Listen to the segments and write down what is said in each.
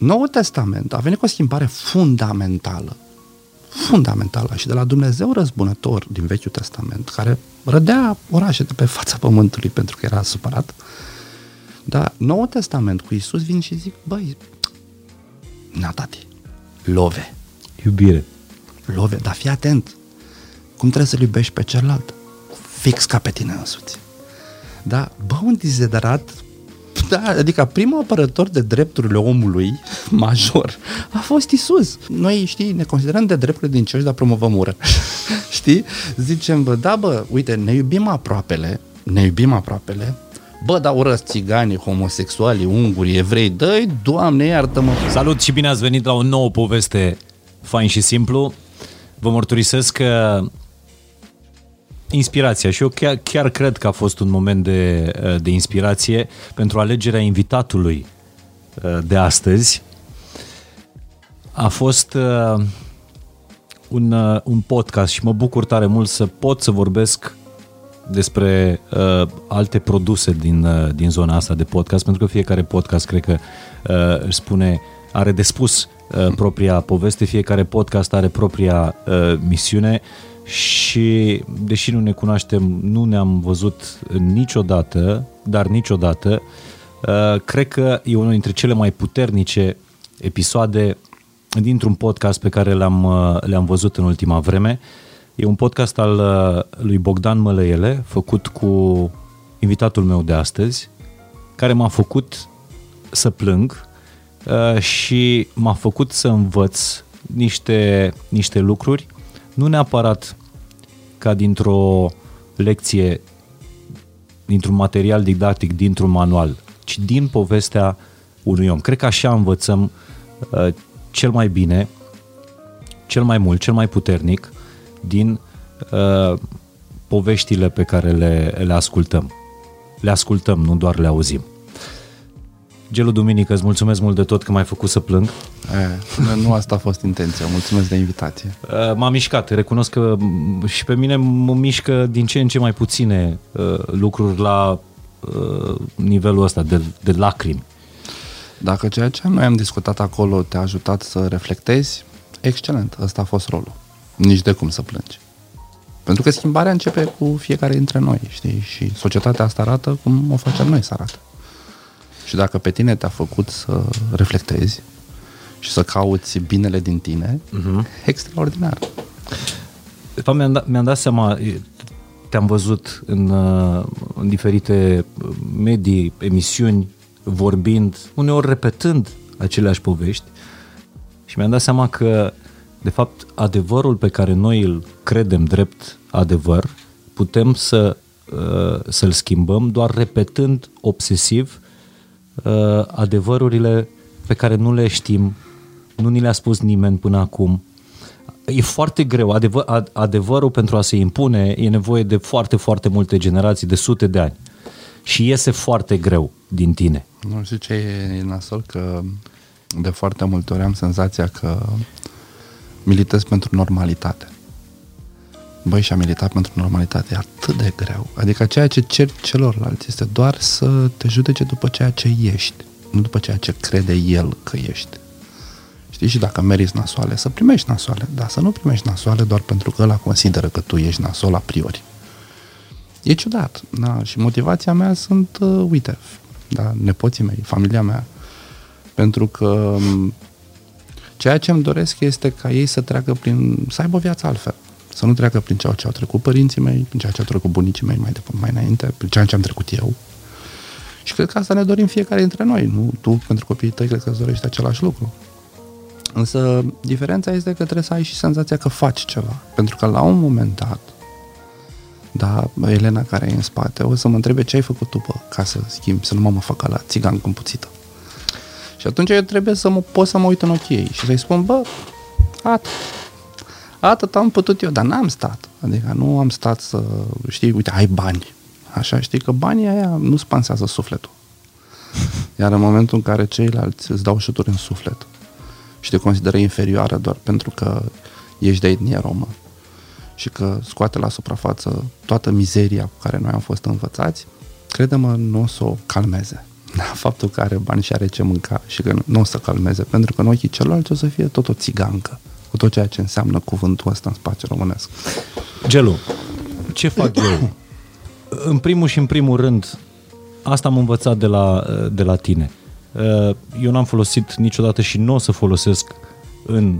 Noul Testament a venit cu o schimbare fundamentală. Fundamentală. Și de la Dumnezeu răzbunător din Vechiul Testament, care rădea orașe de pe fața pământului pentru că era supărat, dar Noul Testament cu Isus vin și zic, băi, na, tati, love. Iubire. Love, dar fii atent. Cum trebuie să-l iubești pe celălalt? Fix ca pe tine însuți. Da, bă, un dizedarat da, adică primul apărător de drepturile omului major a fost Isus. Noi, știi, ne considerăm de drepturile din cerci, dar promovăm ură. știi? Zicem, bă, da, bă, uite, ne iubim aproapele, ne iubim aproapele, Bă, dar urăsc țigani, homosexuali, unguri, evrei, dă Doamne, iartă-mă! Salut și bine ați venit la o nouă poveste fain și simplu. Vă mărturisesc că inspirația și eu chiar, chiar cred că a fost un moment de, de inspirație pentru alegerea invitatului uh, de astăzi. A fost uh, un, uh, un podcast și mă bucur tare mult să pot să vorbesc despre uh, alte produse din, uh, din zona asta de podcast, pentru că fiecare podcast cred că uh, își spune, are de spus uh, propria poveste, fiecare podcast are propria uh, misiune și deși nu ne cunoaștem, nu ne-am văzut niciodată, dar niciodată, uh, cred că e unul dintre cele mai puternice episoade dintr-un podcast pe care le-am, uh, le-am văzut în ultima vreme. E un podcast al uh, lui Bogdan Mălăiele, făcut cu invitatul meu de astăzi, care m-a făcut să plâng și m-a făcut să învăț niște, niște lucruri, nu neapărat ca dintr-o lecție, dintr-un material didactic, dintr-un manual, ci din povestea unui om. Cred că așa învățăm uh, cel mai bine, cel mai mult, cel mai puternic din uh, poveștile pe care le, le ascultăm. Le ascultăm, nu doar le auzim. Gelu Duminică, îți mulțumesc mult de tot că m-ai făcut să plâng. E, nu asta a fost intenția, mulțumesc de invitație. M-a mișcat, recunosc că și pe mine mă mișcă din ce în ce mai puține uh, lucruri la uh, nivelul ăsta de, de lacrimi. Dacă ceea ce noi am discutat acolo te-a ajutat să reflectezi, excelent, ăsta a fost rolul. Nici de cum să plângi. Pentru că schimbarea începe cu fiecare dintre noi, știi? Și societatea asta arată cum o facem noi să arată. Și dacă pe tine te-a făcut să reflectezi și să cauți binele din tine, uh-huh. extraordinar. De fapt, mi-am, dat, mi-am dat seama, te-am văzut în, uh, în diferite medii, emisiuni, vorbind, uneori repetând aceleași povești și mi-am dat seama că, de fapt, adevărul pe care noi îl credem drept adevăr, putem să, uh, să-l schimbăm doar repetând obsesiv uh, adevărurile pe care nu le știm, nu ni le-a spus nimeni până acum. E foarte greu. Adevăr, adevărul pentru a se impune e nevoie de foarte, foarte multe generații, de sute de ani. Și iese foarte greu din tine. Nu știu ce e nasol, că de foarte multe ori am senzația că militez pentru normalitate. Băi, și a militat pentru normalitate e atât de greu. Adică ceea ce cer celorlalți este doar să te judece după ceea ce ești, nu după ceea ce crede el că ești. Știi? Și dacă meriți nasoale, să primești nasoale, dar să nu primești nasoale doar pentru că ăla consideră că tu ești nasol a priori. E ciudat. Da? Și motivația mea sunt, uh, uite, da, nepoții mei, familia mea. Pentru că um, ceea ce îmi doresc este ca ei să treacă prin, să aibă o viață altfel. Să nu treacă prin ceea ce au trecut părinții mei, prin ceea ce au trecut bunicii mei mai, de, mai înainte, prin ceea ce am trecut eu. Și cred că asta ne dorim fiecare dintre noi. Nu tu, pentru copiii tăi, cred că îți dorești același lucru. Însă, diferența este că trebuie să ai și senzația că faci ceva. Pentru că la un moment dat, da, Elena care e în spate, o să mă întrebe ce ai făcut tu, bă, ca să schimbi, să nu mă mă facă la țigan puțită. Și atunci eu trebuie să mă, pot să mă uit în ochii ei și să-i spun, bă, atât, Atât am putut eu, dar n-am stat. Adică nu am stat să, știi, uite, ai bani. Așa, știi că banii aia nu spansează sufletul. Iar în momentul în care ceilalți îți dau șuturi în suflet și te consideră inferioară doar pentru că ești de etnie romă și că scoate la suprafață toată mizeria cu care noi am fost învățați, crede-mă, nu o să o calmeze. da, faptul că are bani și are ce mânca și că nu o să calmeze, pentru că în ochii celorlalți o să fie tot o țigancă, cu tot ceea ce înseamnă cuvântul ăsta în spațiu românesc. Gelu, ce fac eu? În primul și în primul rând, asta am învățat de la, de la tine. Eu n-am folosit niciodată și nu o să folosesc în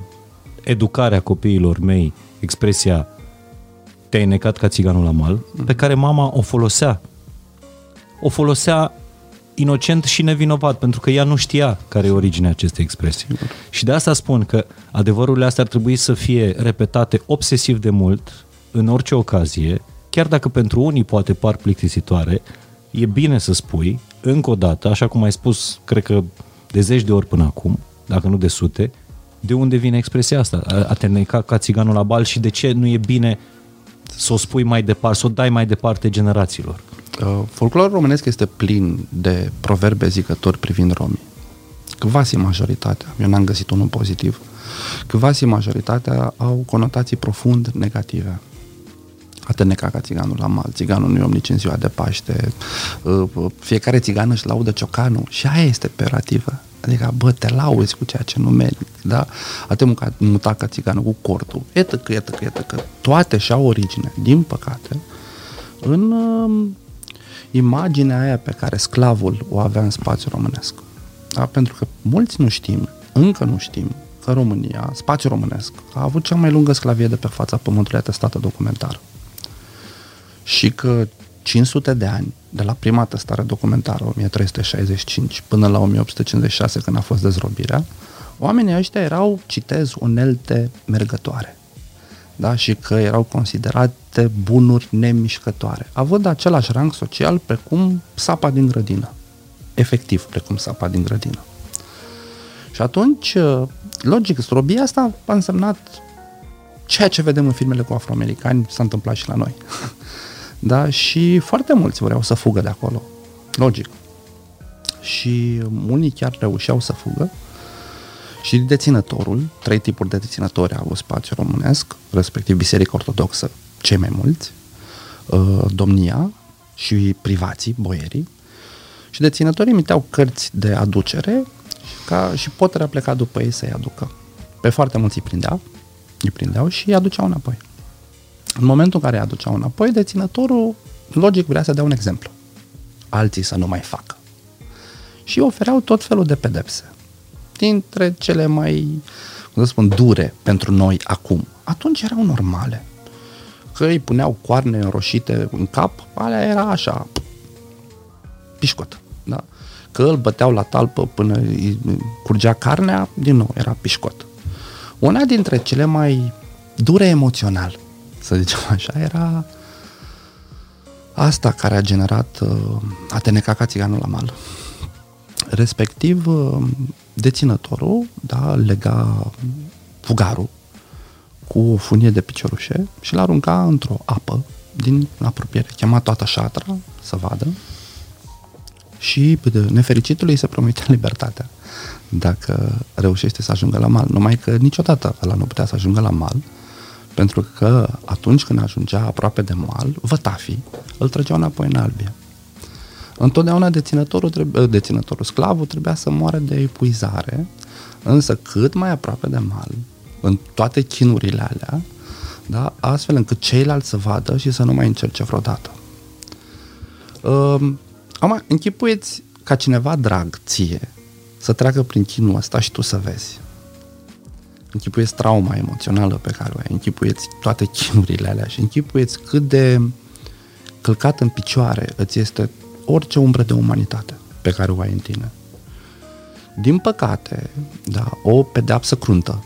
educarea copiilor mei expresia te-ai necat ca țiganul la mal, pe care mama o folosea. O folosea inocent și nevinovat, pentru că ea nu știa care e originea acestei expresii. Și de asta spun că adevărurile astea ar trebui să fie repetate obsesiv de mult, în orice ocazie, chiar dacă pentru unii poate par plictisitoare, e bine să spui, încă o dată, așa cum ai spus, cred că de zeci de ori până acum, dacă nu de sute, de unde vine expresia asta, a te neca ca țiganul la bal și de ce nu e bine să o spui mai departe, să o dai mai departe generațiilor? Uh, folclorul românesc este plin de proverbe zicători privind romii. Quasi majoritatea, eu n-am găsit unul pozitiv, quasi majoritatea au conotații profund negative. A te neca ca țiganul la mal, țiganul nu e om nici în ziua de Paște, uh, uh, fiecare țigan își laudă ciocanul și aia este perativă. Adică, bă, te lauzi cu ceea ce nu meriți, da? A te muta, muta ca țiganul cu cortul, etă că, etă că, etă că. Toate și-au origine, din păcate, în uh, imaginea aia pe care sclavul o avea în spațiul românesc. Da? Pentru că mulți nu știm, încă nu știm, că România, spațiul românesc, a avut cea mai lungă sclavie de pe fața pământului atestată documentar. Și că 500 de ani, de la prima testare documentară, 1365, până la 1856, când a fost dezrobirea, oamenii ăștia erau, citez, unelte mergătoare. Da? Și că erau considerate bunuri nemișcătoare, având același rang social precum sapa din grădină. Efectiv, precum sapa din grădină. Și atunci, logic, zdrobia asta a însemnat ceea ce vedem în filmele cu afroamericani s-a întâmplat și la noi. Da? Și foarte mulți vreau să fugă de acolo. Logic. Și unii chiar reușeau să fugă. Și deținătorul, trei tipuri de deținători au spațiu românesc, respectiv Biserica Ortodoxă, cei mai mulți, uh, domnia și privații, boierii, și deținătorii emiteau cărți de aducere ca și potera pleca după ei să-i aducă. Pe foarte mulți îi prindeau, îi prindeau și îi aduceau înapoi. În momentul în care îi aduceau înapoi, deținătorul, logic, vrea să dea un exemplu. Alții să nu mai facă. Și ofereau tot felul de pedepse. Dintre cele mai, cum să spun, dure pentru noi acum. Atunci erau normale. Că îi puneau coarne înroșite în cap, alea era așa, pișcot. Da? Că îl băteau la talpă până îi curgea carnea, din nou, era pișcot. Una dintre cele mai dure emoțional să zicem așa, era asta care a generat uh, a te neca ca țiganul la mal. Respectiv, uh, deținătorul da, lega fugarul cu o funie de piciorușe și l arunca într-o apă din apropiere. Chema toată șatra să vadă și nefericitului se promitea libertatea dacă reușește să ajungă la mal. Numai că niciodată ăla nu putea să ajungă la mal, pentru că atunci când ajungea aproape de mal, vătafii îl trăgeau înapoi în albie. Întotdeauna deținătorul, trebuie, deținătorul sclavul trebuia să moară de epuizare, însă cât mai aproape de mal, în toate chinurile alea, da, astfel încât ceilalți să vadă și să nu mai încerce vreodată. Um, Acum, închipuieți ca cineva drag ție să treacă prin chinul ăsta și tu să vezi închipuieți trauma emoțională pe care o ai, închipuieți toate chinurile alea și închipuieți cât de călcat în picioare îți este orice umbră de umanitate pe care o ai în tine. Din păcate, da, o pedeapsă cruntă,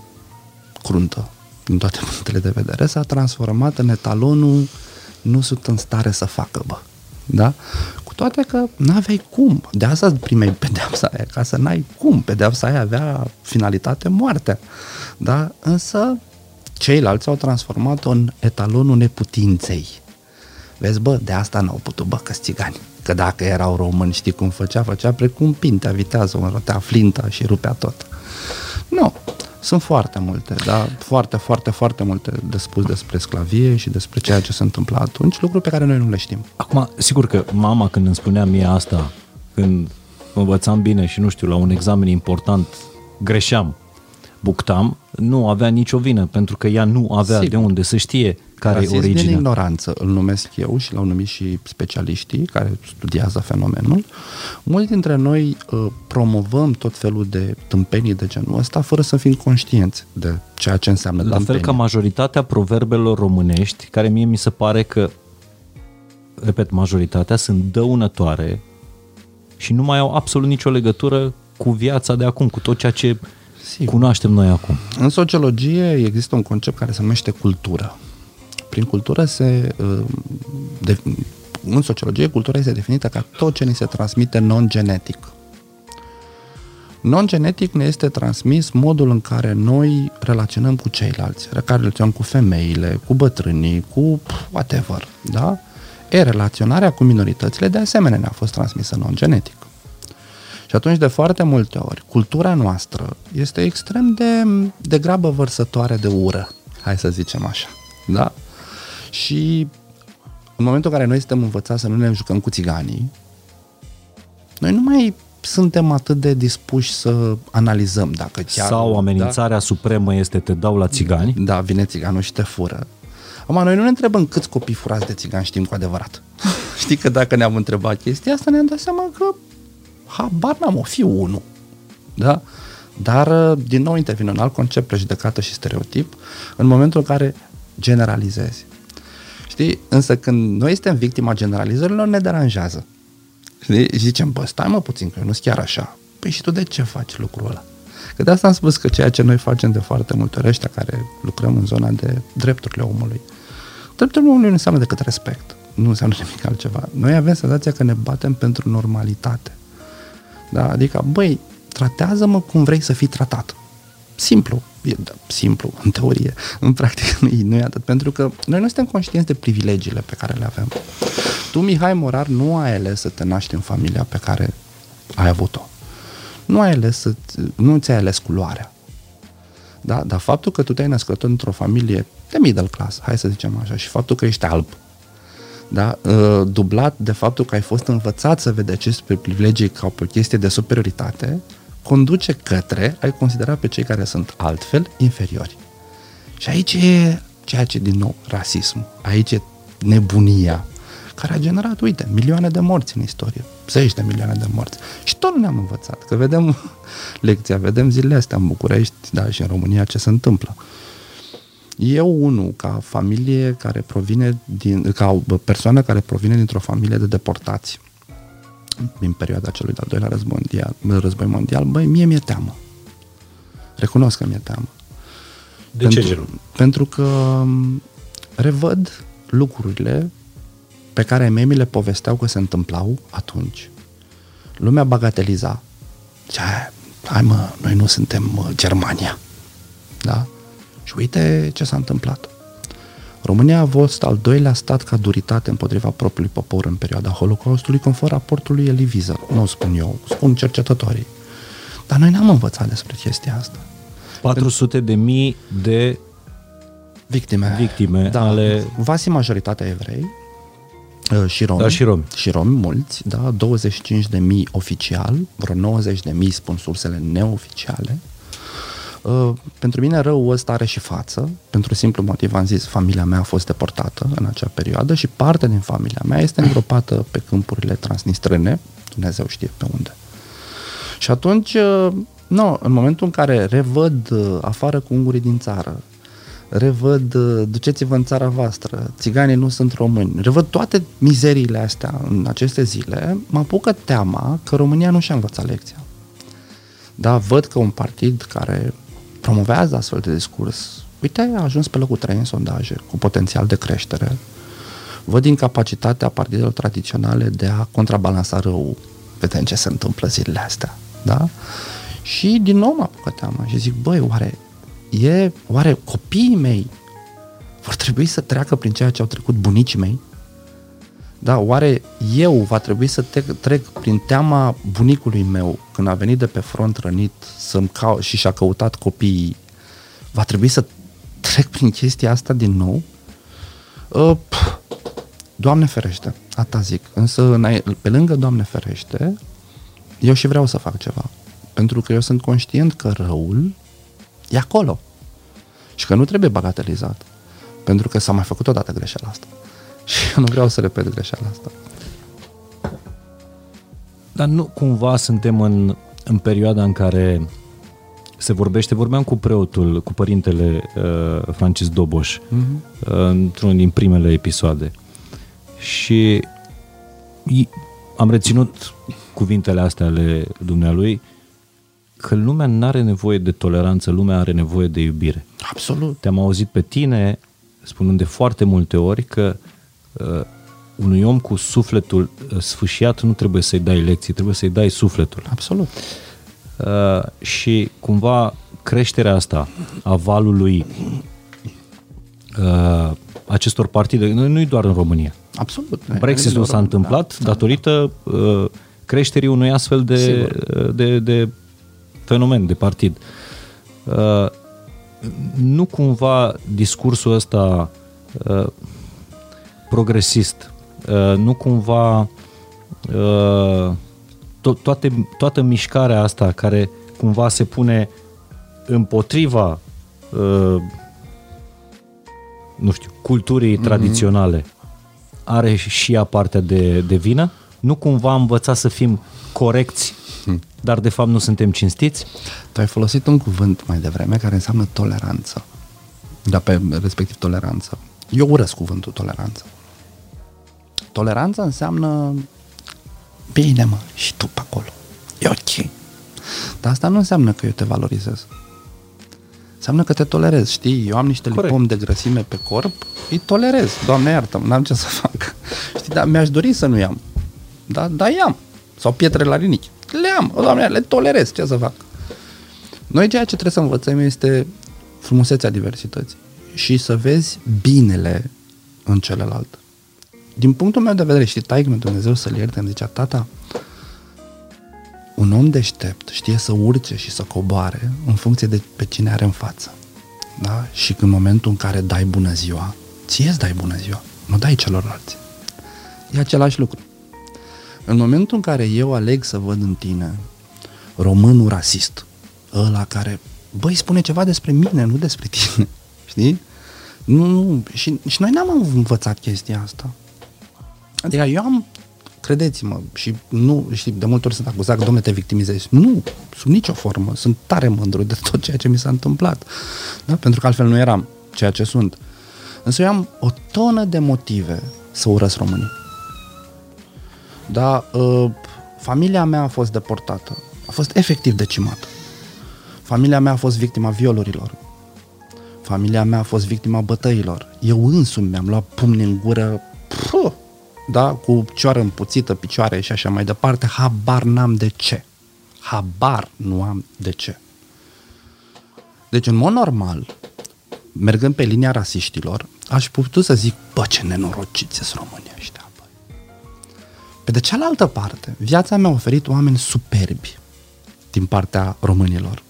cruntă, din toate punctele de vedere, s-a transformat în etalonul nu sunt în stare să facă, bă. Da? Cu toate că n-aveai cum. De asta primei pedeapsa aia, ca să n-ai cum. Pedeapsa aia avea finalitate moartea. Da? Însă ceilalți au transformat-o în etalonul neputinței. Vezi, bă, de asta n-au putut, bă, că țigani. Că dacă erau români, știi cum făcea? Făcea precum pintea, vitează, o rotea flinta și rupea tot. Nu, sunt foarte multe, da, foarte, foarte, foarte multe de spus despre sclavie și despre ceea ce se întâmpla atunci, lucruri pe care noi nu le știm. Acum, sigur că mama când îmi spunea mie asta, când învățam bine și nu știu, la un examen important greșeam, buctam, nu avea nicio vină, pentru că ea nu avea Sigur. de unde să știe care Rasism e din originea. ignoranță, îl numesc eu și l-au numit și specialiștii care studiază fenomenul. Mulți dintre noi uh, promovăm tot felul de tâmpenii de genul ăsta fără să fim conștienți de ceea ce înseamnă La fel tâmpenie. ca majoritatea proverbelor românești, care mie mi se pare că, repet, majoritatea sunt dăunătoare și nu mai au absolut nicio legătură cu viața de acum, cu tot ceea ce Sigur. cunoaștem noi acum. În sociologie există un concept care se numește cultură. Prin cultură se... uh, De, în sociologie, cultura este definită ca tot ce ni se transmite non-genetic. Non-genetic ne este transmis modul în care noi relaționăm cu ceilalți, care relaționăm cu femeile, cu bătrânii, cu whatever, da? E, relaționarea cu minoritățile de asemenea ne-a fost transmisă non-genetic. Și atunci, de foarte multe ori, cultura noastră este extrem de degrabă vărsătoare de ură, hai să zicem așa, da? Și în momentul în care noi suntem învățați să nu ne jucăm cu țiganii, noi nu mai suntem atât de dispuși să analizăm dacă chiar... Sau amenințarea supremă este te dau la țigani. Da, da vine țiganul și te fură. Acum, noi nu ne întrebăm câți copii furați de țigani știm cu adevărat. Știi că dacă ne-am întrebat chestia asta, ne-am dat seama că habar n-am, o fi unul. Da? Dar, din nou, intervine un alt concept, prejudecată și stereotip, în momentul în care generalizezi. Știi? Însă când noi suntem victima generalizărilor, ne deranjează. Știi? Și zicem, bă, stai mă puțin, că eu nu sunt chiar așa. Păi și tu de ce faci lucrul ăla? Că de asta am spus că ceea ce noi facem de foarte multe ori ăștia care lucrăm în zona de drepturile omului, drepturile omului nu înseamnă decât respect. Nu înseamnă nimic altceva. Noi avem senzația că ne batem pentru normalitate. Da? Adică, băi, tratează-mă cum vrei să fii tratat. Simplu. E, da, simplu, în teorie. În practică nu e, nu e atât. Pentru că noi nu suntem conștienți de privilegiile pe care le avem. Tu, Mihai Morar, nu ai ales să te naști în familia pe care ai avut-o. Nu ai ales să, nu ți-ai ales culoarea. Da? Dar faptul că tu te-ai născut într-o familie de middle class, hai să zicem așa, și faptul că ești alb, da? Uh, dublat de faptul că ai fost învățat să vede aceste privilegii ca o chestie de superioritate, conduce către ai considera pe cei care sunt altfel inferiori. Și aici e ceea ce, din nou, rasism. Aici e nebunia care a generat, uite, milioane de morți în istorie, zeci de milioane de morți. Și tot nu ne-am învățat, că vedem lecția, vedem zilele astea în București, da, și în România ce se întâmplă. Eu, unul, ca familie care provine din, ca o persoană care provine dintr-o familie de deportați din perioada celui de-al doilea război mondial, război mondial, băi, mie mi-e teamă. Recunosc că mi-e teamă. De pentru, ce genul? Pentru că revăd lucrurile pe care mei mi le povesteau că se întâmplau atunci. Lumea bagateliza. Ce, hai mă, noi nu suntem Germania. Da? Și uite ce s-a întâmplat. România a fost al doilea stat ca duritate împotriva propriului popor în perioada Holocaustului, conform raportului Elie Wiesel. Nu o spun eu, spun cercetătorii. Dar noi n-am învățat despre chestia asta. 400 de mii de Victime. victime da, ale... Vasi majoritatea evrei uh, și romi. Da, și romi. Și romi mulți, da, 25 de mii oficial, vreo 90 de mii spun sursele neoficiale. Uh, pentru mine răul ăsta are și față, pentru simplu motiv am zis, familia mea a fost deportată în acea perioadă și parte din familia mea este îngropată pe câmpurile transnistrene, Dumnezeu știe pe unde. Și atunci, uh, nu, în momentul în care revăd uh, afară cu ungurii din țară, revăd uh, duceți-vă în țara voastră, țiganii nu sunt români, revăd toate mizeriile astea în aceste zile, mă apucă teama că România nu și-a învățat lecția. Da, văd că un partid care promovează astfel de discurs, uite, a ajuns pe locul 3 în sondaje, cu potențial de creștere. Văd incapacitatea partidelor tradiționale de a contrabalansa răul. Vedem ce se întâmplă zilele astea. Da? Și din nou mă apucă teama și zic, băi, oare e, oare copiii mei vor trebui să treacă prin ceea ce au trecut bunicii mei? Da, oare eu va trebui să te, trec prin teama bunicului meu când a venit de pe front rănit să-mi cau- și și-a căutat copiii? Va trebui să trec prin chestia asta din nou? Uh, pf, Doamne ferește, asta zic. Însă, pe lângă Doamne ferește, eu și vreau să fac ceva. Pentru că eu sunt conștient că răul e acolo. Și că nu trebuie bagatelizat. Pentru că s-a mai făcut odată greșeala asta. Și eu nu vreau să repet greșeala asta. Dar nu cumva suntem în, în perioada în care se vorbește, vorbeam cu preotul, cu părintele uh, Francis Doboș, uh-huh. uh, într-unul din primele episoade. Și am reținut cuvintele astea ale dumnealui, că lumea nu are nevoie de toleranță, lumea are nevoie de iubire. Absolut. Te-am auzit pe tine spunând de foarte multe ori că uh, unui om cu sufletul uh, sfâșiat nu trebuie să-i dai lecții, trebuie să-i dai sufletul. Absolut. Uh, și cumva creșterea asta a valului uh, acestor partide, nu, nu doar în România. Absolut. Brexitul s-a întâmplat da, datorită uh, creșterii unui astfel de, uh, de, de fenomen, de partid. Uh, nu cumva discursul ăsta uh, progresist, uh, nu cumva uh, to- toate, toată mișcarea asta care cumva se pune împotriva uh, nu știu, culturii mm-hmm. tradiționale are și ea partea de, de vină? Nu cumva am învățat să fim corecți, hm. dar de fapt nu suntem cinstiți? Tu ai folosit un cuvânt mai devreme care înseamnă toleranță. Da, pe respectiv toleranță. Eu urăsc cuvântul toleranță. Toleranța înseamnă bine mă, și tu pe acolo. E ok. Dar asta nu înseamnă că eu te valorizez. Înseamnă că te tolerez, știi? Eu am niște Corect. lipom de grăsime pe corp, îi tolerez. Doamne iartă n-am ce să fac. Știi, dar mi-aș dori să nu i-am. Da, da, i-am. Sau pietre la rinichi. Le am, o, doamne, le tolerez, ce să fac? Noi ceea ce trebuie să învățăm este frumusețea diversității și să vezi binele în celălalt. Din punctul meu de vedere, știi, taică Dumnezeu să-l ierte, îmi zicea, tata, un om deștept știe să urce și să coboare în funcție de pe cine are în față. Da? Și în momentul în care dai bună ziua, ție îți dai bună ziua, nu dai celorlalți. E același lucru. În momentul în care eu aleg să văd în tine românul rasist, ăla care, băi, spune ceva despre mine, nu despre tine, știi? Nu, nu, și, și noi n-am învățat chestia asta. Adică eu am credeți-mă, și nu, știi, de multe ori sunt acuzat că, domnule, te victimizezi. Nu, sub nicio formă, sunt tare mândru de tot ceea ce mi s-a întâmplat, da? pentru că altfel nu eram ceea ce sunt. Însă eu am o tonă de motive să urăsc românii. Da, uh, familia mea a fost deportată, a fost efectiv decimată. Familia mea a fost victima violurilor. Familia mea a fost victima bătăilor. Eu însumi mi-am luat pumni în gură, puh, da, cu cioară împuțită, picioare și așa mai departe, habar n-am de ce. Habar nu am de ce. Deci, în mod normal, mergând pe linia rasiștilor, aș putea să zic, bă, ce nenorociți sunt românii ăștia, bă. Pe de cealaltă parte, viața mi-a oferit oameni superbi din partea românilor.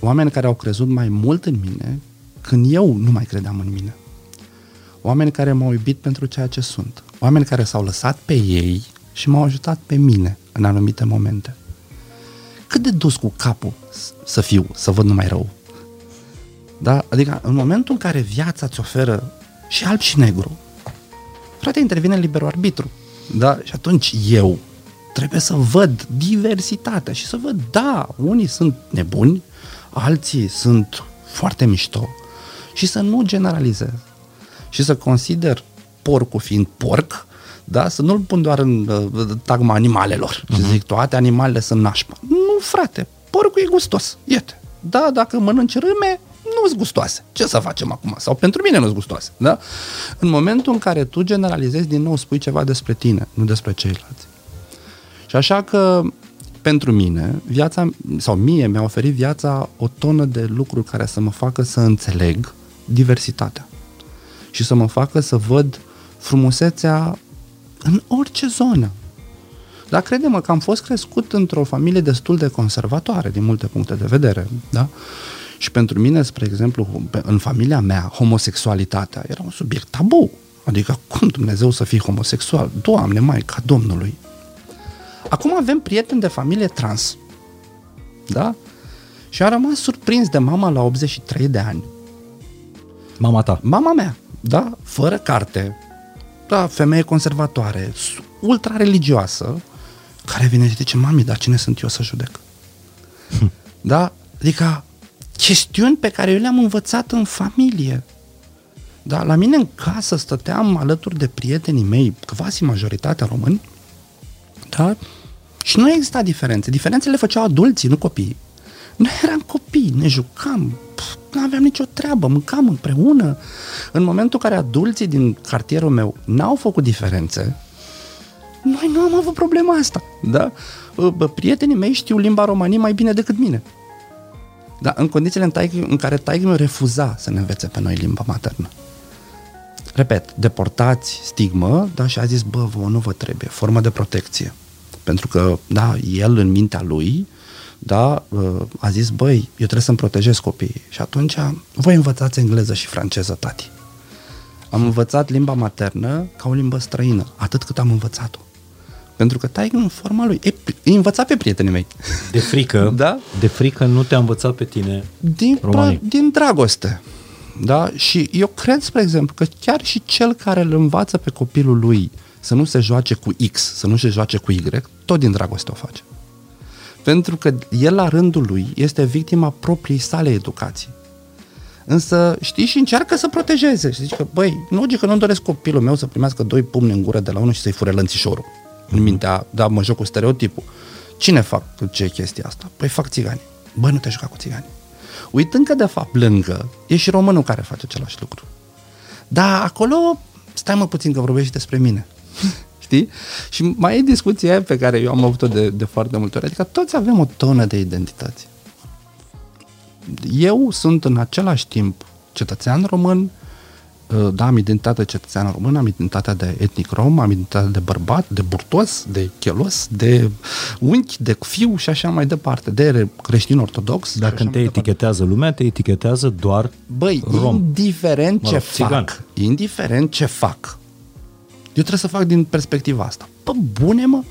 Oameni care au crezut mai mult în mine când eu nu mai credeam în mine. Oameni care m-au iubit pentru ceea ce sunt. Oameni care s-au lăsat pe ei și m-au ajutat pe mine în anumite momente. Cât de dus cu capul să fiu, să văd numai rău. Da? Adică în momentul în care viața îți oferă și alb și negru, frate, intervine liberul arbitru. Da? Și atunci eu trebuie să văd diversitatea și să văd, da, unii sunt nebuni, alții sunt foarte mișto și să nu generalizez și să consider porcul fiind porc, da? să nu-l pun doar în uh, tagma animalelor uh-huh. și mhm. zic toate animalele sunt nașpa. Nu, frate, porcul e gustos, iete. Da, dacă mănânci râme, nu sunt gustoase. Ce să facem acum? Sau pentru mine nu sunt gustoase. Da? În momentul în care tu generalizezi, din nou spui ceva despre tine, nu despre ceilalți. Și așa că pentru mine, viața, sau mie mi-a oferit viața o tonă de lucruri care să mă facă să înțeleg diversitatea și să mă facă să văd frumusețea în orice zonă. Dar crede-mă că am fost crescut într-o familie destul de conservatoare din multe puncte de vedere, da? Și pentru mine, spre exemplu, în familia mea, homosexualitatea era un subiect tabu. Adică cum Dumnezeu să fii homosexual? Doamne, Maica Domnului! Acum avem prieteni de familie trans. Da? Și am rămas surprins de mama la 83 de ani. Mama ta. Mama mea, da? Fără carte, da, femeie conservatoare, ultra religioasă, care vine și zice, mami, dar cine sunt eu să judec? da? Adică chestiuni pe care eu le-am învățat în familie. Da, la mine în casă stăteam alături de prietenii mei, quasi majoritatea români, da? Și nu exista diferențe. Diferențele le făceau adulții, nu copiii. Noi eram copii, ne jucam, nu aveam nicio treabă, mâncam împreună. În momentul în care adulții din cartierul meu n-au făcut diferențe, noi nu am avut problema asta. Da? Bă, prietenii mei știu limba romanii mai bine decât mine. Da, în condițiile în, taic, în care taică meu refuza să ne învețe pe noi limba maternă. Repet, deportați, stigmă, da, și a zis, bă, vă nu vă trebuie, formă de protecție. Pentru că, da, el în mintea lui, da, a zis, băi, eu trebuie să-mi protejez copiii. Și atunci, voi învățați engleză și franceză, tati. Am învățat limba maternă ca o limbă străină, atât cât am învățat-o. Pentru că tai în forma lui. E, îi învăța pe prietenii mei. De frică? da? De frică nu te-a învățat pe tine din, pra, din dragoste. Da? Și eu cred, spre exemplu, că chiar și cel care îl învață pe copilul lui să nu se joace cu X, să nu se joace cu Y, tot din dragoste o face. Pentru că el, la rândul lui, este victima propriei sale educații. Însă, știi, și încearcă să protejeze. Și zice că, băi, logică, nu doresc copilul meu să primească doi pumni în gură de la unul și să-i fure lănțișorul în mintea, da, mă joc cu stereotipul. Cine fac ce chestia asta? Păi fac țigani. Băi, nu te juca cu țigani. Uitând că, de fapt, lângă, e și românul care face același lucru. Dar acolo, stai mă puțin că vorbești despre mine. Știi? Și mai e discuția pe care eu am avut-o de, de foarte multe ori. Adică toți avem o tonă de identități. Eu sunt în același timp cetățean român, Uh, da, am identitatea cetățeană română, am identitatea de etnic rom, am identitatea de bărbat, de burtos, de chelos, de unchi, de fiu și așa mai departe, de creștin ortodox. Dar când te etichetează lumea, te etichetează doar Băi, rom. indiferent mă rog, ce țigan. fac, indiferent ce fac, eu trebuie să fac din perspectiva asta. Pă, bune, mă!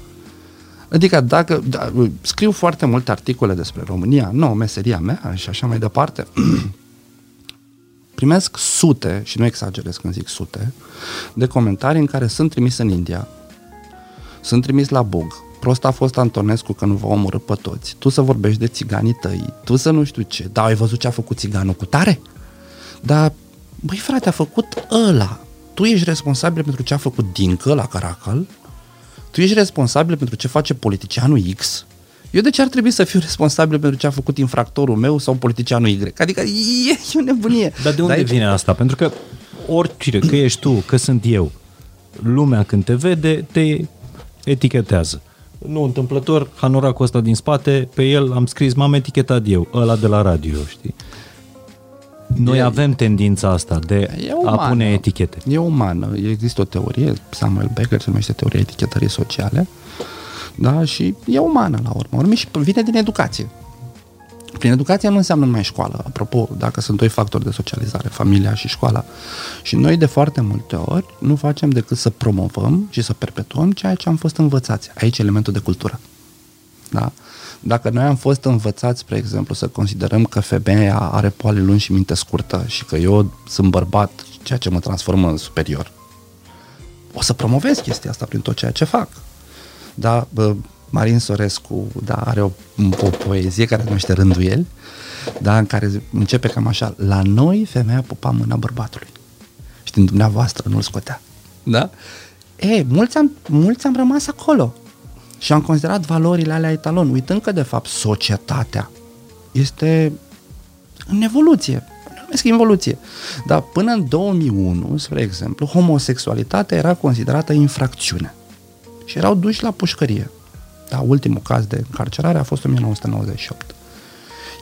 Adică dacă da, scriu foarte multe articole despre România, nu, meseria mea și așa mai departe, primesc sute, și nu exagerez când zic sute, de comentarii în care sunt trimis în India, sunt trimis la Bug, prost a fost Antonescu că nu va omorâ pe toți, tu să vorbești de țiganii tăi, tu să nu știu ce, da, ai văzut ce a făcut țiganul cu tare? Dar, băi frate, a făcut ăla, tu ești responsabil pentru ce a făcut Dincă la Caracal, tu ești responsabil pentru ce face politicianul X, eu de ce ar trebui să fiu responsabil pentru ce a făcut infractorul meu sau politicianul Y? Adică e, e o nebunie. Dar de unde Dar vine asta? Pentru că oricine, că ești tu, că sunt eu, lumea când te vede, te etichetează. Nu întâmplător, hanoracul ăsta din spate, pe el am scris, m-am etichetat eu, ăla de la radio, știi? Noi e, avem tendința asta de a pune etichete. E umană. Există o teorie, Samuel Becker se numește teoria etichetării sociale, da? Și e umană la urmă. Urmă și vine din educație. Prin educație nu înseamnă numai școală. Apropo, dacă sunt doi factori de socializare, familia și școala. Și noi de foarte multe ori nu facem decât să promovăm și să perpetuăm ceea ce am fost învățați. Aici elementul de cultură. Da? Dacă noi am fost învățați, spre exemplu, să considerăm că femeia are poale lungi și minte scurtă și că eu sunt bărbat, ceea ce mă transformă în superior, o să promovez chestia asta prin tot ceea ce fac. Da, Marin Sorescu da, are o, o poezie care se numește Rânduieli, da, în care începe cam așa, la noi femeia pupa mâna bărbatului. Și din dumneavoastră nu-l scotea. Da? E, mulți am, mulți am rămas acolo și am considerat valorile alea etalon, uitând că, de fapt, societatea este în evoluție. Nu numesc evoluție. Dar până în 2001, spre exemplu, homosexualitatea era considerată infracțiune și erau duși la pușcărie. Da, ultimul caz de încarcerare a fost în 1998.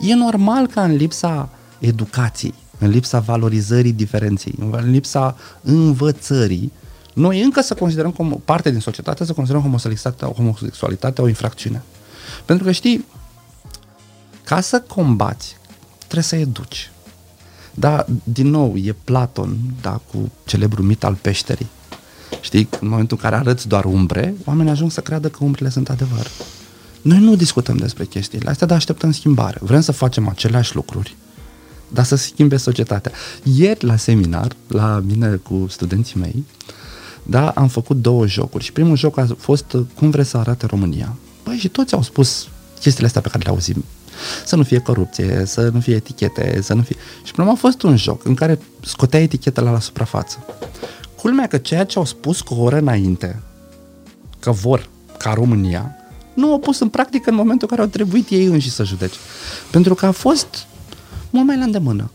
E normal ca în lipsa educației, în lipsa valorizării diferenței, în lipsa învățării, noi încă să considerăm como parte din societate, să considerăm homosexualitatea, homosexualitatea o infracțiune. Pentru că știi, ca să combați, trebuie să educi. Da, din nou, e Platon, da, cu celebrul mit al peșterii, Știi, în momentul în care arăți doar umbre, oamenii ajung să creadă că umbrele sunt adevăr. Noi nu discutăm despre chestiile astea, dar așteptăm schimbare. Vrem să facem aceleași lucruri, dar să schimbe societatea. Ieri la seminar, la mine cu studenții mei, da, am făcut două jocuri și primul joc a fost cum vreți să arate România. Băi, și toți au spus chestiile astea pe care le auzim. Să nu fie corupție, să nu fie etichete, să nu fie... Și până a fost un joc în care scotea etichetele la suprafață. Culmea că ceea ce au spus cu o oră înainte, că vor ca România, nu au pus în practică în momentul în care au trebuit ei înși să judece. Pentru că a fost mult mai la îndemână.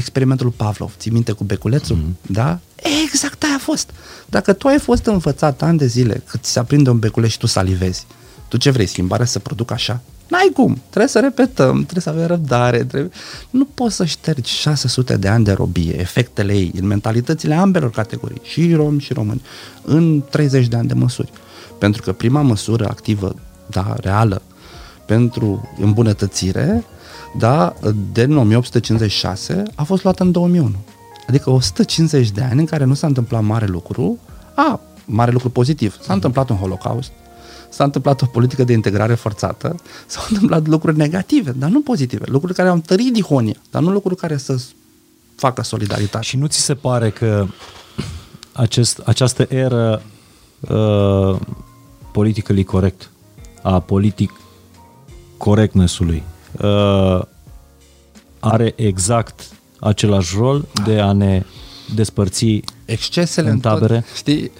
Experimentul Pavlov, ții minte cu beculețul? Mm-hmm. Da? Exact aia a fost. Dacă tu ai fost învățat ani de zile că ți se aprinde un beculeț și tu salivezi, tu ce vrei, schimbarea să producă așa? N-ai cum. Trebuie să repetăm, trebuie să avem răbdare. Trebuie... Nu poți să ștergi 600 de ani de robie, efectele ei, în mentalitățile ambelor categorii, și romi și români, în 30 de ani de măsuri. Pentru că prima măsură activă, da, reală, pentru îmbunătățire, da, de 1856 a fost luată în 2001. Adică 150 de ani în care nu s-a întâmplat mare lucru, a, mare lucru pozitiv, s-a întâmplat un holocaust, s-a întâmplat o politică de integrare forțată, s-au întâmplat lucruri negative, dar nu pozitive, lucruri care au întărit dihonia, dar nu lucruri care să facă solidaritate. Și nu ți se pare că acest, această eră uh, politically corect, a politic correctness-ului, uh, are exact același rol de a ne despărți Excesele în tabere? În tot, știi,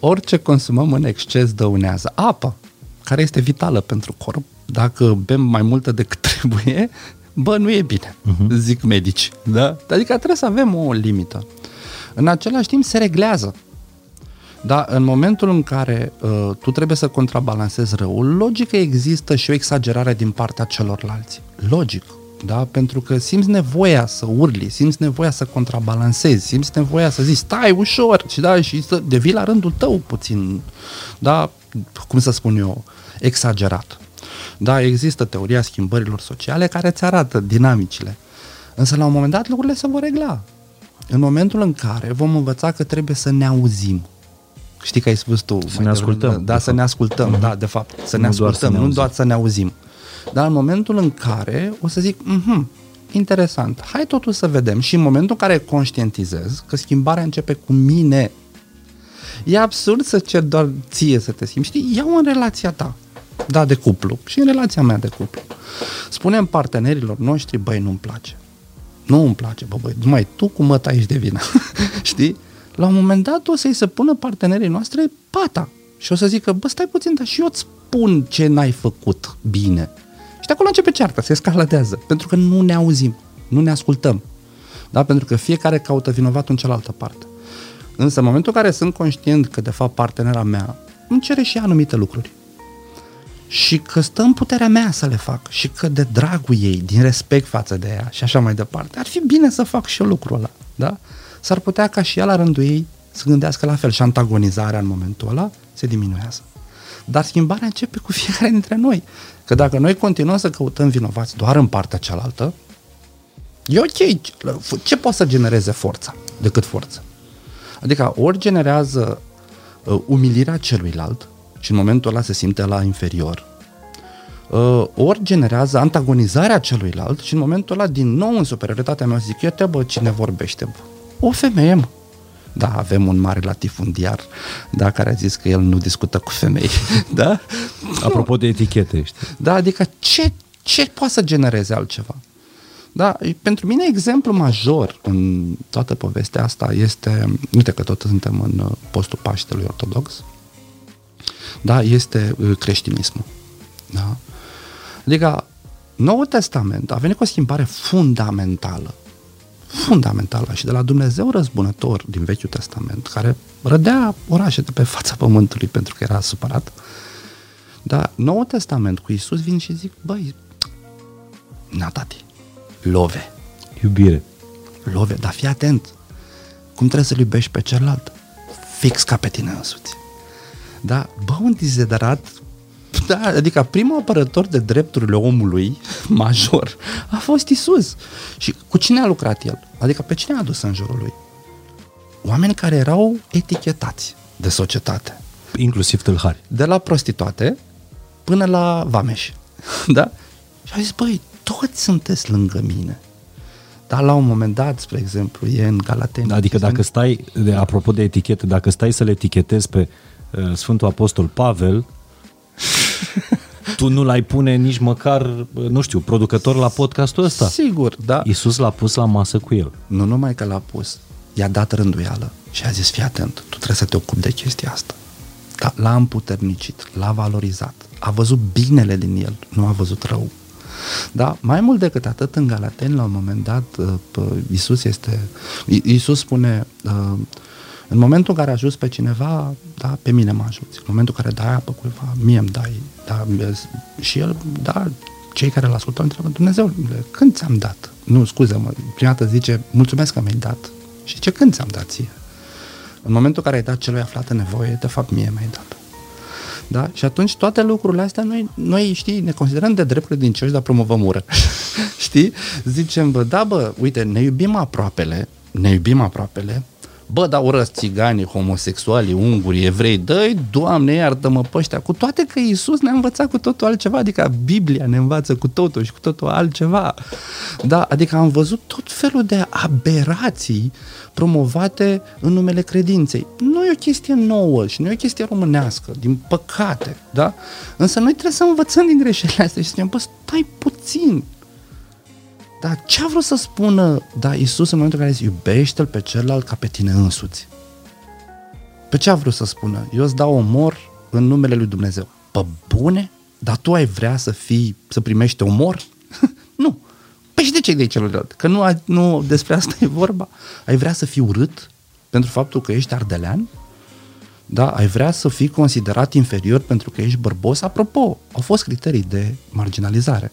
orice consumăm în exces dăunează. Apă, care este vitală pentru corp, dacă bem mai multă decât trebuie, bă, nu e bine, uh-huh. zic medici. Da? Adică trebuie să avem o limită. În același timp se reglează. Da, în momentul în care uh, tu trebuie să contrabalancezi răul, logică există și o exagerare din partea celorlalți. Logic da? pentru că simți nevoia să urli, simți nevoia să contrabalancezi, simți nevoia să zici stai ușor și, da, și să devii la rândul tău puțin, da, cum să spun eu, exagerat. Da, există teoria schimbărilor sociale care îți arată dinamicile. Însă la un moment dat lucrurile se vor regla. În momentul în care vom învăța că trebuie să ne auzim. Știi că ai spus tu. Să ne ascultăm. Da, să ne ascultăm, uh-huh. da, de fapt. Să nu ne ascultăm, doar să ne nu doar să ne auzim. Dar în momentul în care o să zic, mhm, interesant, hai totuși să vedem și în momentul în care conștientizez că schimbarea începe cu mine, e absurd să cer doar ție să te schimbi, știi, iau în relația ta, da, de cuplu și în relația mea de cuplu. Spunem partenerilor noștri, băi, nu-mi place. Nu îmi place, bă, băi, numai tu cu măta ești de vină, știi? La un moment dat o să-i se pună partenerii noastre pata și o să zică, bă, stai puțin, dar și eu îți spun ce n-ai făcut bine. Și de acolo începe cearta, se escaladează, pentru că nu ne auzim, nu ne ascultăm. Da? Pentru că fiecare caută vinovatul în cealaltă parte. Însă în momentul în care sunt conștient că de fapt partenera mea îmi cere și anumite lucruri și că stă în puterea mea să le fac și că de dragul ei, din respect față de ea și așa mai departe, ar fi bine să fac și eu lucrul ăla. Da? S-ar putea ca și ea la rândul ei să gândească la fel și antagonizarea în momentul ăla se diminuează. Dar schimbarea începe cu fiecare dintre noi. Că dacă noi continuăm să căutăm vinovați doar în partea cealaltă, e ok. Ce poate să genereze forța decât forță? Adică ori generează uh, umilirea celuilalt și în momentul ăla se simte la inferior, uh, ori generează antagonizarea celuilalt și în momentul ăla din nou în superioritatea mea zic, te bă, cine vorbește? Bă? O femeie, mă. Da, avem un mare latifundiar, da, care a zis că el nu discută cu femei, da? Apropo de etichete, știi? Da, adică ce, ce poate să genereze altceva? Da, pentru mine exemplu major în toată povestea asta este, uite că tot suntem în uh, postul Paștelui Ortodox, da, este uh, creștinismul. Da? Adică Noul Testament a venit cu o schimbare fundamentală fundamentală și de la Dumnezeu răzbunător din Vechiul Testament, care rădea orașe de pe fața pământului pentru că era supărat, dar Noul Testament cu Isus vin și zic, băi, na tati, love. Iubire. Love, dar fii atent. Cum trebuie să-l iubești pe celălalt? Fix ca pe tine însuți. Da? Bă, un dizedarat da, adică primul apărător de drepturile omului major a fost Isus. Și cu cine a lucrat el? Adică pe cine a adus în jurul lui? Oameni care erau etichetați. de societate. Inclusiv tâlhari. De la prostituate până la vameș. da? Și a zis, băi, toți sunteți lângă mine. Dar la un moment dat, spre exemplu, e în Galateni. Adică dacă stai, de, apropo de etichete, dacă stai să le etichetezi pe uh, Sfântul Apostol Pavel, tu nu l-ai pune nici măcar, uh, nu știu, producător la podcastul ăsta. Sigur, da. Iisus l-a pus la masă cu el. Nu numai că l-a pus, i-a dat rânduială și a zis, fii atent, tu trebuie să te ocupi de chestia asta. Da, l-a împuternicit, l-a valorizat, a văzut binele din el, nu a văzut rău. Da, mai mult decât atât, în Galateni, la un moment dat, uh, Iisus este, Iisus spune, uh, în momentul în care ajuți pe cineva, da, pe mine mă ajuți. În momentul în care dai apă cuiva, mie îmi dai. Da, și el, da, cei care îl ascultă întreabă, Dumnezeu, când ți-am dat? Nu, scuze-mă, prima dată zice, mulțumesc că mi-ai dat. Și ce când ți-am dat ție? În momentul în care ai dat celui aflat în nevoie, de fapt mie mi-ai dat. Da? Și atunci toate lucrurile astea noi, noi știi, ne considerăm de drepturi din cerci, dar promovăm ură. știi? Zicem, bă, da, bă, uite, ne iubim aproapele, ne iubim aproapele, bă, dar urăsc țiganii, homosexuali, unguri, evrei, dă Doamne, iartă-mă pe ăștia, cu toate că Iisus ne-a învățat cu totul altceva, adică Biblia ne învață cu totul și cu totul altceva. Da, adică am văzut tot felul de aberații promovate în numele credinței. Nu e o chestie nouă și nu e o chestie românească, din păcate, da? Însă noi trebuie să învățăm din greșelile astea și să spunem, bă, stai puțin, dar ce a vrut să spună da, Isus în momentul în care zice, iubește-l pe celălalt ca pe tine însuți? Pe ce a vrut să spună? Eu îți dau omor în numele lui Dumnezeu. Pe bune? Dar tu ai vrea să fii, să primești omor? nu. Păi și de ce de celălalt? Că nu, nu despre asta e vorba. Ai vrea să fii urât pentru faptul că ești ardelean? Da, ai vrea să fii considerat inferior pentru că ești bărbos? Apropo, au fost criterii de marginalizare.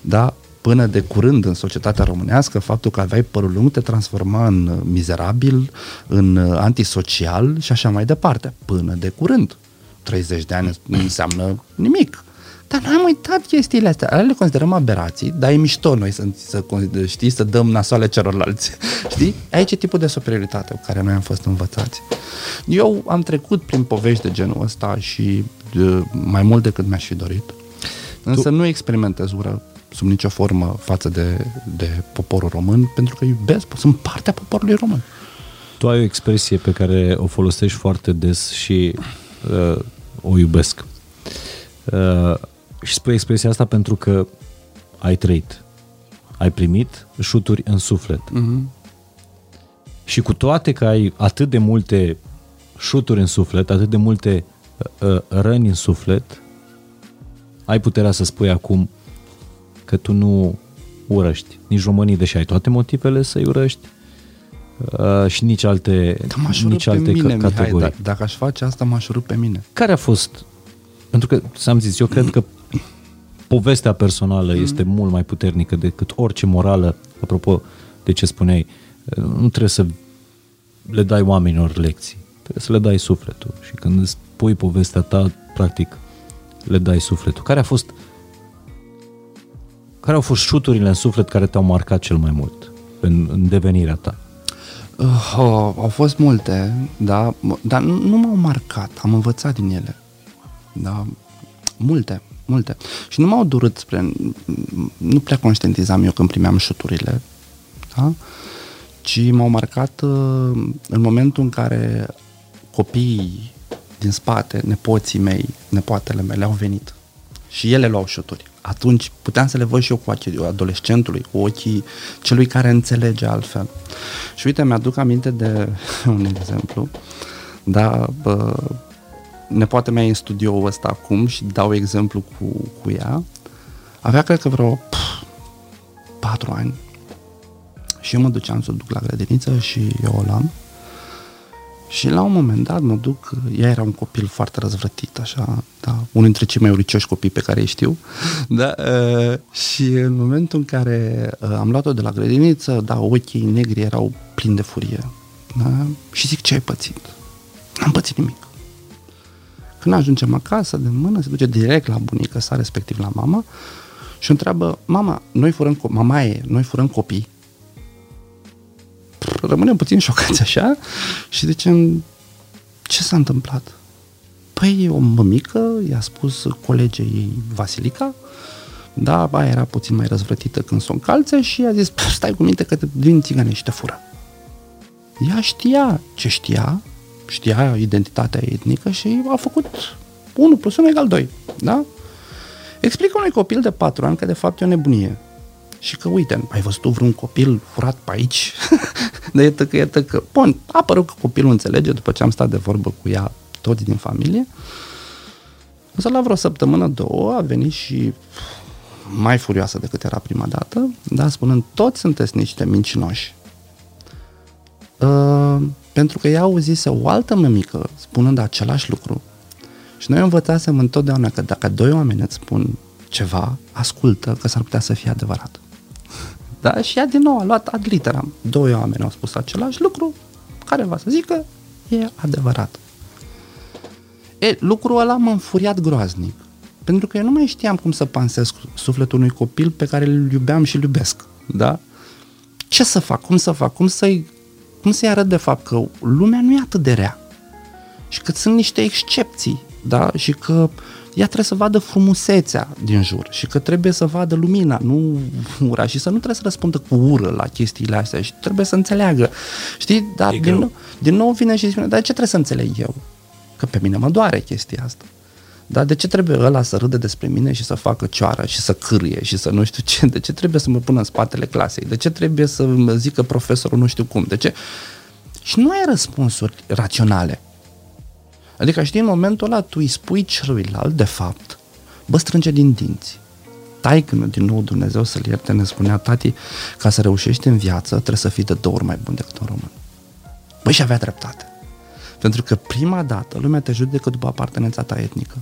Da, până de curând în societatea românească, faptul că aveai părul lung te transforma în mizerabil, în antisocial și așa mai departe. Până de curând. 30 de ani nu înseamnă nimic. Dar noi am uitat chestiile astea. Ale le considerăm aberații, dar e mișto noi să, să, știi, să dăm nasoale celorlalți. Știi? Aici e tipul de superioritate cu care noi am fost învățați. Eu am trecut prin povești de genul ăsta și de, mai mult decât mi-aș fi dorit. Însă tu... nu experimentez ură sub nicio formă față de, de poporul român, pentru că iubesc, sunt partea poporului român. Tu ai o expresie pe care o folosești foarte des și uh, o iubesc. Uh, și spui expresia asta pentru că ai trăit. Ai primit șuturi în suflet. Uh-huh. Și cu toate că ai atât de multe șuturi în suflet, atât de multe uh, uh răni în suflet, ai puterea să spui acum că tu nu urăști nici românii, deși ai toate motivele să-i urăști, uh, și nici alte, nici alte mine, categorii. Mihai, da, dacă aș face asta, m-aș rup pe mine. Care a fost? Pentru că, s-am zis, eu cred că povestea personală mm. este mult mai puternică decât orice morală, apropo de ce spuneai, nu trebuie să le dai oamenilor lecții, trebuie să le dai sufletul și când îți pui povestea ta, practic, le dai sufletul. Care a fost uh, care au fost șuturile în suflet care te-au marcat cel mai mult în, în devenirea ta? Uh, oh, au fost multe, da, dar nu, nu m-au marcat, am învățat din ele. Da, multe, multe. Și nu m-au durut spre... Nu prea conștientizam eu când primeam șuturile, da? ci m-au marcat uh, în momentul în care copiii din spate, nepoții mei, nepoatele mele au venit și ele luau șuturi. Atunci puteam să le văd și eu cu ochii adolescentului, cu ochii celui care înțelege altfel. Și uite, mi-aduc aminte de un exemplu, da, bă, nepoate mea în studioul ăsta acum și dau exemplu cu, cu ea, avea cred că vreo pf, patru ani. Și eu mă duceam să o duc la grădiniță și eu o luam și la un moment dat mă duc, ea era un copil foarte răzvrătit, așa, da, unul dintre cei mai uricioși copii pe care îi știu, da, uh, și în momentul în care uh, am luat-o de la grădiniță, da, ochii negri erau plini de furie, da, și zic, ce ai pățit? N-am pățit nimic. Când ajungem acasă, de mână, se duce direct la bunica sa, respectiv la mama, și o întreabă, mama, noi furăm, mama e, noi furăm copii, rămânem puțin șocați așa și zicem, ce s-a întâmplat? Păi o mămică i-a spus colegei ei Vasilica, da, ba era puțin mai răzvrătită când s-o încalțe și a zis, stai cu minte că te vin țigane și te fură. Ea știa ce știa, știa identitatea etnică și a făcut 1 plus 1 egal 2, da? Explică unui copil de 4 ani că de fapt e o nebunie. Și că, uite, ai văzut vreun copil furat pe aici? de iată că, iată că... Bun, a apărut că copilul înțelege după ce am stat de vorbă cu ea toți din familie. Însă la vreo săptămână, două, a venit și mai furioasă decât era prima dată, da, spunând, toți sunteți niște mincinoși. Uh, pentru că ea auzise o altă mămică spunând același lucru. Și noi învățasem întotdeauna că dacă doi oameni îți spun ceva, ascultă că s-ar putea să fie adevărat. Da? Și ea din nou a luat ad literam. Doi oameni au spus același lucru, care va să zică, e adevărat. E, lucrul ăla m-a înfuriat groaznic. Pentru că eu nu mai știam cum să pansesc sufletul unui copil pe care îl iubeam și îl iubesc. Da? Ce să fac? Cum să fac? Cum să-i, cum să-i arăt de fapt că lumea nu e atât de rea? Și că sunt niște excepții. Da? Și că ea trebuie să vadă frumusețea din jur și că trebuie să vadă lumina, nu ura și să nu trebuie să răspundă cu ură la chestiile astea și trebuie să înțeleagă. Știi? Dar din nou, din nou vine și spune, dar ce trebuie să înțeleg eu? Că pe mine mă doare chestia asta. Dar de ce trebuie ăla să râde despre mine și să facă cioară și să cârie și să nu știu ce? De ce trebuie să mă pună în spatele clasei? De ce trebuie să mă zică profesorul nu știu cum? De ce? Și nu ai răspunsuri raționale. Adică știi, în momentul ăla tu îi spui celuilalt, de fapt, bă, strânge din dinți. Tai când din nou Dumnezeu să-l ierte, ne spunea tati, ca să reușești în viață, trebuie să fii de două ori mai bun decât un român. Băi, și avea dreptate. Pentru că prima dată lumea te judecă după apartenența ta etnică.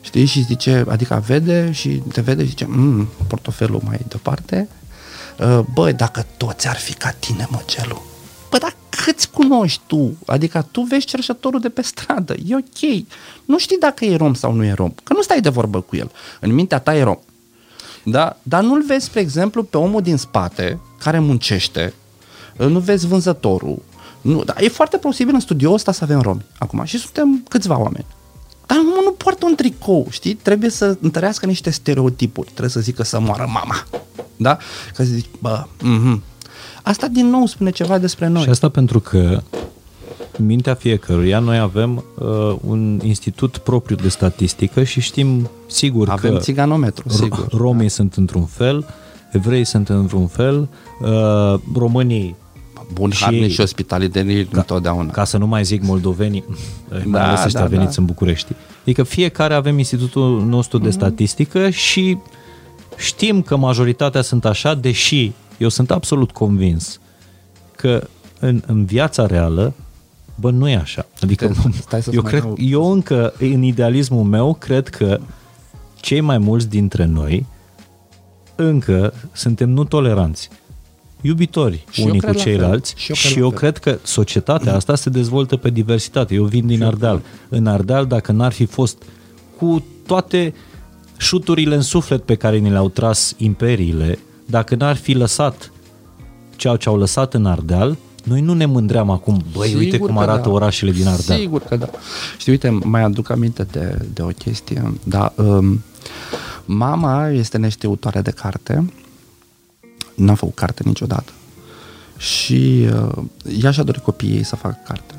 Știi? Și zice, adică vede și te vede și zice, mm, portofelul mai departe. Uh, bă, dacă toți ar fi ca tine, măgelu. Bă, dar câți cunoști tu? Adică tu vezi cerșătorul de pe stradă, e ok. Nu știi dacă e rom sau nu e rom, că nu stai de vorbă cu el. În mintea ta e rom. Da? Dar nu-l vezi, spre exemplu, pe omul din spate, care muncește, nu vezi vânzătorul. Nu, dar e foarte posibil în studioul ăsta să avem romi acum și suntem câțiva oameni. Dar omul nu poartă un tricou, știi? Trebuie să întărească niște stereotipuri. Trebuie să zică să moară mama. Da? Că zici, bă, mm-hmm. Asta din nou spune ceva despre noi. Și asta pentru că în mintea fiecăruia noi avem uh, un institut propriu de statistică și știm sigur avem că țiganometru, sigur. romii da. sunt într-un fel, evrei sunt într-un fel, uh, românii bun harnici și ospitalității ca, întotdeauna. Ca să nu mai zic moldovenii, da, mai ales ăștia da, veniți da. în București. Adică fiecare avem institutul nostru de mm-hmm. statistică și știm că majoritatea sunt așa, deși eu sunt absolut convins că în, în viața reală, bă, nu e așa. Adică Stai să eu, cred, eu încă, în idealismul meu, cred că cei mai mulți dintre noi încă suntem nu toleranți, iubitori și unii cu ceilalți și eu, și eu cred că societatea asta se dezvoltă pe diversitate. Eu vin din și Ardeal. În Ardeal, dacă n-ar fi fost cu toate șuturile în suflet pe care ni le-au tras imperiile, dacă n-ar fi lăsat ceea ce au lăsat în Ardeal, noi nu ne mândream acum, băi, Sigur uite cum arată da. orașele din Ardeal. Sigur că da. Știi, uite, mai aduc aminte de, de o chestie. Da, um, mama este neștiutoare de carte, n-a făcut carte niciodată. Și uh, ea și-a dorit copiii ei să facă carte.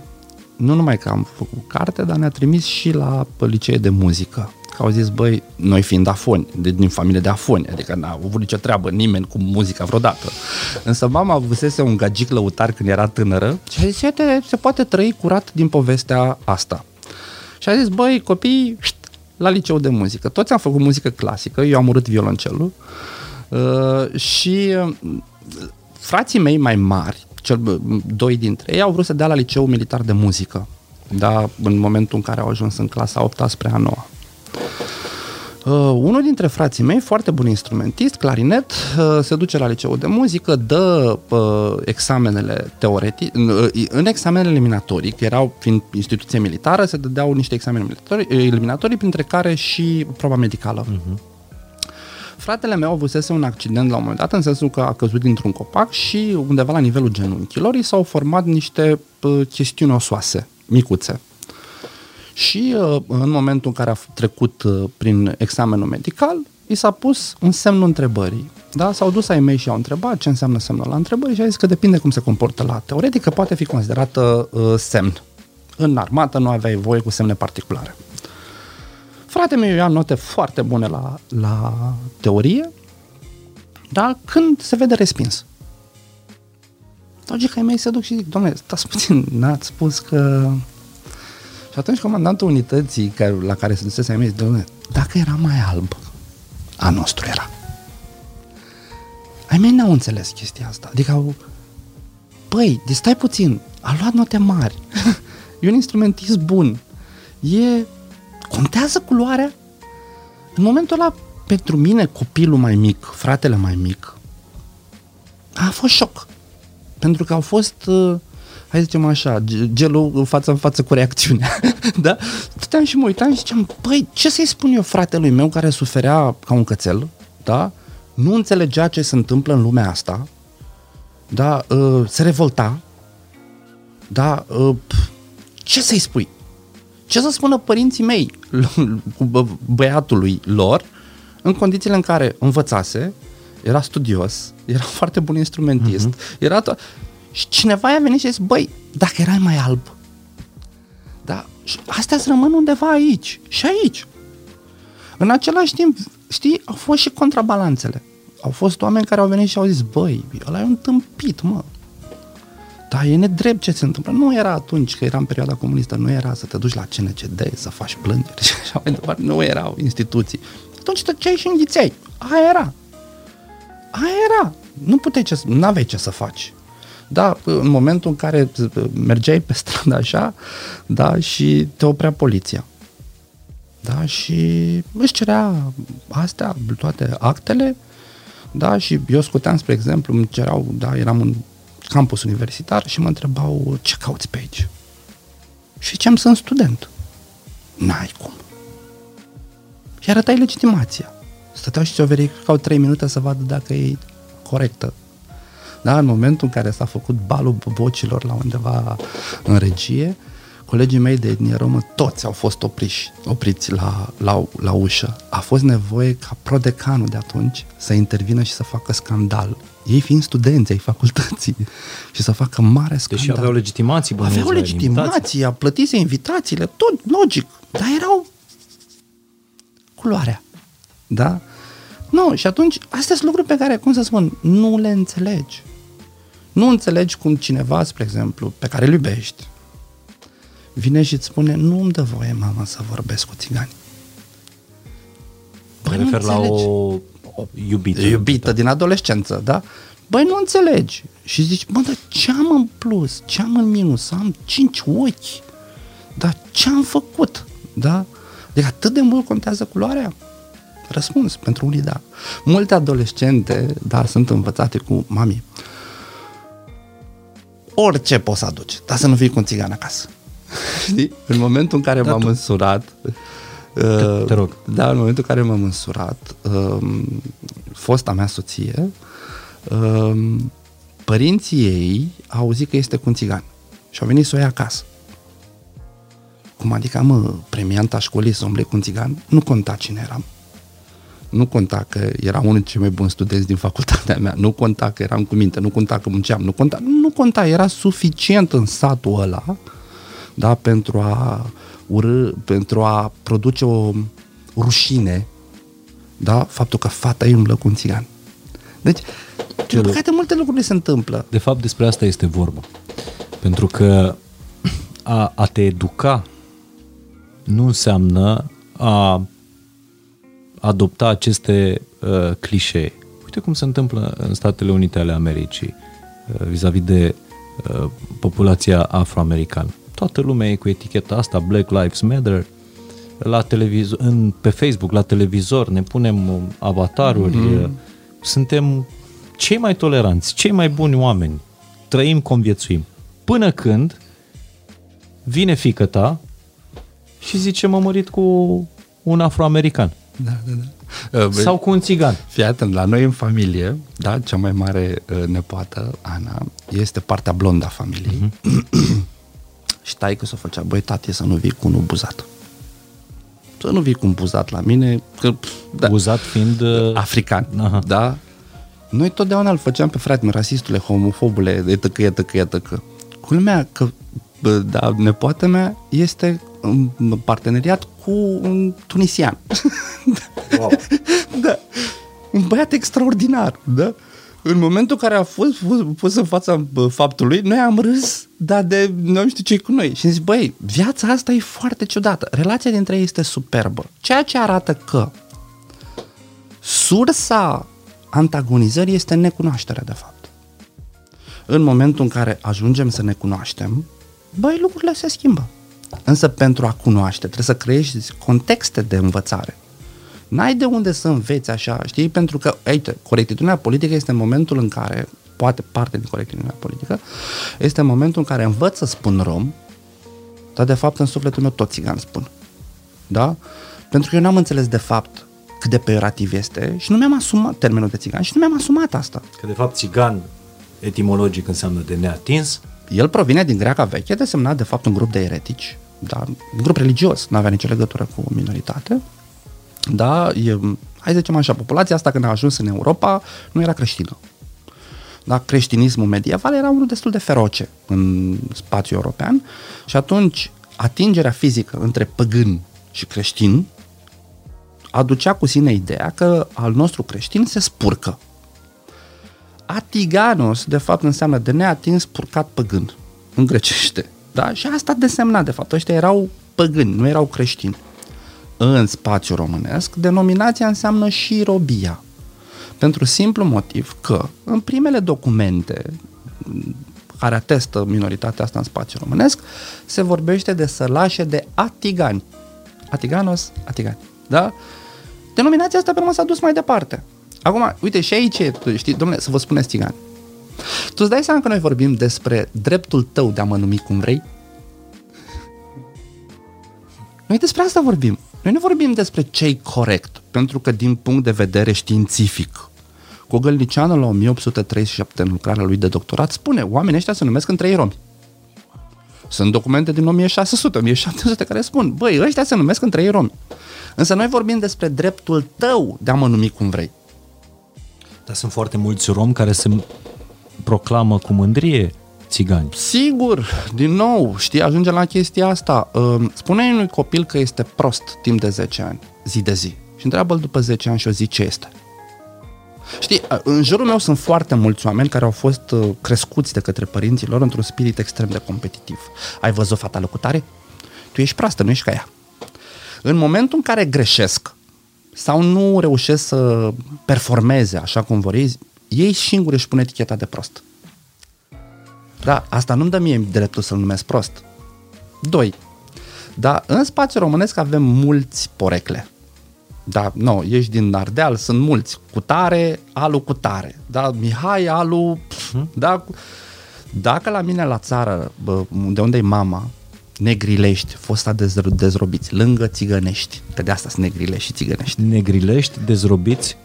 Nu numai că am făcut carte, dar ne-a trimis și la licee de muzică că au zis, băi, noi fiind afoni, de, din familie de afoni, adică n-a avut nicio treabă nimeni cu muzica vreodată. Însă mama avusese un gagic lăutar când era tânără și a zis, uite, se poate trăi curat din povestea asta. Și a zis, băi, copii, la liceu de muzică. Toți am făcut muzică clasică, eu am urât violoncelul uh, și uh, frații mei mai mari, cel, doi dintre ei, au vrut să dea la liceu militar de muzică. Da, în momentul în care au ajuns în clasa 8 spre a 9 Uh, unul dintre frații mei, foarte bun instrumentist, clarinet, uh, se duce la liceul de muzică, dă uh, examenele teoretice, uh, în examenele eliminatorii, că erau fiind instituție militară, se dădeau niște examene eliminatorii, eliminatorii printre care și proba medicală. Uh-huh. Fratele meu avusese un accident la un moment dat, în sensul că a căzut dintr-un copac și undeva la nivelul genunchilor i s-au format niște uh, chestiuni osoase micuțe. Și uh, în momentul în care a trecut uh, prin examenul medical, i s-a pus un semnul întrebării. Da? S-au dus ai mei și au întrebat ce înseamnă semnul la întrebări și a zis că depinde cum se comportă la teoretică, poate fi considerată uh, semn. În armată nu aveai voie cu semne particulare. Frate meu ia note foarte bune la, la teorie, dar când se vede respins. Logica ai mei se duc și zic, domnule, stați puțin, n-ați spus că... Și atunci comandantul unității care, la care se dusese ai mei, zic, domnule, dacă era mai alb, a nostru era. Ai mei n-au înțeles chestia asta. Adică au... Păi, de stai puțin, a luat note mari. e un instrumentist bun. E... Contează culoarea? În momentul ăla, pentru mine, copilul mai mic, fratele mai mic, a fost șoc. Pentru că au fost, uh, hai să zicem așa, gelul față în față cu reacțiunea. da? Stăteam și mă uitam și ziceam, păi, ce să-i spun eu fratelui meu care suferea ca un cățel, da? Nu înțelegea ce se întâmplă în lumea asta, da? Uh, se revolta, da? Uh, ce să-i spui? Ce să spună părinții mei cu băiatului lor în condițiile în care învățase, era studios, era foarte bun instrumentist, uh-huh. era to- și cineva i-a venit și a zis, băi, dacă erai mai alb, da, astea să rămân undeva aici și aici. În același timp, știi, au fost și contrabalanțele. Au fost oameni care au venit și au zis, băi, ăla e un tâmpit, mă. Da, e nedrept ce se întâmplă. Nu era atunci, că era în perioada comunistă, nu era să te duci la CNCD, să faci plângeri și așa mai departe. Nu erau instituții. Atunci tăceai și înghițeai. Aia era. Aia era. Nu puteai ce, nu aveai ce să faci. Da, în momentul în care mergeai pe stradă așa, da, și te oprea poliția. Da, și își cerea astea, toate actele, da, și eu scoteam, spre exemplu, îmi cerau, da, eram în campus universitar și mă întrebau ce cauți pe aici. Și ziceam, sunt student. N-ai cum. Și arătai legitimația. Stăteau și ți-o verificau 3 minute să vadă dacă e corectă. Da, în momentul în care s-a făcut balul vocilor la undeva în regie, colegii mei de etnie romă, toți au fost opriși, opriți la, la, la ușă. A fost nevoie ca prodecanul de atunci să intervină și să facă scandal. Ei fiind studenți ai facultății și să facă mare scandal. Deși aveau legitimații, bănuiesc, Aveau legitimații, a plătise invitațiile, tot logic, dar erau culoarea. Da? Nu, și atunci, astea sunt lucruri pe care, cum să spun, nu le înțelegi. Nu înțelegi cum cineva, spre exemplu, pe care îl iubești, vine și îți spune, nu îmi dă voie, mama, să vorbesc cu țigani. Mă refer la o, o iubită. Iubită din adolescență, da? Băi, nu înțelegi. Și zici, bă, dar ce am în plus? Ce am în minus? Am cinci ochi. Dar ce am făcut? Da? Deci atât de mult contează culoarea? Răspuns, pentru unii da. Multe adolescente, da, sunt învățate cu mami. Orice poți să aduci, dar să nu fii cu un țigan acasă. Știi? În momentul în care da, m-am tu. însurat, te, uh, te rog. Da, în momentul în care m-am însurat, um, fosta mea soție, um, părinții ei au zis că este cu un țigan și au venit să o ia acasă. Cum adică, mă, premianta școlii să umble cu un țigan? Nu conta cine eram. Nu conta că era unul dintre cei mai buni studenți din facultatea mea, nu conta că eram cu minte, nu conta că munceam, nu conta, nu conta, era suficient în satul ăla da, pentru a urâ, pentru a produce o rușine, da, faptul că fata e umblă cu un țigan. Deci, din păcate, multe lucruri se întâmplă. De fapt, despre asta este vorba. Pentru că a, a te educa nu înseamnă a adopta aceste uh, clișee. Uite cum se întâmplă în Statele Unite ale Americii uh, vis-a-vis de uh, populația afroamericană. Toată lumea e cu eticheta asta, Black Lives Matter, la televizor, în, pe Facebook, la televizor, ne punem avataruri, mm-hmm. suntem cei mai toleranți, cei mai buni oameni, trăim, conviețuim. Până când vine fică ta și zice mă mărit cu un afroamerican. Da, da, da. Uh, Sau cu un țigan. Fii atent, la noi în familie, da, cea mai mare uh, nepoată, Ana, este partea blondă a familiei. Uh-huh. Și tai că s-o făcea, băi, tati, să nu vii cu unul buzat. Să nu vii cu un buzat la mine, că... Da. Buzat fiind... Uh... African, Aha. da? Noi totdeauna îl făceam pe frate, rasistule, homofobule, etc, etc, etc. Culmea că da, nepoată mea este în parteneriat cu un tunisian. Wow. da. Un băiat extraordinar, da? În momentul în care a fost pus în fața faptului, noi am râs, dar de nu știu ce cu noi. Și zic, băi, viața asta e foarte ciudată. Relația dintre ei este superbă. Ceea ce arată că sursa antagonizării este necunoașterea, de fapt. În momentul în care ajungem să ne cunoaștem, băi, lucrurile se schimbă. Însă pentru a cunoaște trebuie să creezi contexte de învățare. N-ai de unde să înveți așa, știi? Pentru că, uite, corectitudinea politică este momentul în care, poate parte din corectitudinea politică, este momentul în care învăț să spun rom, dar de fapt în sufletul meu tot țigan spun. Da? Pentru că eu n-am înțeles de fapt cât de peorativ este și nu mi-am asumat termenul de țigan și nu mi-am asumat asta. Că de fapt țigan etimologic înseamnă de neatins. El provine din greaca veche, desemnat de fapt un grup de eretici, da, un grup religios, nu avea nicio legătură cu minoritate. Da, e, hai să zicem așa, populația asta când a ajuns în Europa nu era creștină. Da, creștinismul medieval era unul destul de feroce în spațiul european și atunci atingerea fizică între păgân și creștin aducea cu sine ideea că al nostru creștin se spurcă. Atiganos, de fapt, înseamnă de neatins purcat păgân, în grecește. Da? Și asta desemna, de fapt, ăștia erau păgâni, nu erau creștini. În spațiul românesc, denominația înseamnă și robia. Pentru simplu motiv că în primele documente care atestă minoritatea asta în spațiul românesc, se vorbește de sălașe de atigani. Atiganos, atigani. Da? Denominația asta pe urmă s-a dus mai departe. Acum, uite, și aici, știi, domnule, să vă spuneți țigani. Tu îți dai seama că noi vorbim despre dreptul tău de a mă numi cum vrei? Noi despre asta vorbim. Noi nu vorbim despre ce corect, pentru că din punct de vedere științific, Gogălnicianu la 1837 în lucrarea lui de doctorat spune oamenii ăștia se numesc între ei romi. Sunt documente din 1600, 1700 care spun, băi, ăștia se numesc între ei romi. Însă noi vorbim despre dreptul tău de a mă numi cum vrei. Dar sunt foarte mulți romi care se proclamă cu mândrie țigani. Sigur, din nou, știi, ajunge la chestia asta. Spune unui copil că este prost timp de 10 ani, zi de zi. Și întreabă-l după 10 ani și o zi ce este. Știi, în jurul meu sunt foarte mulți oameni care au fost uh, crescuți de către părinții lor într-un spirit extrem de competitiv. Ai văzut fata lăcutare? Tu ești proastă, nu ești ca ea. În momentul în care greșesc sau nu reușesc să performeze așa cum vor ei, ei singuri își pun eticheta de prost. Da, asta nu-mi dă mie dreptul să-l numesc prost. Doi, da, în spațiul românesc avem mulți porecle. Da, nu, ești din Ardeal, sunt mulți. Cutare, alu cutare. Da, Mihai, alu... Uh-huh. Da, dacă la mine la țară, bă, de unde e mama, negrilești, fosta dezro- dezrobiți, lângă țigănești, că de asta sunt negrilești și țigănești. Negrilești, dezrobiți,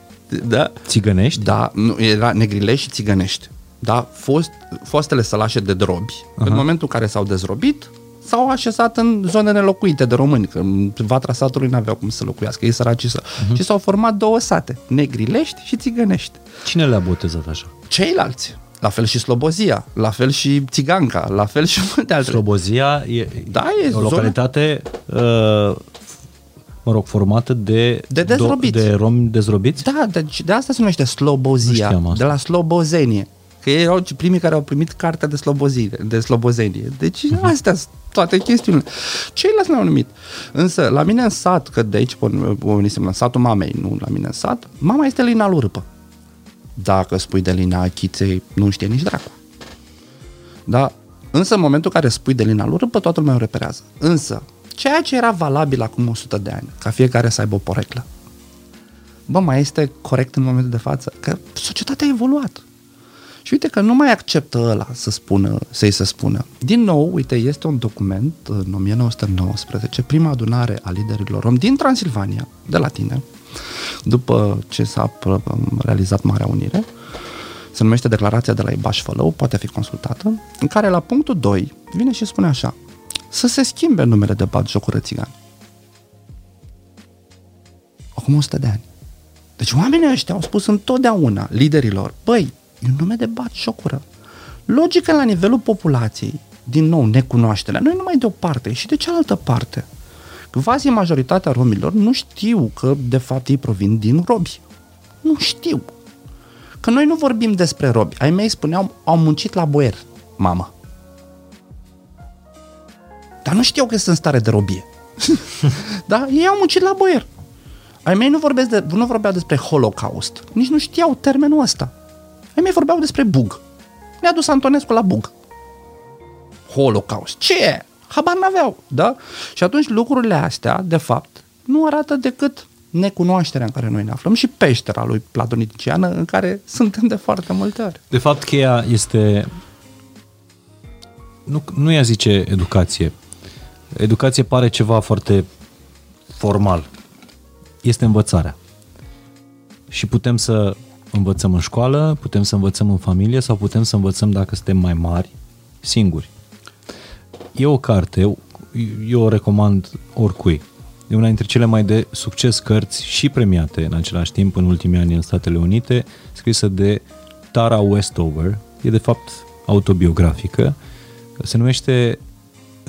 da. țigănești? Da, nu, era negrilești și țigănești. Da, fost, fostele sălașe de drobi. Uh-huh. În momentul în care s-au dezrobit, s-au așezat în zone nelocuite de români, că în vatra satului n-aveau cum să locuiască, ei săraci să... Uh-huh. Și s-au format două sate, negrilești și țigănești. Cine le-a botezat așa? Ceilalți. La fel și Slobozia, la fel și Țiganca, la fel și multe alte. Slobozia e, da, e o localitate uh, mă rog, formată de, de, dezrobiți. de romi dezrobiți? Da, de, de asta se numește Slobozia, de la Slobozenie. Că ei erau primii care au primit cartea de slobozire, de slobozenie. Deci uh-huh. astea sunt toate chestiunile. Ceilalți ne-au numit. Însă, la mine în sat, că de aici venisem la satul mamei, nu la mine în sat, mama este Lina Lurpă. Dacă spui de Lina Achiței, nu știe nici dracu. Da? Însă, în momentul în care spui de Lina Lurpă, toată lumea o reperează. Însă, ceea ce era valabil acum 100 de ani, ca fiecare să aibă o poreclă, bă, mai este corect în momentul de față? Că societatea a evoluat. Și uite că nu mai acceptă ăla să spună, să-i se spună. Din nou, uite, este un document în 1919, prima adunare a liderilor rom din Transilvania, de la tine, după ce s-a realizat Marea Unire, se numește Declarația de la Ibaș Fălău, poate fi consultată, în care la punctul 2 vine și spune așa, să se schimbe numele de bat jocură țigan. Acum 100 de ani. Deci oamenii ăștia au spus întotdeauna liderilor, băi, e un nume de bat jocură. Logică la nivelul populației, din nou, necunoașterea, nu e numai de o parte, și de cealaltă parte. Quasi majoritatea romilor nu știu că, de fapt, ei provin din robi. Nu știu. Că noi nu vorbim despre robi. Ai mei spuneau, au muncit la boier, mamă. Dar nu știau că sunt în stare de robie. da? Ei au muncit la boier. Ai mei nu, vorbesc de, nu vorbeau despre holocaust. Nici nu știau termenul ăsta. Ai mei vorbeau despre bug. Ne-a dus Antonescu la bug. Holocaust. Ce e? Habar n-aveau, da? Și atunci lucrurile astea, de fapt, nu arată decât necunoașterea în care noi ne aflăm și peștera lui platoniciană în care suntem de foarte multe ori. De fapt, cheia este nu, nu i-a zice educație. Educație pare ceva foarte formal. Este învățarea. Și putem să învățăm în școală, putem să învățăm în familie sau putem să învățăm dacă suntem mai mari, singuri. E o carte, eu o recomand oricui. E una dintre cele mai de succes cărți și premiate în același timp în ultimii ani în Statele Unite, scrisă de Tara Westover. E de fapt autobiografică. Se numește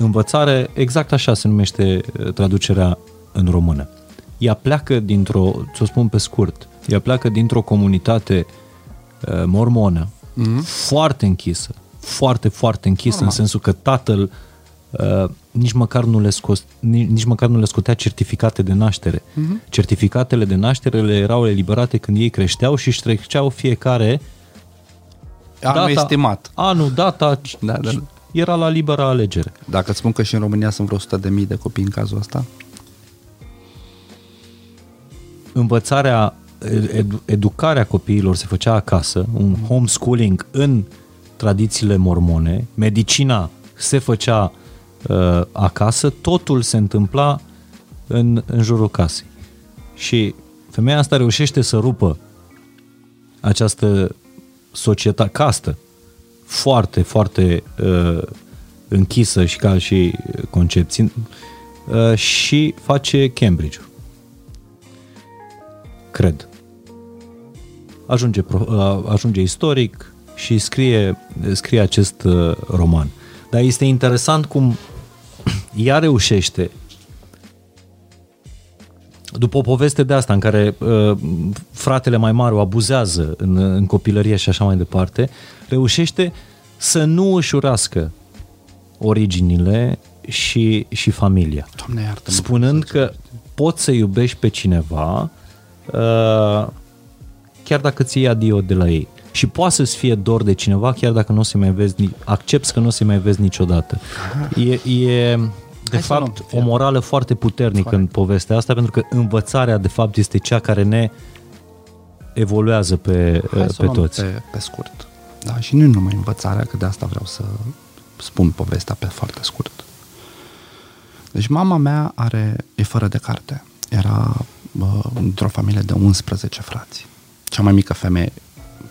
Învățare, exact așa se numește uh, traducerea în română. Ea pleacă dintr-o, ți-o spun pe scurt, ea pleacă dintr-o comunitate uh, mormonă, mm-hmm. foarte închisă, foarte, foarte închisă, Normal. în sensul că tatăl uh, nici, măcar nu le scos, nici, nici măcar nu le scotea certificate de naștere. Mm-hmm. Certificatele de naștere le erau eliberate când ei creșteau și își treceau fiecare Anul data, estimat. Anul, data, da, da. era la liberă alegere. Dacă îți spun că și în România sunt vreo 100 de mii de copii în cazul ăsta? Învățarea edu- educarea copiilor se făcea acasă, un homeschooling în tradițiile mormone, medicina se făcea uh, acasă, totul se întâmpla în, în jurul casei. Și femeia asta reușește să rupă această societate, castă, foarte, foarte uh, închisă și ca și concepție, uh, și face Cambridge-ul. Cred ajunge, ajunge istoric și scrie, scrie acest uh, roman. Dar este interesant cum ea reușește după o poveste de asta în care uh, fratele mai mare o abuzează în, în copilărie și așa mai departe, reușește să nu își urască originile și, și familia. Doamne, iartă spunând că poți să iubești pe cineva uh, chiar dacă ți iei adio de la ei. Și poate să-ți fie dor de cineva, chiar dacă nu o să mai vezi, accepti că nu o să mai vezi niciodată. E, e de Hai fapt, o morală foarte puternică foarte. în povestea asta, pentru că învățarea, de fapt, este cea care ne evoluează pe, Hai pe toți. Pe, pe scurt. Da, și nu numai învățarea, că de asta vreau să spun povestea pe foarte scurt. Deci mama mea are, e fără de carte. Era bă, într-o familie de 11 frați cea mai mică femeie,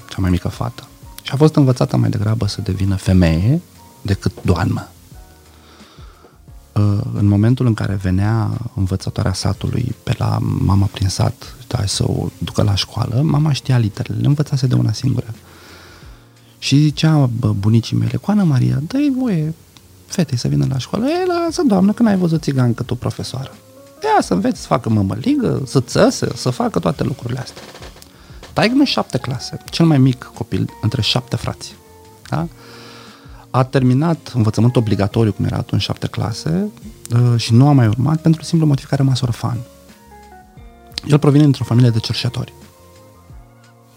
cea mai mică fată. Și a fost învățată mai degrabă să devină femeie decât doamnă. Uh, în momentul în care venea învățătoarea satului pe la mama prin sat, da, să o ducă la școală, mama știa literele, le învățase de una singură. Și zicea bă, bunicii mele, cu Ana Maria, dă-i voie fetei să vină la școală. E, lasă, doamnă, că n-ai văzut țigancă tu, profesoară. Ia să înveți să facă mămăligă, să țăse, să facă toate lucrurile astea. Taică în șapte clase, cel mai mic copil între șapte frați. Da? A terminat învățământ obligatoriu, cum era atunci șapte clase, uh, și nu a mai urmat pentru simplu motiv că a rămas orfan. El provine dintr-o familie de cerșetori.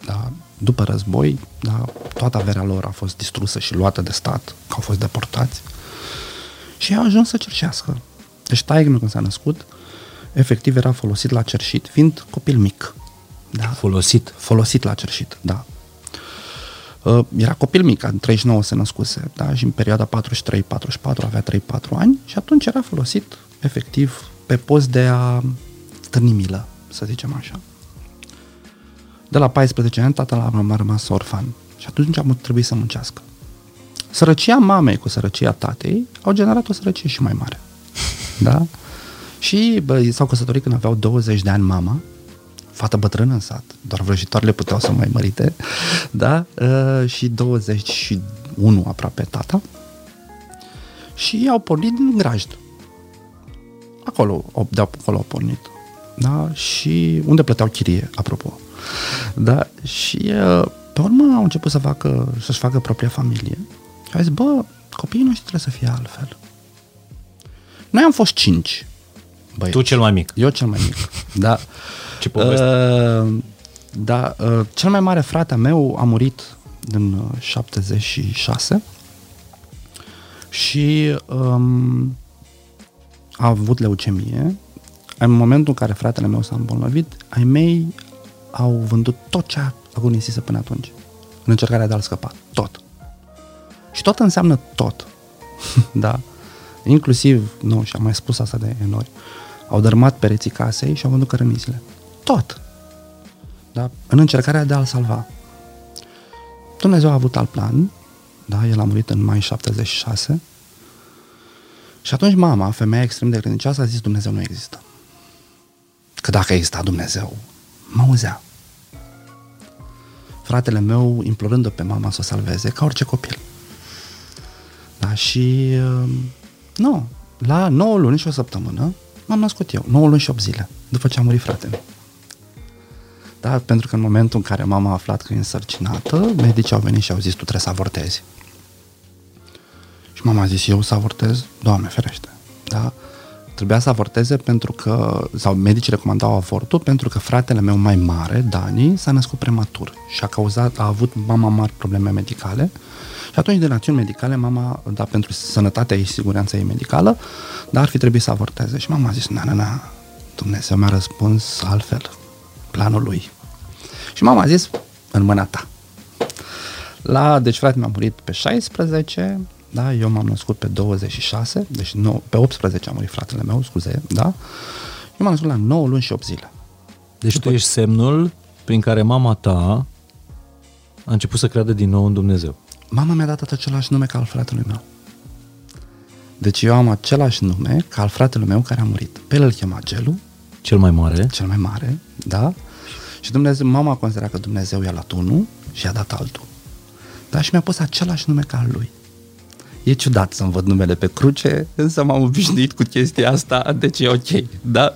Da? După război, da, toată averea lor a fost distrusă și luată de stat, că au fost deportați. Și a ajuns să cerșească. Deci taigă când s-a născut, efectiv era folosit la cerșit, fiind copil mic. Da. Folosit. Folosit la cerșit, da. Uh, era copil mic, în 39 se născuse, da, și în perioada 43-44 avea 3-4 ani și atunci era folosit efectiv pe post de a stârni milă, să zicem așa. De la 14 ani, tatăl a rămas orfan și atunci am trebuit să muncească. sărăcia mamei cu sărăcia tatei au generat o sărăcie și mai mare. Da? Și bă, s-au căsătorit când aveau 20 de ani mama, fată bătrână în sat, doar vrăjitoarele puteau să mai mărite, da? Uh, și 21 aproape tata. Și au pornit din grajd. Acolo, de acolo au pornit. Da? Și unde plăteau chirie, apropo. Da? Și uh, pe urmă au început să facă, să-și facă propria familie. Și au zis, bă, copiii noștri trebuie să fie altfel. Noi am fost cinci. Băieți. Tu cel mai mic. Eu cel mai mic, da. Ce poveste? Uh, da, uh, cel mai mare frate meu a murit în 76 uh, și um, a avut leucemie. În momentul în care fratele meu s-a îmbolnăvit, ai mei au vândut tot ce a agonisise până atunci, în încercarea de a-l scăpa. Tot. Și tot înseamnă tot. da? Inclusiv, nu, și am mai spus asta de enori, au dărmat pereții casei și au vândut cărămizile. Tot. Da? În încercarea de a-l salva. Dumnezeu a avut alt plan, da? el a murit în mai 76, și atunci mama, femeia extrem de credincioasă, a zis Dumnezeu nu există. Că dacă exista Dumnezeu, mă auzea. Fratele meu implorând pe mama să o salveze, ca orice copil. Da, și uh, nu, la 9 luni și o săptămână m-am născut eu, 9 luni și 8 zile, după ce a murit fratele. Da, pentru că în momentul în care mama a aflat că e însărcinată, medicii au venit și au zis, tu trebuie să avortezi. Și mama a zis, eu să avortez? Doamne ferește. Da? Trebuia să avorteze pentru că, sau medicii recomandau avortul pentru că fratele meu mai mare, Dani, s-a născut prematur și a cauzat, a avut mama mari probleme medicale și atunci de națiuni medicale, mama, da, pentru sănătatea ei, siguranța ei medicală, dar ar fi trebuit să avorteze. Și mama a zis, na, na, na, Dumnezeu mi-a răspuns altfel, planul lui. Și mama a zis, în mâna ta. La, deci frate mi-a murit pe 16, da, eu m-am născut pe 26, deci nou, pe 18 a murit fratele meu, scuze, da, eu m-am născut la 9 luni și 8 zile. Deci După... tu ești semnul prin care mama ta a început să creadă din nou în Dumnezeu. Mama mi-a dat același nume ca al fratelui meu. Deci eu am același nume ca al fratelui meu care a murit. Pe el îl chema Gelu. Cel mai mare. Cel mai mare, da. Și Dumnezeu, mama considera că Dumnezeu i-a luat unul și i-a dat altul. Da, și mi-a pus același nume ca al lui. E ciudat să-mi văd numele pe cruce, însă m-am obișnuit cu chestia asta, deci e ok, da?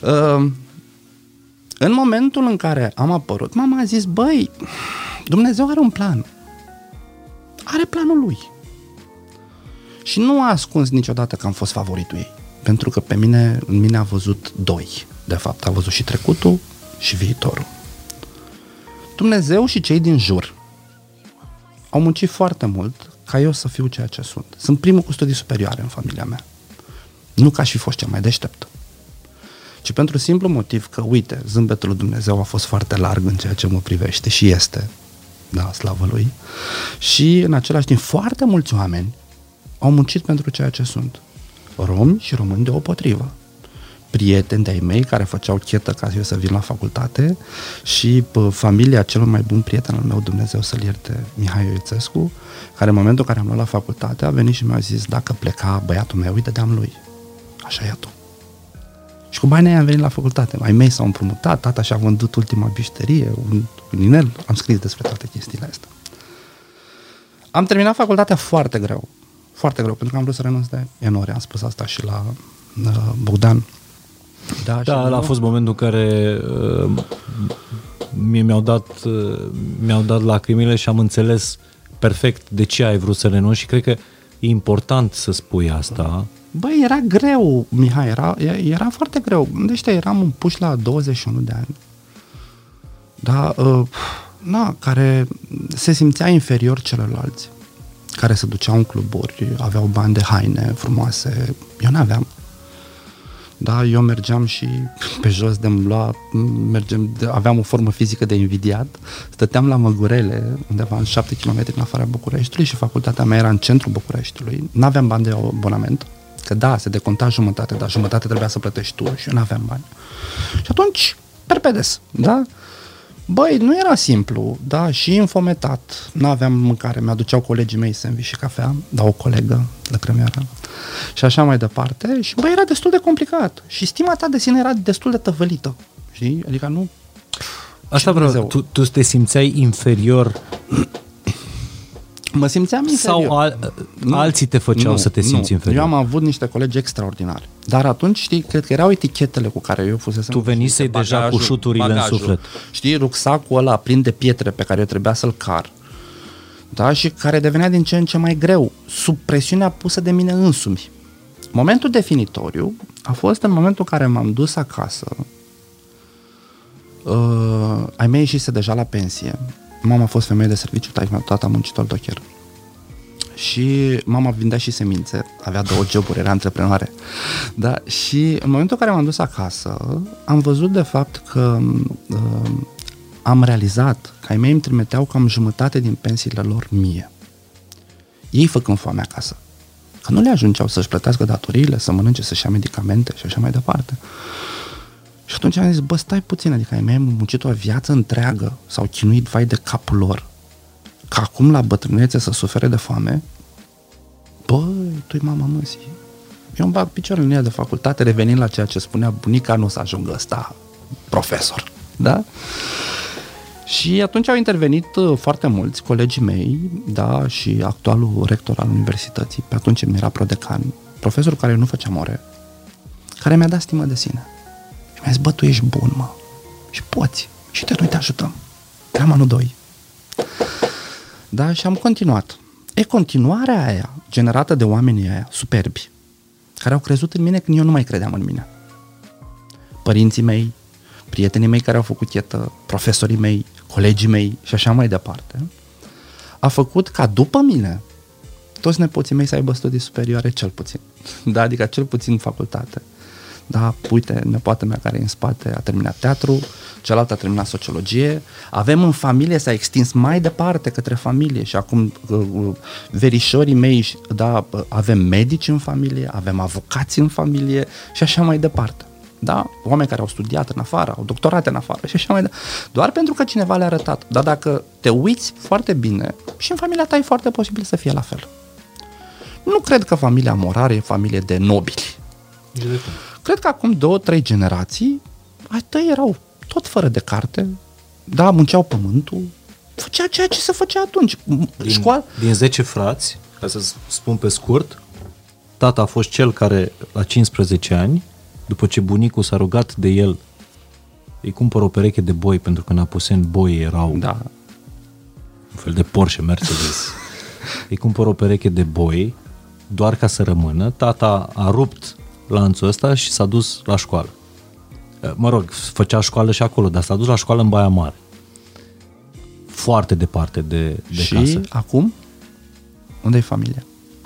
Uh, în momentul în care am apărut, mama a zis, băi, Dumnezeu are un plan. Are planul lui. Și nu a ascuns niciodată că am fost favoritul ei. Pentru că pe mine, în mine a văzut doi. De fapt, a văzut și trecutul și viitorul. Dumnezeu și cei din jur au muncit foarte mult ca eu să fiu ceea ce sunt. Sunt primul cu studii superioare în familia mea. Nu ca și fost cel mai deștept. Ci pentru simplu motiv că, uite, zâmbetul lui Dumnezeu a fost foarte larg în ceea ce mă privește și este, da, slavă lui. Și în același timp, foarte mulți oameni au muncit pentru ceea ce sunt. Romi și români deopotrivă prieteni de-ai mei care făceau chetă ca eu să vin la facultate și pă, familia celui mai bun prieten al meu, Dumnezeu să-l ierte, Mihai Ioițescu, care în momentul în care am luat la facultate a venit și mi-a zis dacă pleca băiatul meu, îi dădeam lui. Așa e tu. Și cu banii am venit la facultate. Mai mei s-au împrumutat, tata și-a vândut ultima bișterie, un, un inel, am scris despre toate chestiile astea. Am terminat facultatea foarte greu. Foarte greu, pentru că am vrut să renunț de enori. Am spus asta și la uh, Bogdan. Da, da a fost momentul în care uh, mie mi-au dat, uh, mi-au dat lacrimile și am înțeles perfect de ce ai vrut să renunți și cred că e important să spui asta. Băi, era greu, Mihai, era, era foarte greu. Deci eram un puș la 21 de ani. Da, uh, na, care se simțea inferior celorlalți, care se duceau în cluburi, aveau bani de haine frumoase. Eu n-aveam. Da, eu mergeam și pe jos de lua, mergem, de, aveam o formă fizică de invidiat, stăteam la Măgurele, undeva în 7 km în afara Bucureștiului și facultatea mea era în centrul Bucureștiului, nu aveam bani de abonament, că da, se deconta jumătate, dar jumătate trebuia să plătești tu și eu nu aveam bani. Și atunci, perpedes, da? Băi, nu era simplu, da, și infometat. Nu aveam mâncare, mi-aduceau colegii mei sandwich și cafea, da, o colegă de premieră. Și așa mai departe. Și băi, era destul de complicat. Și stima ta de sine era destul de tăvălită. Știi? Adică nu... Asta vreau, tu, tu te simțeai inferior Mă simțeam inferior. Sau al, nu, alții te făceau nu, să te simți nu. inferior? Eu am avut niște colegi extraordinari. Dar atunci, știi, cred că erau etichetele cu care eu fusesem. Tu venisei deja bagajul, cu șuturile bagajul, în suflet. Știi, rucsacul ăla plin de pietre pe care eu trebuia să-l car. Da? Și care devenea din ce în ce mai greu, sub presiunea pusă de mine însumi. Momentul definitoriu a fost în momentul în care m-am dus acasă. Uh, ai mei ieșise deja la pensie Mama a fost femeie de serviciu, taică tata muncitor docher. Și mama vindea și semințe, avea două joburi, era antreprenoare. Da? Și în momentul în care m-am dus acasă, am văzut de fapt că uh, am realizat că ai mei îmi trimiteau cam jumătate din pensiile lor mie. Ei făcând foame acasă. Că nu le ajungeau să-și plătească datoriile, să mănânce, să-și ia medicamente și așa mai departe. Și atunci am zis, bă, stai puțin, adică ai mei muncit o viață întreagă, s-au chinuit vai de capul lor, ca acum la bătrânețe să sufere de foame, băi, tu-i mama măsii. Eu îmi bag picioarele în ea de facultate, revenind la ceea ce spunea bunica, nu o să ajungă ăsta profesor, da? Și atunci au intervenit uh, foarte mulți colegii mei, da, și actualul rector al universității, pe atunci mi era prodecan, profesor care nu făcea more, care mi-a dat stimă de sine. Mi-a zis, bă, tu ești bun, mă. Și poți. Și te noi te ajutăm. Eram anul doi. Da, și am continuat. E continuarea aia, generată de oamenii aia, superbi, care au crezut în mine când eu nu mai credeam în mine. Părinții mei, prietenii mei care au făcut chetă, profesorii mei, colegii mei și așa mai departe, a făcut ca după mine toți nepoții mei să aibă studii superioare cel puțin. Da, adică cel puțin facultate. Da, uite, nepoata mea care e în spate a terminat teatru, cealaltă a terminat sociologie. Avem în familie, s-a extins mai departe către familie și acum uh, uh, verișorii mei, da, avem medici în familie, avem avocați în familie și așa mai departe. Da? Oameni care au studiat în afară, au doctorat în afară și așa mai departe. Doar pentru că cineva le-a arătat. Dar dacă te uiți foarte bine, și în familia ta e foarte posibil să fie la fel. Nu cred că familia Morar e familie de nobili. Cred că acum două, trei generații, ai tăi erau tot fără de carte, da, munceau pământul, făcea ceea ce se făcea atunci. Din, Școală... din 10 frați, ca să spun pe scurt, tata a fost cel care, la 15 ani, după ce bunicul s-a rugat de el, îi cumpăr o pereche de boi, pentru că în Apuseni boi erau da. un fel de Porsche Mercedes. îi cumpăr o pereche de boi, doar ca să rămână. Tata a rupt lanțul ăsta și s-a dus la școală. Eh, mă rog, făcea școală și acolo, dar s-a dus la școală în Baia Mare. Foarte departe de, de și casă. acum? Unde e familia?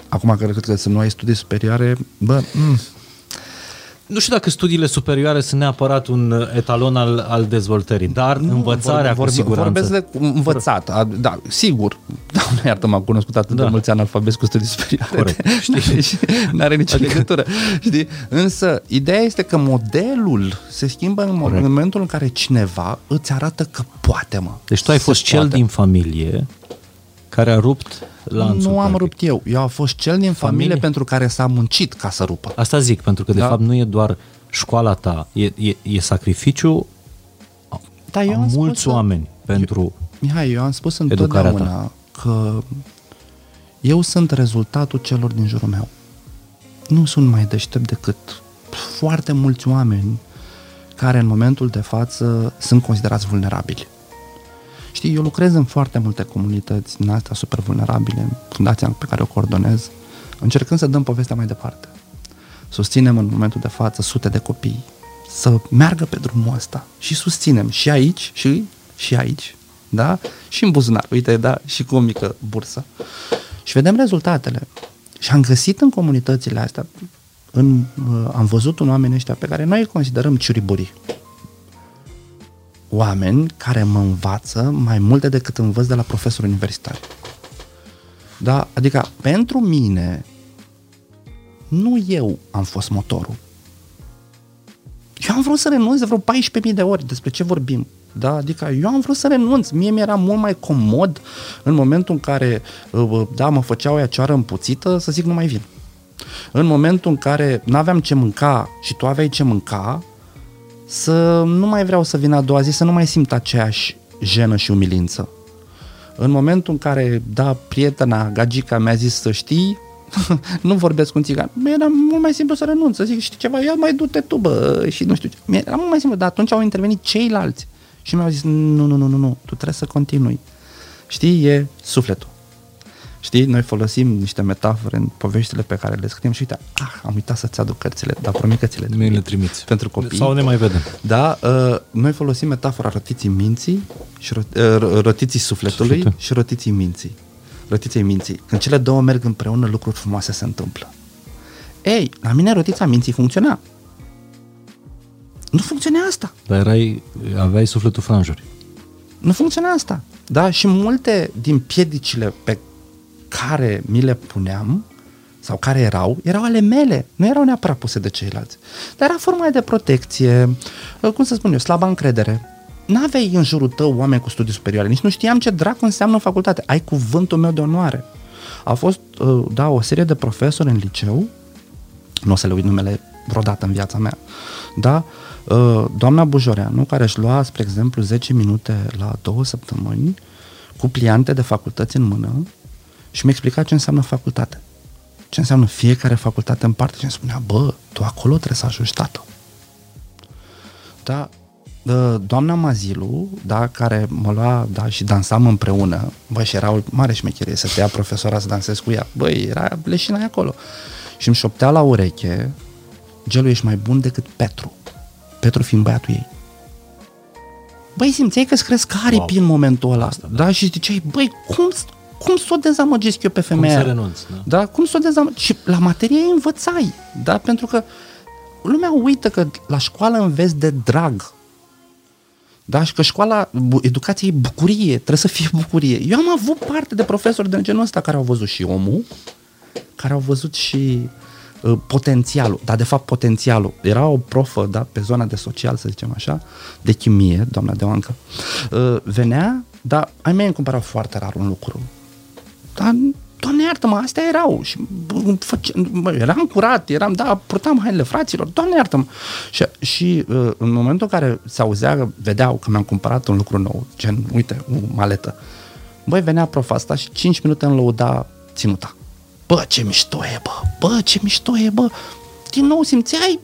Acum cred că să nu ai studii superioare, bă, mm, nu știu dacă studiile superioare sunt neapărat un uh, etalon al, al dezvoltării, dar nu, învățarea vorbe, cu siguranță. Vorbesc de învățat, a, da, sigur. Doamne iartă, m-am cunoscut atât da. de mulți analfabeti cu studii superioare. Corect. Știi? N-are nicio adică... legătură. Știi? Însă, ideea este că modelul se schimbă în Corect. momentul în care cineva îți arată că poate, mă. Deci tu ai fost cel poate. din familie care a rupt lanțul. Nu am practic. rupt eu. Eu am fost cel din familie, familie pentru care s-a muncit ca să rupă. Asta zic, pentru că de da? fapt nu e doar școala ta, e, e, e sacrificiu da, eu a mulți spus oameni că, pentru eu, Mihai, eu am spus întotdeauna ta. că eu sunt rezultatul celor din jurul meu. Nu sunt mai deștept decât foarte mulți oameni care în momentul de față sunt considerați vulnerabili. Știi, eu lucrez în foarte multe comunități din astea super vulnerabile, fundația pe care o coordonez, încercând să dăm povestea mai departe. Susținem în momentul de față sute de copii să meargă pe drumul ăsta și susținem și aici și, și aici, da? Și în buzunar, uite, da, și cu o mică bursă. Și vedem rezultatele. Și am găsit în comunitățile astea, în, uh, am văzut un oameni ăștia pe care noi îi considerăm ciuriburii oameni care mă învață mai multe decât învăț de la profesori universitari. Da? Adică, pentru mine, nu eu am fost motorul. Eu am vrut să renunț de vreo 14.000 de ori despre ce vorbim. Da? Adică eu am vrut să renunț. Mie mi-era mult mai comod în momentul în care uh, da, mă făceau ea cioară împuțită să zic nu mai vin. În momentul în care nu aveam ce mânca și tu aveai ce mânca, să nu mai vreau să vin a doua zi, să nu mai simt aceeași jenă și umilință. În momentul în care, da, prietena, gagica mi-a zis să știi, nu vorbesc cu un țigan. Era mult mai simplu să renunț, să zic, știi ceva, ia mai du-te tu, bă, și nu știu ce. Era mult mai simplu, dar atunci au intervenit ceilalți și mi-au zis, nu, nu, nu, nu, nu, tu trebuie să continui. Știi, e sufletul. Știi, noi folosim niște metafore în poveștile pe care le scriem și uite, ah, am uitat să-ți aduc cărțile, dar promit că ți le Mi le trimiți. Pentru copii. Sau ne mai vedem. Da, uh, noi folosim metafora rotiții minții, și rot, uh, rotiții sufletului Sufletul. și rotiții minții. Rotiței minții. Când cele două merg împreună, lucruri frumoase se întâmplă. Ei, la mine rotița minții funcționa. Nu funcționa asta. Dar erai, aveai sufletul franjuri. Nu funcționa asta. Da? Și multe din piedicile pe care mi le puneam sau care erau, erau ale mele, nu erau neapărat puse de ceilalți. Dar era forma de protecție, cum să spun eu, slaba încredere. N-aveai în jurul tău oameni cu studii superioare, nici nu știam ce dracu înseamnă facultate. Ai cuvântul meu de onoare. A fost, uh, da, o serie de profesori în liceu, nu o să le uit numele vreodată în viața mea, da, uh, doamna Bujoreanu, care își lua, spre exemplu, 10 minute la două săptămâni, cu pliante de facultăți în mână și mi explica ce înseamnă facultate. Ce înseamnă fiecare facultate în parte și îmi spunea, bă, tu acolo trebuie să ajungi, tată. Da, doamna Mazilu, da, care mă lua, da, și dansam împreună, bă, și era o mare șmecherie să te ia profesora să dansezi cu ea, băi, era leșina acolo. Și îmi șoptea la ureche, Gelu, ești mai bun decât Petru. Petru fiind băiatul ei. Băi, simțeai că-ți cresc aripi wow. în momentul ăla. Asta, da. da? Și ziceai, băi, cum, cum să o dezamăgesc eu pe femeia? Cum să renunț, da? da? Cum să o dezamăgesc? Și la materie învățai, da? Pentru că lumea uită că la școală înveți de drag. Da? Și că școala, educația e bucurie, trebuie să fie bucurie. Eu am avut parte de profesori de genul ăsta care au văzut și omul, care au văzut și uh, potențialul, dar de fapt potențialul. Era o profă, da, pe zona de social, să zicem așa, de chimie, doamna Deoancă, uh, venea, dar ai mei îmi cumpărau foarte rar un lucru. Dar Doamne iartă-mă, astea erau și făce, bă, eram curat, eram, da, purtam hainele fraților, Doamne iartă-mă. Și, și uh, în momentul în care se auzea, vedeau că mi-am cumpărat un lucru nou, gen, uite, o maletă, băi, venea profa asta și 5 minute în lăuda ținuta. Bă, ce mișto e, bă, bă, ce mișto e, bă. Din nou simțeai,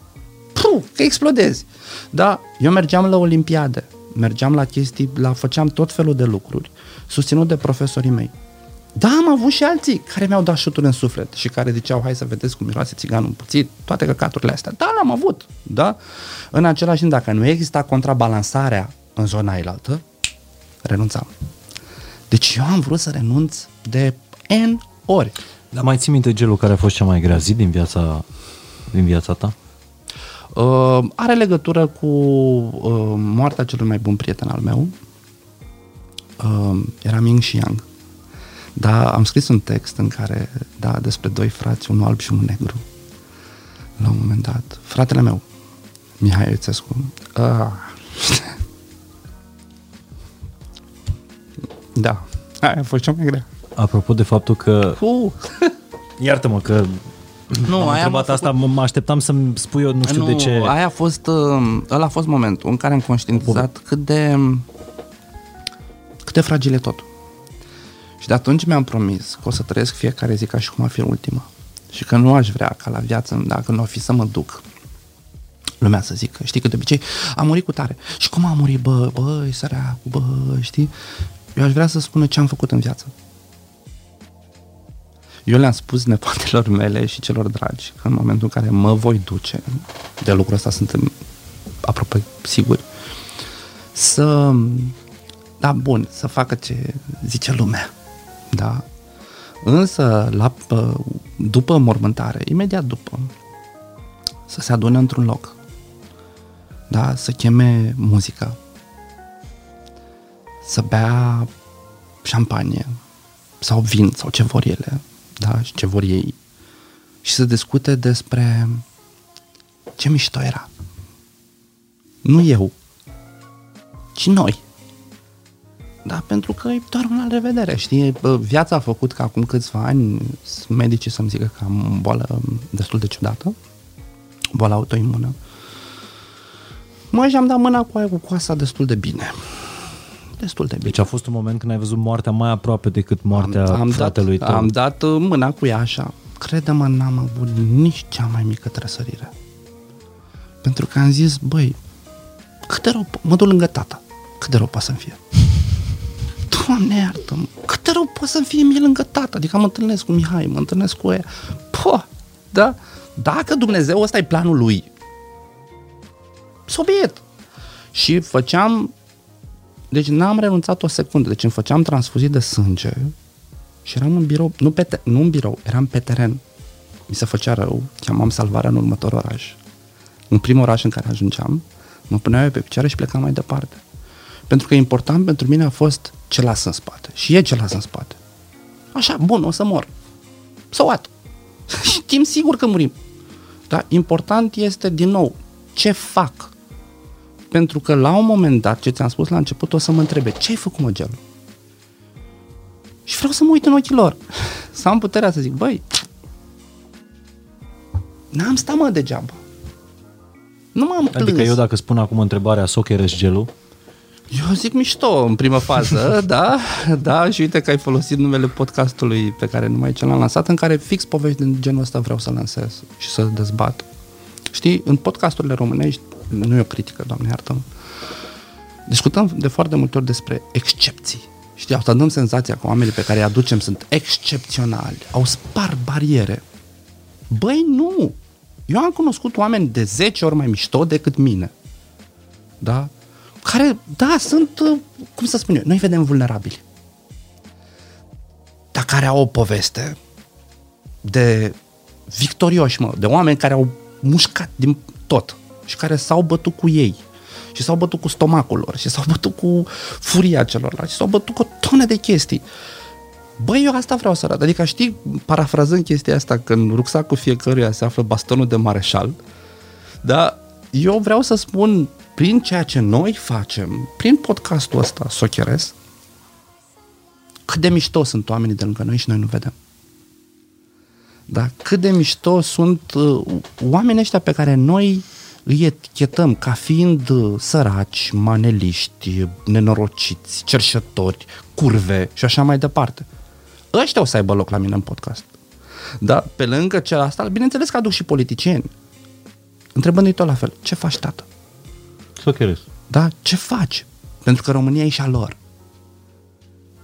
pru, că explodezi. Da, eu mergeam la olimpiade, mergeam la chestii, la făceam tot felul de lucruri, susținut de profesorii mei. Da, am avut și alții care mi-au dat șuturi în suflet și care ziceau, hai să vedeți cum miroase țiganul împuțit, toate căcaturile astea. Da, l-am avut, da? În același timp, dacă nu exista contrabalansarea în zona ailaltă, renunțam. Deci eu am vrut să renunț de N ori. Dar mai ții minte gelul care a fost cea mai grea zi din viața, din viața ta? Uh, are legătură cu uh, moartea celui mai bun prieten al meu. Uh, era Ming și Yang. Da, am scris un text în care, da, despre doi frați, unul alb și unul negru. La un moment dat. Fratele meu, Mihai Iuțescu. Ah. da, aia a fost cea mai grea. Apropo de faptul că... Uh. Iartă-mă că nu, am aia întrebat asta, făcut... mă așteptam să-mi spui eu nu știu nu, de ce... aia a fost, uh, ăla a fost momentul în care am conștientizat cât de cât de fragil e totul. Și de atunci mi-am promis că o să trăiesc fiecare zi ca și cum ar fi ultima. Și că nu aș vrea ca la viață, dacă nu o fi să mă duc, lumea să zică, știi că de obicei a murit cu tare. Și cum a murit, bă, bă, săreacu, bă, știi? Eu aș vrea să spună ce am făcut în viață. Eu le-am spus nepoatelor mele și celor dragi că în momentul în care mă voi duce, de lucrul ăsta sunt aproape siguri, să, da, bun, să facă ce zice lumea, da? Însă, la, după mormântare, imediat după, să se adune într-un loc, da? Să cheme muzica, să bea șampanie sau vin sau ce vor ele, da? Și ce vor ei și să discute despre ce mișto era. Nu eu, ci noi. Da, pentru că e doar un alt revedere, știi? Bă, Viața a făcut că acum câțiva ani medicii să-mi zică că am o boală destul de ciudată, boală autoimună. Mă, și am dat mâna cu aia cu coasa destul de bine. Destul de bine. Deci a fost un moment când ai văzut moartea mai aproape decât moartea am, am fratelui dat, tău. Am dat uh, mâna cu ea așa. Crede-mă, n-am avut nici cea mai mică trăsărire. Pentru că am zis, băi, cât de rău, po- mă duc lângă tata. Cât de rău poate să-mi fie? Doamne iartă cât de rău poate să-mi fie mie lângă tata? Adică mă întâlnesc cu Mihai, mă întâlnesc cu ea. Po, da? Dacă Dumnezeu ăsta e planul lui, sobiet. Și făceam deci n-am renunțat o secundă. Deci îmi făceam transfuzii de sânge și eram în birou, nu, pe te- nu în birou, eram pe teren. Mi se făcea rău, chemam salvarea în următorul oraș. În primul oraș în care ajungeam, mă puneam eu pe picioare și plecam mai departe. Pentru că important pentru mine a fost ce las în spate. Și e ce las în spate. Așa, bun, o să mor. So what? Știm sigur că murim. Dar important este, din nou, ce fac pentru că la un moment dat, ce ți-am spus la început, o să mă întrebe, ce ai făcut, mă, gelul? Și vreau să mă uit în ochii lor. Să am puterea să zic, băi, n-am stat, mă, degeaba. Nu m-am plâns. Adică eu dacă spun acum întrebarea Socheres gelul, Eu zic mișto în primă fază, da, da, și uite că ai folosit numele podcastului pe care numai ce l-am lansat, în care fix povești din genul ăsta vreau să lansez și să dezbat. Știi, în podcasturile românești, nu e o critică, doamne iartă discutăm de foarte multe ori despre excepții. Știi, asta dăm senzația că oamenii pe care îi aducem sunt excepționali, au spart bariere. Băi, nu! Eu am cunoscut oameni de 10 ori mai mișto decât mine. Da? Care, da, sunt, uh, cum să spun eu, noi vedem vulnerabili. Dar care au o poveste de victorioși, mă, de oameni care au mușcat din tot și care s-au bătut cu ei și s-au bătut cu stomacul lor și s-au bătut cu furia celorlalți și s-au bătut cu o tonă de chestii. Băi, eu asta vreau să arăt. Adică, știi, parafrazând chestia asta, că în rucsacul fiecăruia se află bastonul de mareșal, dar eu vreau să spun, prin ceea ce noi facem, prin podcastul ăsta, Socheres, cât de mișto sunt oamenii de lângă noi și noi nu vedem. Da? Cât de mișto sunt uh, oamenii ăștia pe care noi îi etichetăm ca fiind uh, săraci, maneliști, nenorociți, cerșători, curve și așa mai departe. Ăștia o să aibă loc la mine în podcast. Da? Pe lângă cel asta, bineînțeles că aduc și politicieni. Întrebându-i tot la fel, ce faci, tată? Socheres. Da? Ce faci? Pentru că România e și a lor.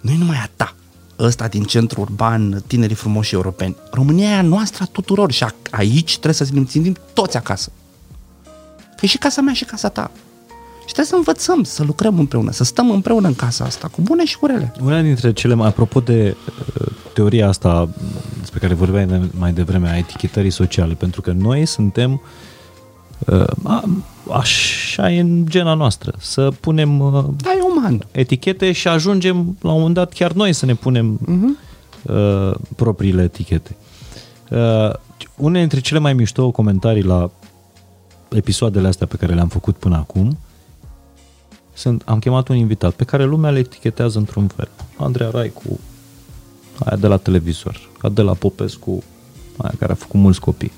Nu e numai a ta. Ăsta din centru urban, tinerii frumoși europeni. România e a noastră a tuturor și a, aici trebuie să ne simțim toți acasă. Că e și casa mea și casa ta. Și trebuie să învățăm să lucrăm împreună, să stăm împreună în casa asta, cu bune și cu rele. Una dintre cele mai, apropo de uh, teoria asta despre care vorbeai de- mai devreme, a etichetării sociale, pentru că noi suntem uh, a, așa e în gena noastră, să punem uh, Da, e uman. etichete și ajungem la un moment dat chiar noi să ne punem uh-huh. uh, propriile etichete. Uh, une dintre cele mai mișto comentarii la episoadele astea pe care le-am făcut până acum sunt, am chemat un invitat pe care lumea le etichetează într-un fel. Andreea Raicu, aia de la televizor, Adela Popescu, aia care a făcut mulți copii,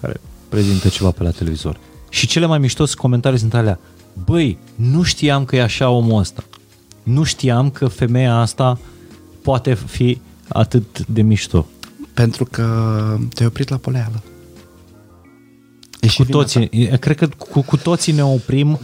care prezintă ceva pe la televizor. Și cele mai mișto comentarii sunt alea, băi, nu știam că e așa omul ăsta. Nu știam că femeia asta poate fi atât de mișto. Pentru că te-ai oprit la poleală. E și Cu vina toții, e- cred că cu, cu toții ne oprim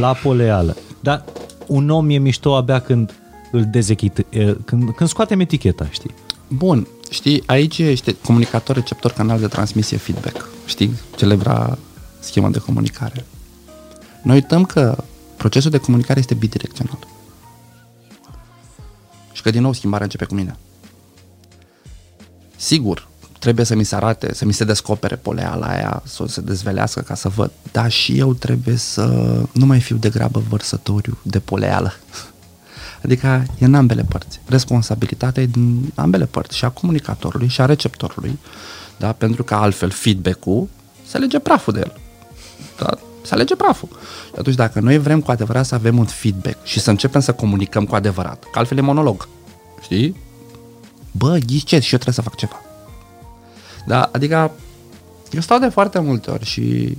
la poleală. Dar un om e mișto abia când îl dezechit, e, când, când scoatem eticheta, știi? Bun, știi, aici ești comunicator, receptor, canal de transmisie, feedback. Știi? Celebra schema de comunicare. Noi uităm că procesul de comunicare este bidirecțional. Și că din nou schimbarea începe cu mine. Sigur, trebuie să mi se arate, să mi se descopere poleala aia, să se dezvelească ca să văd, dar și eu trebuie să nu mai fiu degrabă vărsătoriu de poleală. Adică e în ambele părți. Responsabilitatea e din ambele părți, și a comunicatorului și a receptorului, da? pentru că altfel feedback-ul se lege praful de el. Da? Se alege praful. Și atunci dacă noi vrem cu adevărat să avem un feedback și să începem să comunicăm cu adevărat, că altfel e monolog, știi? Bă, ghiți ce, și eu trebuie să fac ceva. Da, adică eu stau de foarte multe ori și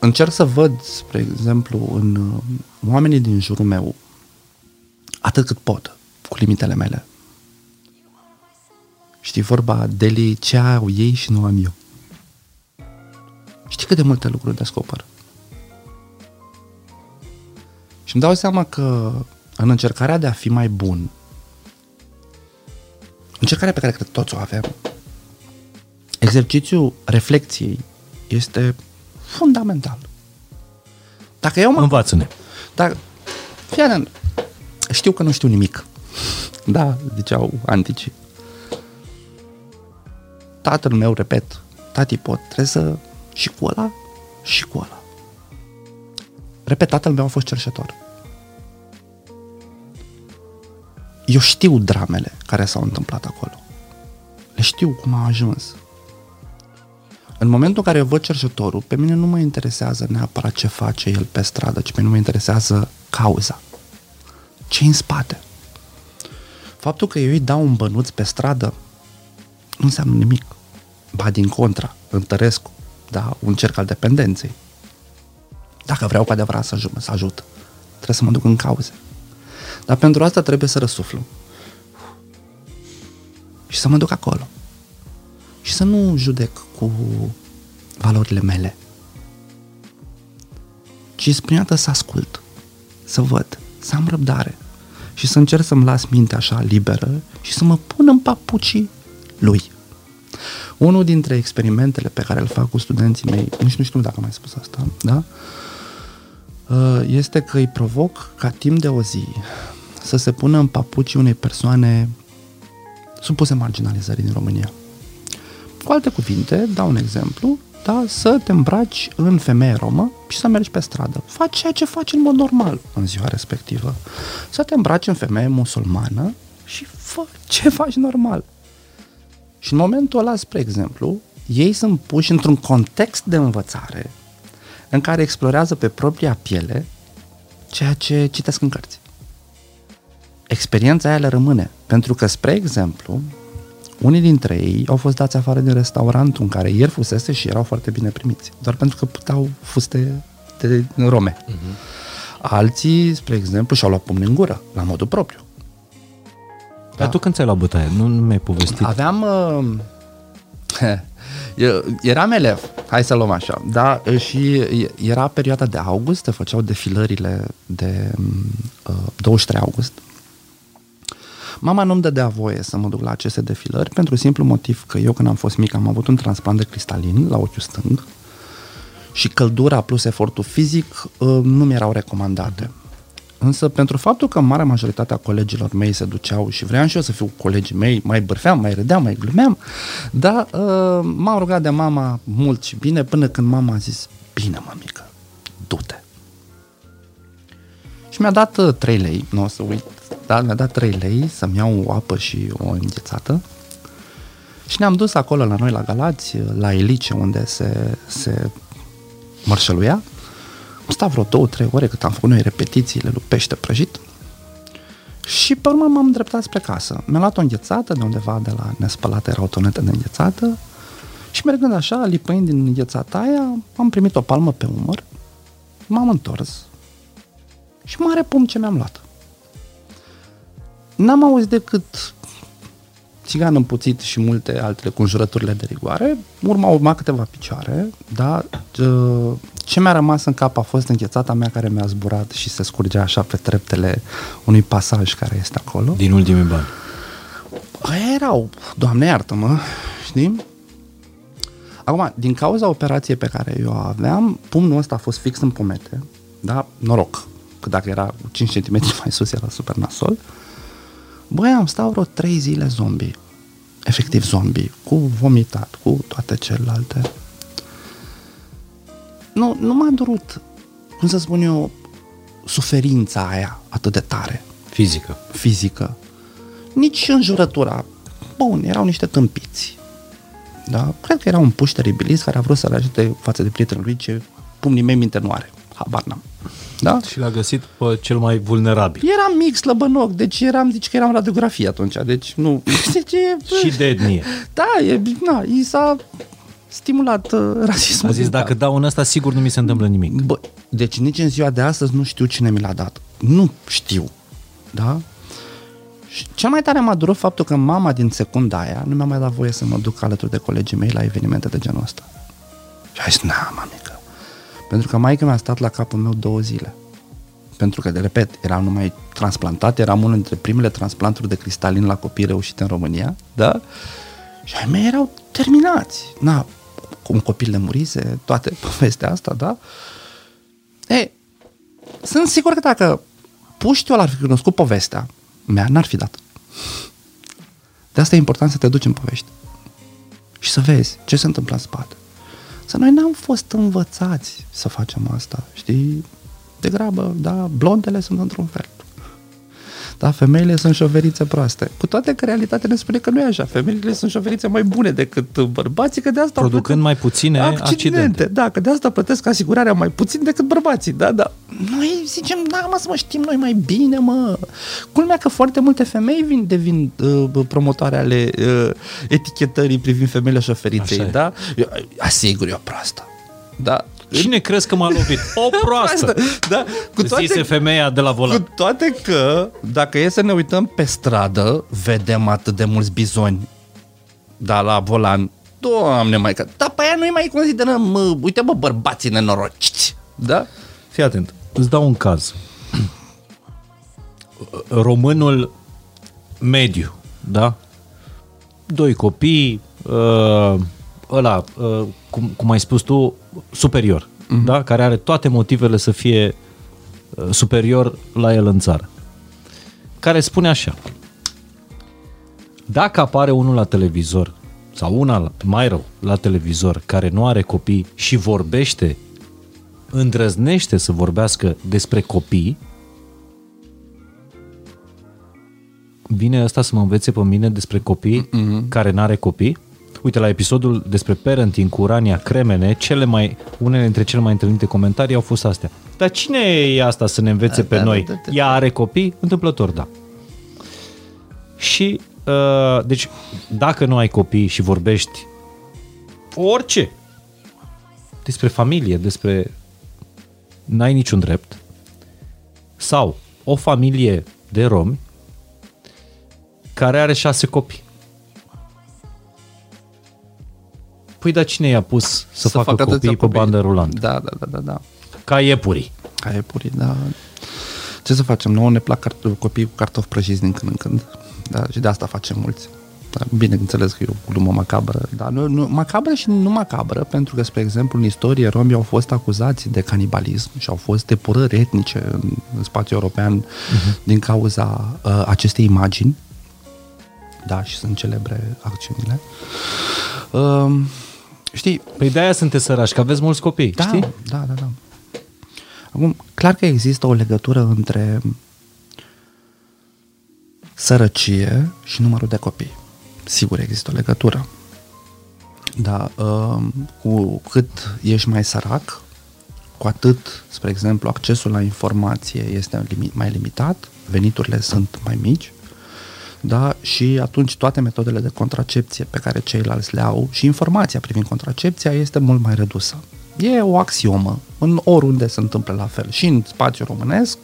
încerc să văd, spre exemplu, în uh, oamenii din jurul meu, atât cât pot, cu limitele mele. Știi vorba, Deli, ce au ei și nu am eu. Știi cât de multe lucruri descoper. Și îmi dau seama că în încercarea de a fi mai bun, încercarea pe care cred toți o avem, exercițiul reflexiei este fundamental. Dacă eu mă... Învață-ne. Dacă, fii atent, știu că nu știu nimic. Da, ziceau anticii. Tatăl meu, repet, tati pot, trebuie să și cu ăla și cu ăla. Repet, tatăl meu a fost cerșetor. Eu știu dramele care s-au întâmplat acolo. Le știu cum a ajuns. În momentul în care eu văd cerșetorul, pe mine nu mă interesează neapărat ce face el pe stradă, ci pe mine mă interesează cauza. ce în spate? Faptul că eu îi dau un bănuț pe stradă nu înseamnă nimic. Ba din contra, întăresc da, un cerc al dependenței. Dacă vreau cu adevărat să ajut, să ajut, trebuie să mă duc în cauze. Dar pentru asta trebuie să răsuflu. Și să mă duc acolo. Și să nu judec cu valorile mele. Ci spuneată să ascult, să văd, să am răbdare și să încerc să-mi las mintea așa liberă și să mă pun în papucii lui. Unul dintre experimentele pe care îl fac cu studenții mei, nici nu știu dacă am mai spus asta, da? Uh, este că îi provoc ca timp de o zi să se pună în papucii unei persoane supuse marginalizării din România. Cu alte cuvinte, dau un exemplu, da, să te îmbraci în femeie romă și să mergi pe stradă. Faci ceea ce faci în mod normal în ziua respectivă. Să te îmbraci în femeie musulmană și fă ce faci normal. Și în momentul ăla, spre exemplu, ei sunt puși într-un context de învățare în care explorează pe propria piele ceea ce citesc în cărți. Experiența aia le rămâne. Pentru că, spre exemplu, unii dintre ei au fost dați afară din restaurantul în care ieri fusese și erau foarte bine primiți, doar pentru că puteau fuste de rome. Uh-huh. Alții, spre exemplu, și-au luat pumni în gură, la modul propriu. Dar da. tu când ți-ai luat bătaie? Nu, nu mi-ai povestit. Aveam... Uh, eram elev, hai să luăm așa, da, și era perioada de august, te făceau defilările de uh, 23 august. Mama nu-mi dădea voie să mă duc la aceste defilări pentru simplu motiv că eu când am fost mic am avut un transplant de cristalin la ochiul stâng și căldura plus efortul fizic uh, nu mi erau recomandate. Însă pentru faptul că marea majoritatea colegilor mei se duceau și vreau și eu să fiu cu colegii mei, mai bârfeam, mai râdeam, mai glumeam, dar uh, m-am rugat de mama mult și bine până când mama a zis, bine mămică, du-te. Și mi-a dat uh, 3 lei, nu o să uit, dar mi-a dat 3 lei să-mi iau o apă și o înghețată. Și ne-am dus acolo la noi la Galați, la Elice, unde se, se mărșăluia am stat vreo două, trei ore cât am făcut noi repetițiile lui pește prăjit și pe urmă m-am dreptat spre casă. Mi-am luat o înghețată de undeva de la nespălată, era o tonetă de înghețată și mergând așa, lipăind din înghețata aia, am primit o palmă pe umăr, m-am întors și mare pom ce mi-am luat. N-am auzit decât țigan împuțit și multe altele cu înjurăturile de rigoare. Urma urma câteva picioare, da? Ce mi-a rămas în cap a fost înghețata mea care mi-a zburat și se scurgea așa pe treptele unui pasaj care este acolo. Din ultimii bani. Aia erau, doamne iartă-mă, știi? Acum, din cauza operației pe care eu o aveam, pumnul ăsta a fost fix în pomete, da? Noroc, că dacă era 5 cm mai sus era super nasol. Băi, am stat vreo 3 zile zombie. Efectiv zombie, cu vomitat, cu toate celelalte nu, nu m-a durut, cum să spun eu, suferința aia atât de tare. Fizică. Fizică. Nici înjurătura. Bun, erau niște tâmpiți. Da? Cred că era un puș teribilist care a vrut să-l ajute față de prietenul lui ce pumnii mei minte nu are. Habar n-am. Da? Și l-a găsit pe cel mai vulnerabil. Eram mic, slăbănoc, deci eram, zici că eram radiografie atunci, deci nu... Deci e, Și de etnie. Da, e, na, i s-a stimulat uh, rasismul. A zis, dacă dau în ăsta, sigur nu mi se întâmplă nimic. Bă, deci nici în ziua de astăzi nu știu cine mi l-a dat. Nu știu. Da? Și cel mai tare m-a durut faptul că mama din secunda aia nu mi-a mai dat voie să mă duc alături de colegii mei la evenimente de genul ăsta. Și a zis, na, mamică. Pentru că maica mi-a stat la capul meu două zile. Pentru că, de repet, eram numai transplantat, eram unul dintre primele transplanturi de cristalin la copii reușite în România, da? Și ai mei erau terminați. Na, un copil le murise, toate povestea asta, da? E, sunt sigur că dacă puștiul ar fi cunoscut povestea mea, n-ar fi dat. De asta e important să te duci în povești. Și să vezi ce se întâmplă în spate. Să noi n-am fost învățați să facem asta, știi? De grabă, da, blondele sunt într-un fel. Da, femeile sunt șoferițe proaste. Cu toate că realitatea ne spune că nu e așa. Femeile sunt șoferițe mai bune decât bărbații, că de asta Producând plătesc mai puține accidente. accidente. Da, că de asta plătesc asigurarea mai puțin decât bărbații. Da, da. Noi zicem, da, mă, să mă știm noi mai bine, mă. Culmea că foarte multe femei vin, devin uh, promotoare ale uh, etichetării privind femeile șoferiței, da? Eu, asigur, eu proastă. Da, Cine crezi că m-a lovit? O proastă! da, cu toate, Zise femeia de la volan. Cu toate că, dacă e să ne uităm pe stradă, vedem atât de mulți bizoni da, la volan. Doamne, mai că... Dar pe aia noi mai considerăm, mă, uite mă, bărbații nenorociți. Da? Fii atent. Îți dau un caz. Românul mediu, da? Doi copii, uh, ăla, uh, cum, cum ai spus tu, superior, mm-hmm. da? care are toate motivele să fie uh, superior la el în țară. Care spune așa, dacă apare unul la televizor sau una mai rău la televizor care nu are copii și vorbește, îndrăznește să vorbească despre copii, vine ăsta să mă învețe pe mine despre copii mm-hmm. care n-are copii Uite, la episodul despre parenting cu Urania Cremene, cele mai, unele dintre cele mai întâlnite comentarii au fost astea. Dar cine e asta să ne învețe da, pe da, noi? Da, da, da. Ea are copii? Întâmplător, da. Și, uh, deci, dacă nu ai copii și vorbești orice despre familie, despre n-ai niciun drept, sau o familie de romi care are șase copii Păi dar cine i-a pus să, să facă, facă copii pe bandă rulantă? Da, da, da, da, da. Ca iepurii. Ca iepurii, da. Ce să facem? Nouă ne plac cart- copii cu cartofi prăjiți din când în când. Da, și de asta facem mulți. Dar bineînțeles că e o glumă macabră. Dar nu, nu, macabră și nu macabră, pentru că, spre exemplu, în istorie romii au fost acuzați de canibalism și au fost depurări etnice în, în spațiul european uh-huh. din cauza uh, acestei imagini. Da, și sunt celebre acțiunile. Uh, Știi? Păi de-aia sunteți sărași, că aveți mulți copii, da, știi? Da, da, da. Acum, clar că există o legătură între sărăcie și numărul de copii. Sigur există o legătură. Dar uh, cu cât ești mai sărac, cu atât, spre exemplu, accesul la informație este mai limitat, veniturile sunt mai mici da? și atunci toate metodele de contracepție pe care ceilalți le au și informația privind contracepția este mult mai redusă. E o axiomă, în oriunde se întâmplă la fel, și în spațiul românesc,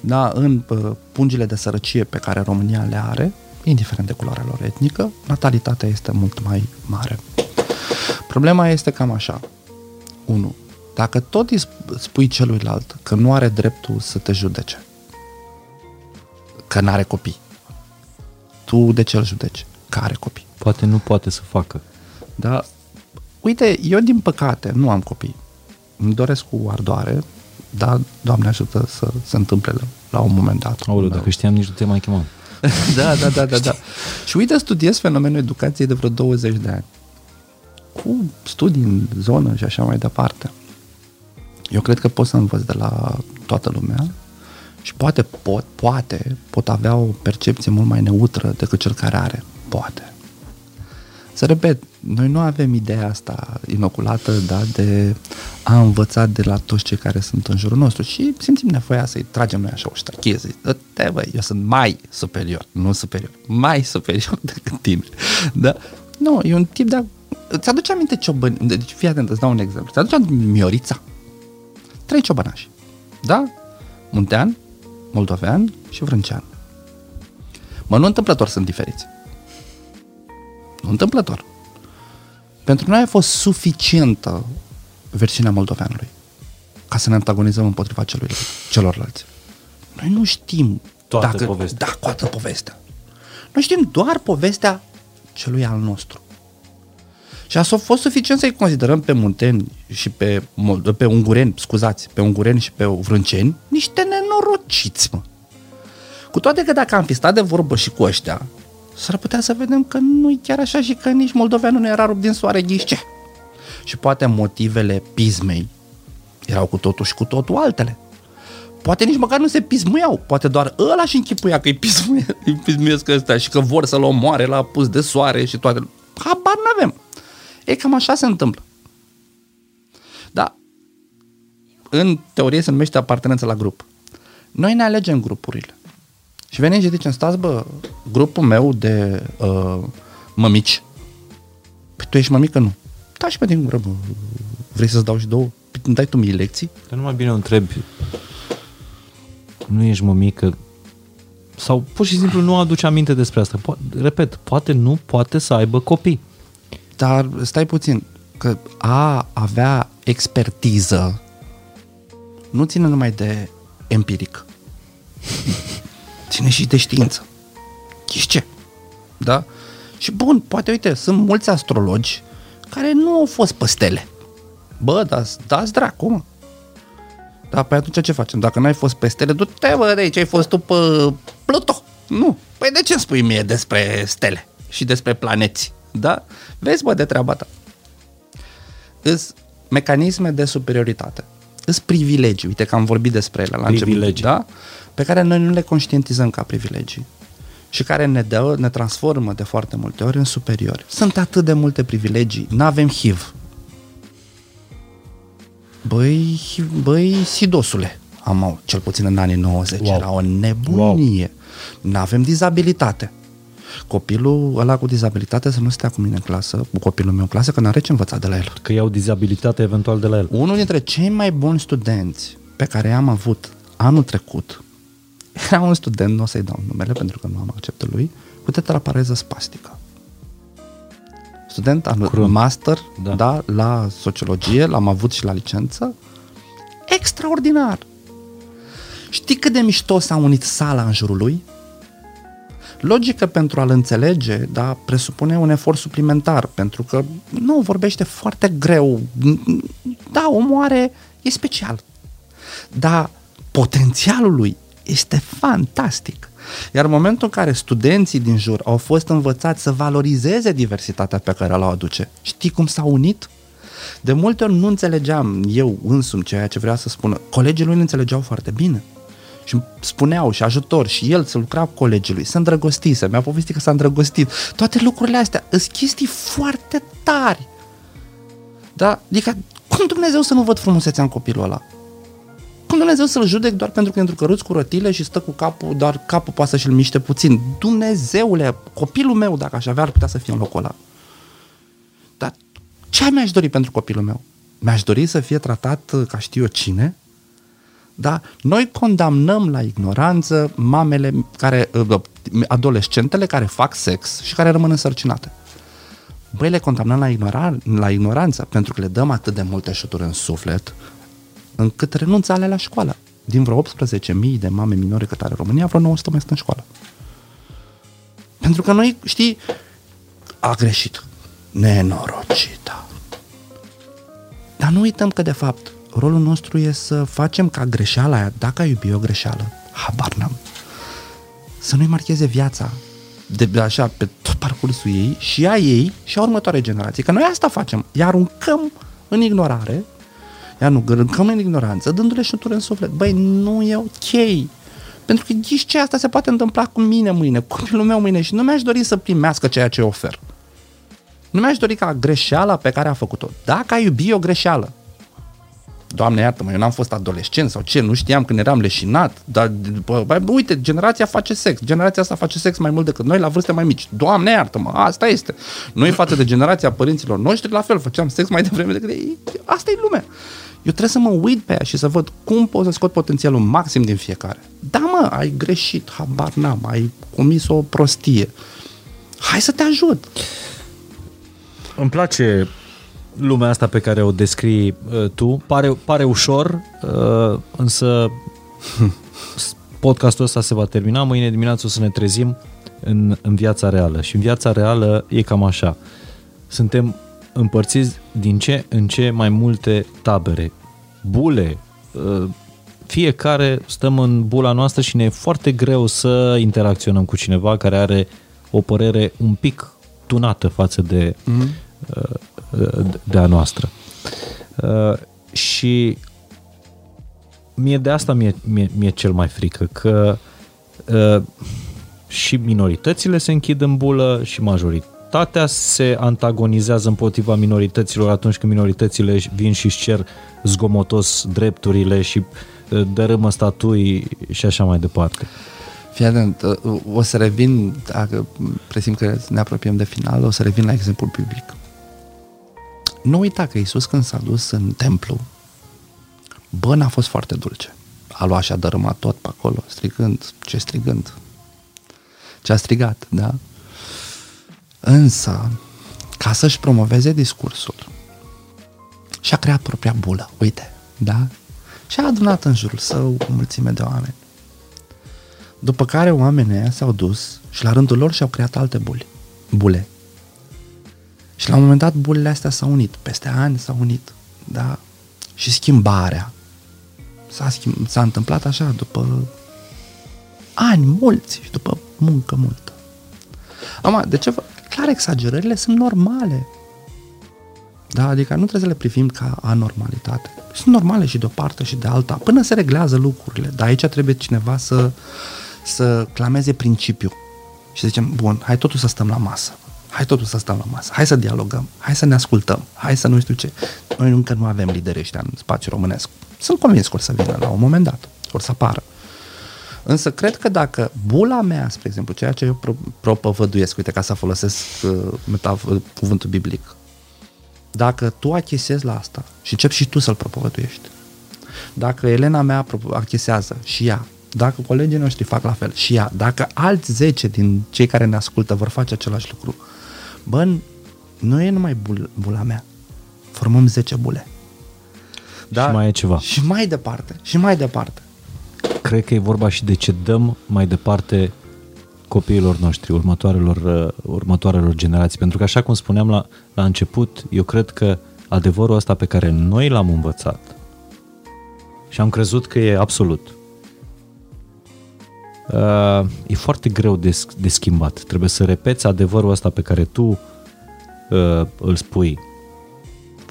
da, în uh, pungile de sărăcie pe care România le are, indiferent de culoarea lor etnică, natalitatea este mult mai mare. Problema este cam așa. 1. Dacă tot îi spui celuilalt că nu are dreptul să te judece, că nu are copii, tu de ce îl judeci? Care copii? Poate nu poate să facă. Da. Uite, eu din păcate nu am copii. Îmi doresc cu ardoare, dar Doamne ajută să se întâmple la, la un moment dat. Aoleu, dacă știam, nici nu te mai chemam. da, da, da, da, da. Și uite, studiez fenomenul educației de vreo 20 de ani. Cu studii în zonă și așa mai departe. Eu cred că pot să învăț de la toată lumea și poate pot, poate pot avea o percepție mult mai neutră decât cel care are. Poate. Să repet, noi nu avem ideea asta inoculată da, de a învăța de la toți cei care sunt în jurul nostru și simțim nevoia să-i tragem noi așa o ștachie, te băi, eu sunt mai superior, nu superior, mai superior decât tine. Da? Nu, e un tip de... Îți aduce aminte ciobăni... Deci fii atent, îți dau un exemplu. Îți aduce aminte Miorița? Trei ciobănași. Da? Muntean, Moldovean și Vrâncean. Mă, nu întâmplător sunt diferiți. Nu întâmplător. Pentru noi a fost suficientă versiunea moldoveanului ca să ne antagonizăm împotriva celui, celorlalți. Noi nu știm toată dacă, povestea. Da, toată povestea. Noi știm doar povestea celui al nostru. Și a fost suficient să-i considerăm pe munteni și pe, pe ungureni, scuzați, pe ungureni și pe vrânceni, niște nenorociți, mă. Cu toate că dacă am fi stat de vorbă și cu ăștia, s-ar putea să vedem că nu e chiar așa și că nici moldoveanul nu era rupt din soare ghișce. Și poate motivele pismei erau cu totul și cu totul altele. Poate nici măcar nu se pismuiau, poate doar ăla și închipuia că îi, pismuie, îi pismuiesc ăstea și că vor să-l omoare la pus de soare și toate. Habar n-avem. E cam așa se întâmplă. Da. În teorie se numește apartenență la grup. Noi ne alegem grupurile. Și venim și zicem, stați bă, grupul meu de uh, mămici. Păi tu ești mămică? Nu. Da și pe din gură, vrei să-ți dau și două? Păi îmi dai tu mie lecții? Dar numai bine o întrebi. Nu ești mămică? Sau pur și simplu nu aduce aminte despre asta. Po- repet, poate nu poate să aibă copii. Dar stai puțin, că a avea expertiză nu ține numai de empiric. ține și de știință. Știți ce? Da? Și bun, poate, uite, sunt mulți astrologi care nu au fost păstele. Bă, dați, dați dracu, mă. Da, păi atunci ce facem? Dacă n-ai fost pe stele, du-te, bă, de aici ai fost tu pe Pluto. Nu. Păi de ce îmi spui mie despre stele și despre planeți? Da? Vezi, bă, de treaba ta. Îs mecanisme de superioritate. Îs privilegii. Uite că am vorbit despre ele la Privilegii. început. Da? Pe care noi nu le conștientizăm ca privilegii și care ne, dă, ne transformă de foarte multe ori în superiori. Sunt atât de multe privilegii. Nu avem HIV. Băi, băi, sidosule, am cel puțin în anii 90, Wow. era o nebunie. Wow. Nu avem dizabilitate. Copilul ăla cu dizabilitate să nu stea cu mine în clasă, cu copilul meu în clasă, că n-are ce învăța de la el. Că iau dizabilitate eventual de la el. Unul dintre cei mai buni studenți pe care i-am avut anul trecut era un student, nu o să-i dau numele pentru că nu am acceptul lui, cu tetrapareză spastică. Student anul Crunt. master Da. da. Da, la sociologie, l-am avut și la licență. Extraordinar! Știi cât de mișto s-a unit sala în jurul lui? Logică pentru a-l înțelege, da, presupune un efort suplimentar, pentru că nu vorbește foarte greu. Da, omul are, e special. Dar potențialul lui este fantastic. Iar în momentul în care studenții din jur au fost învățați să valorizeze diversitatea pe care o aduce, știi cum s-au unit? De multe ori nu înțelegeam eu însumi ceea ce vrea să spună. Colegii lui nu înțelegeau foarte bine. Și îmi spuneau și ajutor și el să lucra cu colegii lui, să îndrăgostise, mi-a povestit că s-a îndrăgostit. Toate lucrurile astea sunt chestii foarte tari. Da? Adică, cum Dumnezeu să nu văd frumusețea în copilul ăla? Cum Dumnezeu să-l judec doar pentru că e întrucăruț cu rotile și stă cu capul, doar capul poate să-și-l miște puțin? Dumnezeule, copilul meu, dacă aș avea, ar putea să fie în locul ăla. Dar ce mi-aș dori pentru copilul meu? Mi-aș dori să fie tratat uh, ca știu eu cine? Da? Noi condamnăm la ignoranță mamele care, uh, adolescentele care fac sex și care rămân însărcinate. Băi, le condamnăm la, ignora, la ignoranță pentru că le dăm atât de multe șuturi în suflet încât renunță ale la școală. Din vreo 18.000 de mame minore cât are România, vreo 900 mai sunt în școală. Pentru că noi, știi, a greșit. Nenorocită. Dar nu uităm că, de fapt, rolul nostru e să facem ca greșeala aia, dacă a iubi o greșeală, habar n-am, să nu-i marcheze viața de, de așa, pe tot parcursul ei și a ei și a următoarei generații. Că noi asta facem. Îi aruncăm în ignorare, iar nu aruncăm în ignoranță, dându-le șuturi în suflet. Băi, nu e ok. Pentru că zici ce asta se poate întâmpla cu mine mâine, cu copilul meu mâine și nu mi-aș dori să primească ceea ce ofer. Nu mi-aș dori ca greșeala pe care a făcut-o. Dacă ai iubi o greșeală, Doamne iartă-mă, eu n-am fost adolescent sau ce, nu știam când eram leșinat, dar bă, bă, uite, generația face sex, generația asta face sex mai mult decât noi la vârste mai mici. Doamne iartă-mă, asta este. Noi față de generația părinților noștri, la fel, făceam sex mai devreme decât ei. Asta e lumea. Eu trebuie să mă uit pe ea și să văd cum pot să scot potențialul maxim din fiecare. Da, mă, ai greșit, habar n-am, ai comis o prostie. Hai să te ajut. Îmi place lumea asta pe care o descrii uh, tu. Pare, pare ușor, uh, însă podcastul ăsta se va termina. Mâine dimineață o să ne trezim în, în viața reală. Și în viața reală e cam așa. Suntem împărțiți din ce în ce mai multe tabere. Bule, uh, fiecare stăm în bula noastră și ne e foarte greu să interacționăm cu cineva care are o părere un pic tunată față de mm-hmm de a noastră. Uh, și mie de asta mie, mie, mie cel mai frică, că uh, și minoritățile se închid în bulă și majoritatea se antagonizează împotriva minorităților atunci când minoritățile vin și își cer zgomotos drepturile și uh, dărâmă statui și așa mai departe. Fii atent, o să revin, dacă presim că ne apropiem de final, o să revin la exemplul biblic. Nu uita că Iisus când s-a dus în templu, bă, n-a fost foarte dulce. A luat și a dărâmat tot pe acolo, strigând, ce strigând. Ce a strigat, da? Însă, ca să-și promoveze discursul, și-a creat propria bulă, uite, da? Și a adunat în jurul său o mulțime de oameni. După care oamenii s-au dus și la rândul lor și-au creat alte buli, bule. Și la un moment dat bulele astea s-au unit, peste ani s-au unit, da? Și schimbarea s-a, schimb, s-a întâmplat așa după ani mulți și după muncă multă. Acum, de ce vă... Clar, exagerările sunt normale. Da, adică nu trebuie să le privim ca anormalitate. Sunt normale și de o parte și de alta, până se reglează lucrurile. Dar aici trebuie cineva să, să clameze principiul. Și zicem, bun, hai totul să stăm la masă hai totul să stăm la masă, hai să dialogăm, hai să ne ascultăm, hai să nu știu ce. Noi încă nu avem lideri ăștia în spațiu românesc. Sunt convins că o să vină la un moment dat, o să apară. Însă cred că dacă bula mea, spre exemplu, ceea ce eu propovăduiesc, uite ca să folosesc uh, metaf- cuvântul biblic, dacă tu achesezi la asta și începi și tu să-l propovăduiești, dacă Elena mea achesează și ea, dacă colegii noștri fac la fel și ea, dacă alți 10 din cei care ne ascultă vor face același lucru, Bă, nu e numai bul, bula mea. Formăm 10 bule. Da? Și mai e ceva. Și mai departe, și mai departe. Cred că e vorba și de ce dăm mai departe copiilor noștri, următoarelor, uh, următoarelor generații. Pentru că, așa cum spuneam la, la început, eu cred că adevărul ăsta pe care noi l-am învățat și am crezut că e absolut, uh, e foarte greu de, de schimbat. Trebuie să repeți adevărul ăsta pe care tu uh, îl spui,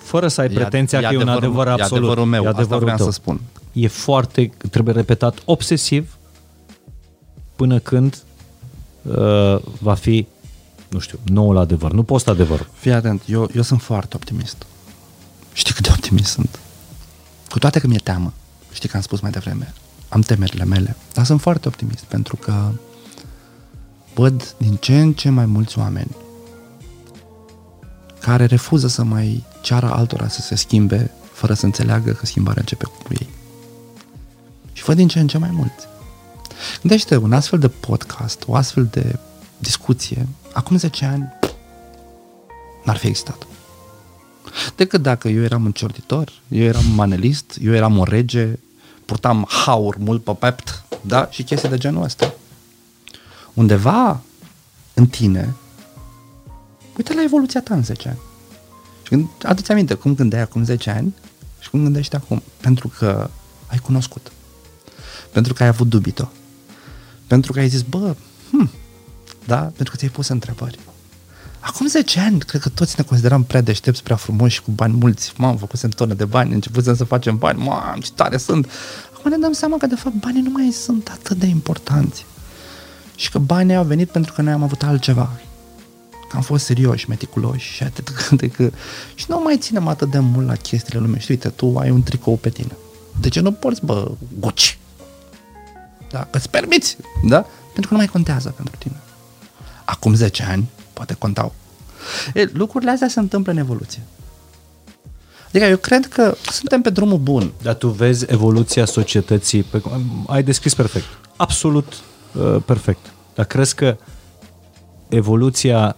fără să ai pretenția că e un adevăr absolut. E adevărul meu, e adevărul asta vreau tău. să spun. E foarte, trebuie repetat obsesiv până când uh, va fi, nu știu, noul adevăr, nu post adevăr. Fii atent, eu, eu sunt foarte optimist. Știi cât de optimist sunt? Cu toate că mi-e teamă. Știi că am spus mai devreme am temerile mele, dar sunt foarte optimist pentru că văd din ce în ce mai mulți oameni care refuză să mai ceară altora să se schimbe fără să înțeleagă că schimbarea începe cu ei. Și văd din ce în ce mai mulți. Gândește, un astfel de podcast, o astfel de discuție, acum 10 ani n-ar fi existat. Decât dacă eu eram un ciorditor, eu eram un manelist, eu eram un rege, purtam haur mult pe pept, da? Și chestii de genul ăsta. Undeva în tine, uite la evoluția ta în 10 ani. Și când aduți aminte cum gândeai acum 10 ani și cum gândești acum. Pentru că ai cunoscut. Pentru că ai avut dubito. Pentru că ai zis, bă, hm, da? Pentru că ți-ai pus întrebări. Acum 10 ani, cred că toți ne consideram prea deștepți, prea frumoși și cu bani mulți. Mamă, făcusem tonă de bani, începusem să facem bani, mamă, ce tare sunt. Acum ne dăm seama că, de fapt, banii nu mai sunt atât de importanți. Și că banii au venit pentru că noi am avut altceva. că am fost serioși, meticuloși și atât de că... Și nu mai ținem atât de mult la chestiile lume. Și uite, tu ai un tricou pe tine. De ce nu porți, bă, Gucci? Da? Îți permiți, da? Pentru că nu mai contează pentru tine. Acum 10 ani, poate contau. E, lucrurile astea se întâmplă în evoluție. Adică eu cred că suntem pe drumul bun. Dar tu vezi evoluția societății, pe, ai descris perfect, absolut uh, perfect. Dar crezi că evoluția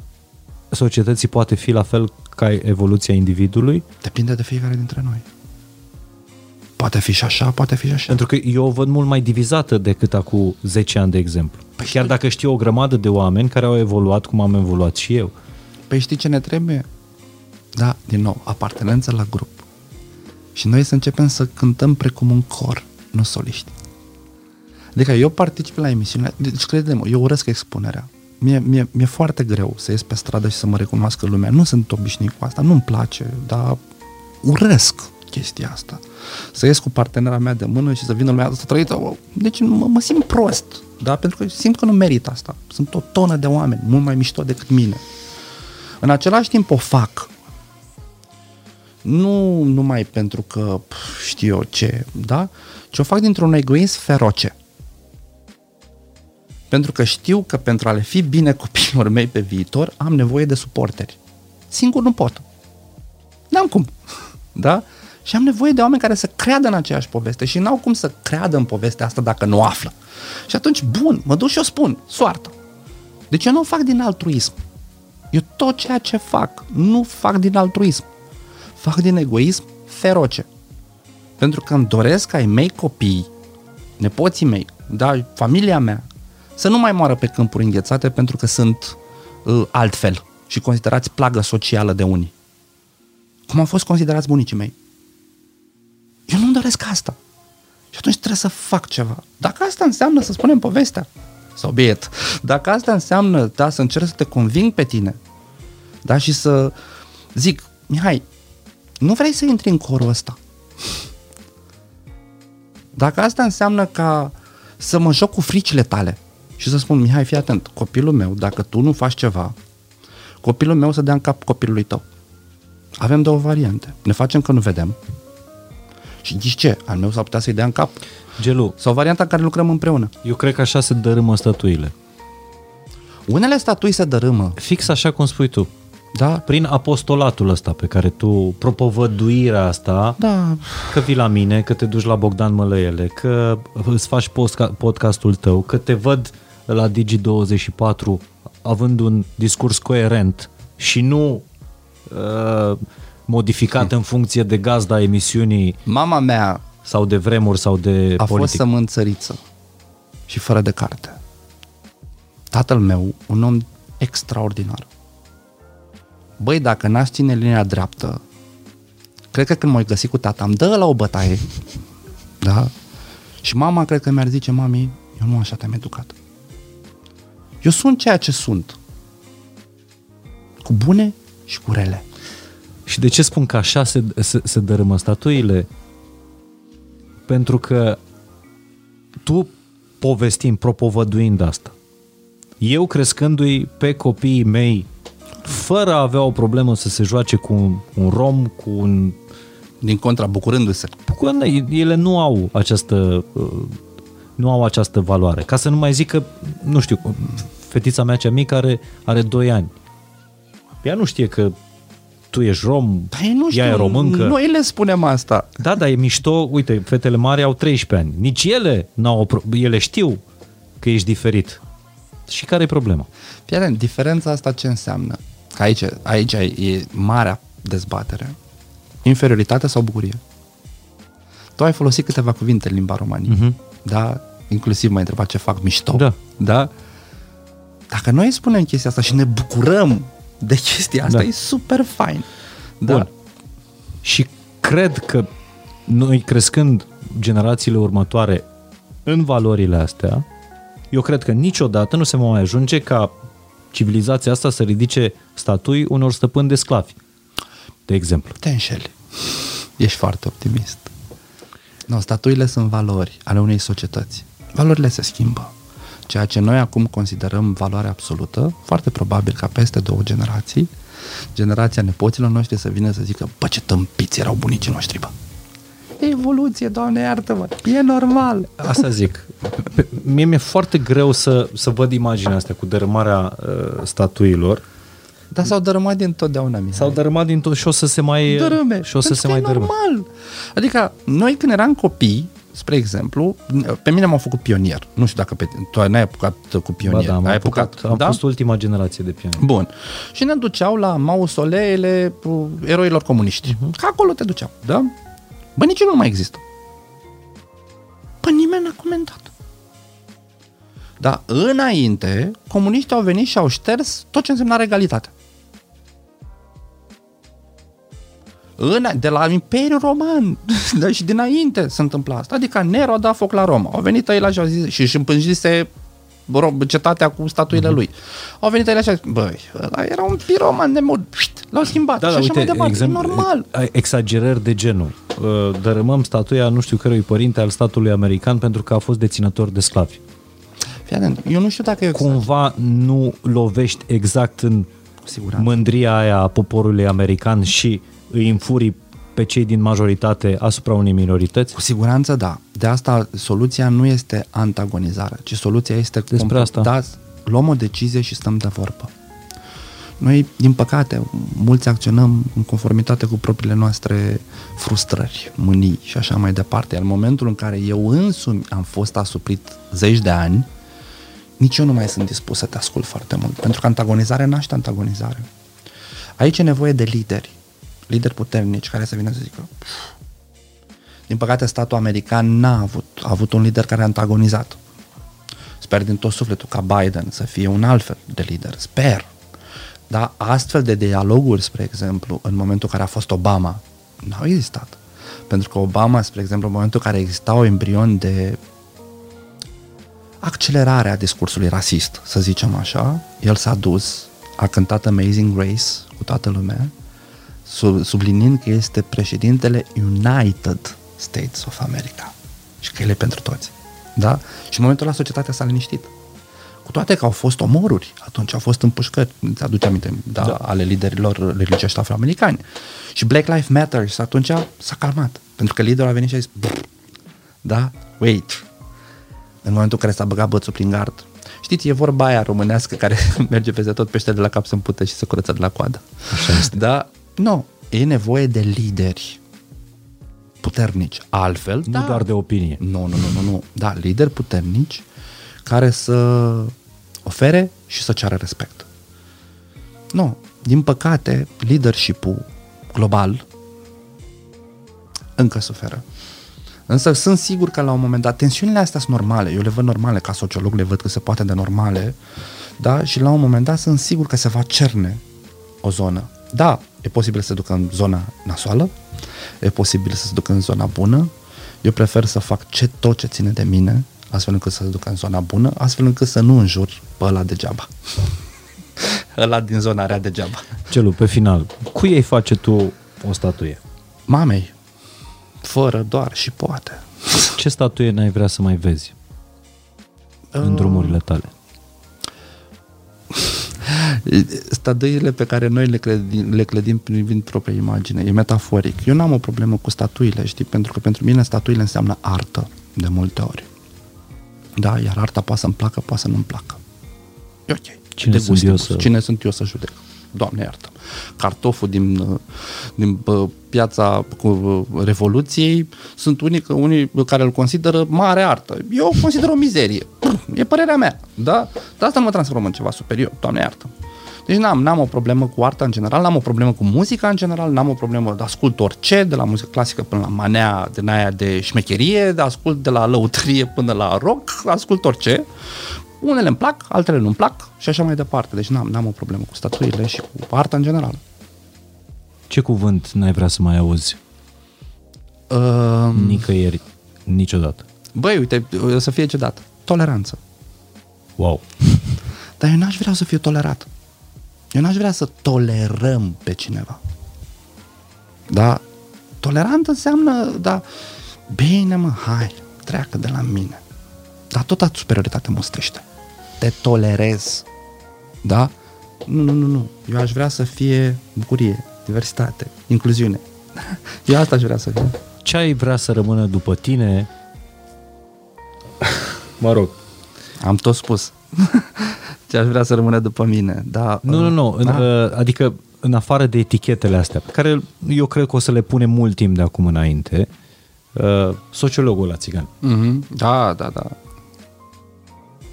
societății poate fi la fel ca evoluția individului? Depinde de fiecare dintre noi. Poate fi și așa, poate fi și așa. Pentru că eu o văd mult mai divizată decât acum 10 ani, de exemplu. Păi Chiar dacă știu o grămadă de oameni care au evoluat cum am evoluat și eu. Păi știi ce ne trebuie? Da, din nou, apartenență la grup. Și noi să începem să cântăm precum un cor, nu soliști. Adică eu particip la emisiune, deci crede-mă, eu urăsc expunerea. Mie, mie, mi-e foarte greu să ies pe stradă și să mă recunoască lumea. Nu sunt obișnuit cu asta, nu-mi place, dar urăsc chestia asta. Să ies cu partenera mea de mână și să vină lumea să trăită. Deci mă, mă simt prost, da? Pentru că simt că nu merit asta. Sunt o tonă de oameni, mult mai mișto decât mine. În același timp o fac. Nu numai pentru că știu eu ce, da? Ci o fac dintr-un egoism feroce. Pentru că știu că pentru a le fi bine copiilor mei pe viitor, am nevoie de suporteri. Singur nu pot. N-am cum. Da? Și am nevoie de oameni care să creadă în aceeași poveste și n-au cum să creadă în povestea asta dacă nu află. Și atunci, bun, mă duc și o spun, soartă. Deci eu nu o fac din altruism. Eu tot ceea ce fac, nu fac din altruism. Fac din egoism feroce. Pentru că îmi doresc ca ai mei copii, nepoții mei, da, familia mea, să nu mai moară pe câmpuri înghețate pentru că sunt uh, altfel și considerați plagă socială de unii. Cum au fost considerați bunicii mei. Eu nu-mi doresc asta. Și atunci trebuie să fac ceva. Dacă asta înseamnă să spunem povestea, sau biet, dacă asta înseamnă, da, să încerc să te conving pe tine, da, și să zic, Mihai, nu vrei să intri în corul ăsta. Dacă asta înseamnă ca să mă joc cu fricile tale și să spun, Mihai, fii atent, copilul meu, dacă tu nu faci ceva, copilul meu să dea în cap copilului tău. Avem două variante. Ne facem că nu vedem. Și zici ce? Al meu s-ar putea să-i dea în cap. Gelu, Sau varianta în care lucrăm împreună. eu cred că așa se dărâmă statuile. Unele statui se dărâmă, Fix așa cum spui tu. da? Prin apostolatul ăsta pe care tu, propovăduirea asta, Da, că vii la mine, că te duci la Bogdan Mălăiele, că îți faci postka- podcastul tău, că te văd la Digi24 având un discurs coerent și nu uh, modificat în funcție de gazda emisiunii mama mea sau de vremuri sau de a fost politic. sămânțăriță și fără de carte. Tatăl meu, un om extraordinar. Băi, dacă n-aș ține linia dreaptă, cred că când m-ai găsit cu tata, am dă la o bătaie, da? Și mama cred că mi-ar zice, mami, eu nu așa te-am educat. Eu sunt ceea ce sunt. Cu bune și cu rele. Și de ce spun că așa se, se, se dărâmă statuile? Pentru că tu povestind, propovăduind asta, eu crescându-i pe copiii mei, fără a avea o problemă să se joace cu un, un rom, cu un... Din contra, bucurându-se. Cu, ele nu au această uh, nu au această valoare. Ca să nu mai zic că, nu știu, fetița mea cea mică are, are 2 ani. Ea nu știe că tu ești rom, Păi nu știu, ea e româncă. noi le spunem asta. Da, dar e mișto, uite, fetele mari au 13 ani. Nici ele n-au o pro- ele știu că ești diferit. Și care e problema? Fii atent, diferența asta ce înseamnă? Că aici, aici e marea dezbatere. Inferioritate sau bucurie? Tu ai folosit câteva cuvinte în limba romaniei, Mhm. da? Inclusiv m-ai întrebat ce fac mișto. Da. da? Dacă noi spunem chestia asta și ne bucurăm de chestia asta, Da. e super fain. Da? Bun. Și cred că noi crescând generațiile următoare în valorile astea, eu cred că niciodată nu se va mai ajunge ca civilizația asta să ridice statui unor stăpâni de sclavi. De exemplu. Te înșeli. Ești foarte optimist. No, statuile sunt valori ale unei societăți. Valorile se schimbă. Ceea ce noi acum considerăm valoare absolută, foarte probabil ca peste două generații, generația nepoților noștri să vină să zică, bă, ce tâmpiți erau bunicii noștri, bă. Evoluție, Doamne, iartă-mă, e normal. Asta zic. Pe, mie mi-e foarte greu să, să văd imaginea asta cu dărâmarea uh, statuilor. Dar s-au dărâmat din totdeauna, Mihai. S-au dărâmat din tot și o să se mai dărâme. și o să se mai dărâme. normal. Adică noi când eram copii, spre exemplu, pe mine m-au făcut pionier. Nu știu dacă pe, tu n-ai apucat cu pionier. Ba da, am, ai apucat, apucat, am da? fost ultima generație de pionieri. Bun. Și ne duceau la mausoleele uh, eroilor comuniști. Uh-huh. Că acolo te duceau, da? Bă, nici nu mai există. Păi nimeni n-a comentat. Dar înainte, comuniștii au venit și au șters tot ce însemna regalitate. În, de la Imperiul Roman da, și dinainte se întâmpla asta. Adică Nero a dat foc la Roma. Au venit ei la și au zis și își împânjise ro- cetatea cu statuile mm-hmm. lui. Au venit ei la și au zis, băi, ăla era un piroman de mod. L-au schimbat Da, și da, așa uite, mai departe. exemplu, e normal. exagerări de genul. Uh, Dărâmăm statuia nu știu cărui părinte al statului american pentru că a fost deținător de sclavi. Fii atent, eu nu știu dacă e Cumva nu lovești exact în siguranță. mândria aia a poporului american și îi înfuri pe cei din majoritate asupra unei minorități? Cu siguranță da. De asta soluția nu este antagonizarea, ci soluția este Despre asta. Da, luăm o decizie și stăm de vorbă. Noi, din păcate, mulți acționăm în conformitate cu propriile noastre frustrări, mânii și așa mai departe. Iar în momentul în care eu însumi am fost asuprit zeci de ani, nici eu nu mai sunt dispus să te ascult foarte mult. Pentru că antagonizarea naște antagonizare. Aici e nevoie de lideri. Lideri puternici care să vină să zică din păcate, statul american n-a avut, a avut un lider care a antagonizat. Sper din tot sufletul ca Biden să fie un alt fel de lider. Sper. Dar astfel de dialoguri, spre exemplu, în momentul în care a fost Obama, n-au existat. Pentru că Obama, spre exemplu, în momentul în care exista o embrion de accelerare a discursului rasist, să zicem așa, el s-a dus, a cântat Amazing Grace cu toată lumea, sub, subliniind că este președintele United States of America și că el e pentru toți. Da? Și în momentul ăla societatea s-a liniștit. Cu toate că au fost omoruri, atunci au fost împușcări, îți aduce aminte, da, da. ale liderilor religioși afroamericani. Și Black Lives Matter și atunci s-a calmat. Pentru că liderul a venit și a zis, "Brr, da, wait. În momentul în care s-a băgat bățul prin gard. Știți, e vorba aia românească care merge peste tot pește de la cap să împute și să curăță de la coadă. Așa este. Da? Nu. E nevoie de lideri puternici. Altfel, Nu da. doar de opinie. Nu, nu, nu, nu, nu. Da, lideri puternici care să ofere și să ceară respect. Nu, din păcate, leadership-ul global încă suferă. Însă sunt sigur că la un moment dat, tensiunile astea sunt normale, eu le văd normale, ca sociolog le văd că se poate de normale, da? și la un moment dat sunt sigur că se va cerne o zonă. Da, e posibil să se ducă în zona nasoală, e posibil să se ducă în zona bună, eu prefer să fac ce, tot ce ține de mine, astfel încât să se ducă în zona bună, astfel încât să nu înjur pe ăla degeaba. ăla din zona rea degeaba. Celu, pe final, cui ei face tu o statuie? Mamei, fără doar și poate. Ce statuie n-ai vrea să mai vezi în drumurile tale? Statuile pe care noi le clădim, le clădim privind propria imagine, e metaforic. Eu n-am o problemă cu statuile, știi, pentru că pentru mine statuile înseamnă artă, de multe ori. Da, iar arta poate să-mi placă, poate să nu-mi placă. E ok. Cine De sunt gust, eu gust. să- Cine sunt eu să judec? Doamne iartă. Cartoful din, uh, din bă, piața cu uh, Revoluției sunt unii, unii care îl consideră mare artă. Eu o consider o mizerie. E părerea mea. Da? Dar asta nu mă transformă în ceva superior. Doamne iartă. Deci n-am, n-am o problemă cu arta în general, n-am o problemă cu muzica în general, n-am o problemă de ascult orice, de la muzică clasică până la manea din aia de șmecherie, de ascult de la lăutrie până la rock, ascult orice. Unele îmi plac, altele nu-mi plac și așa mai departe. Deci n-am, n-am o problemă cu statuile și cu arta în general. Ce cuvânt n-ai vrea să mai auzi Uh, nicăieri, niciodată? băi, uite, o să fie ce dat. Toleranță. Wow! Dar eu n-aș vrea să fiu tolerat. Eu n-aș vrea să tolerăm pe cineva. Da? Tolerant înseamnă, da, bine mă, hai, treacă de la mine. Dar tot superioritate mustrește. Te tolerez. Da? Nu, nu, nu, nu. Eu aș vrea să fie bucurie, diversitate, incluziune. Eu asta aș vrea să fie. Ce ai vrea să rămână după tine? Mă rog. Am tot spus. Ce aș vrea să rămână după mine. Da, Nu, nu, nu. În, Da. uh, adică în afară de etichetele astea, pe care eu cred că o să le punem mult timp de acum înainte, uh, sociologul la țigan. Mhm. Da, da, da.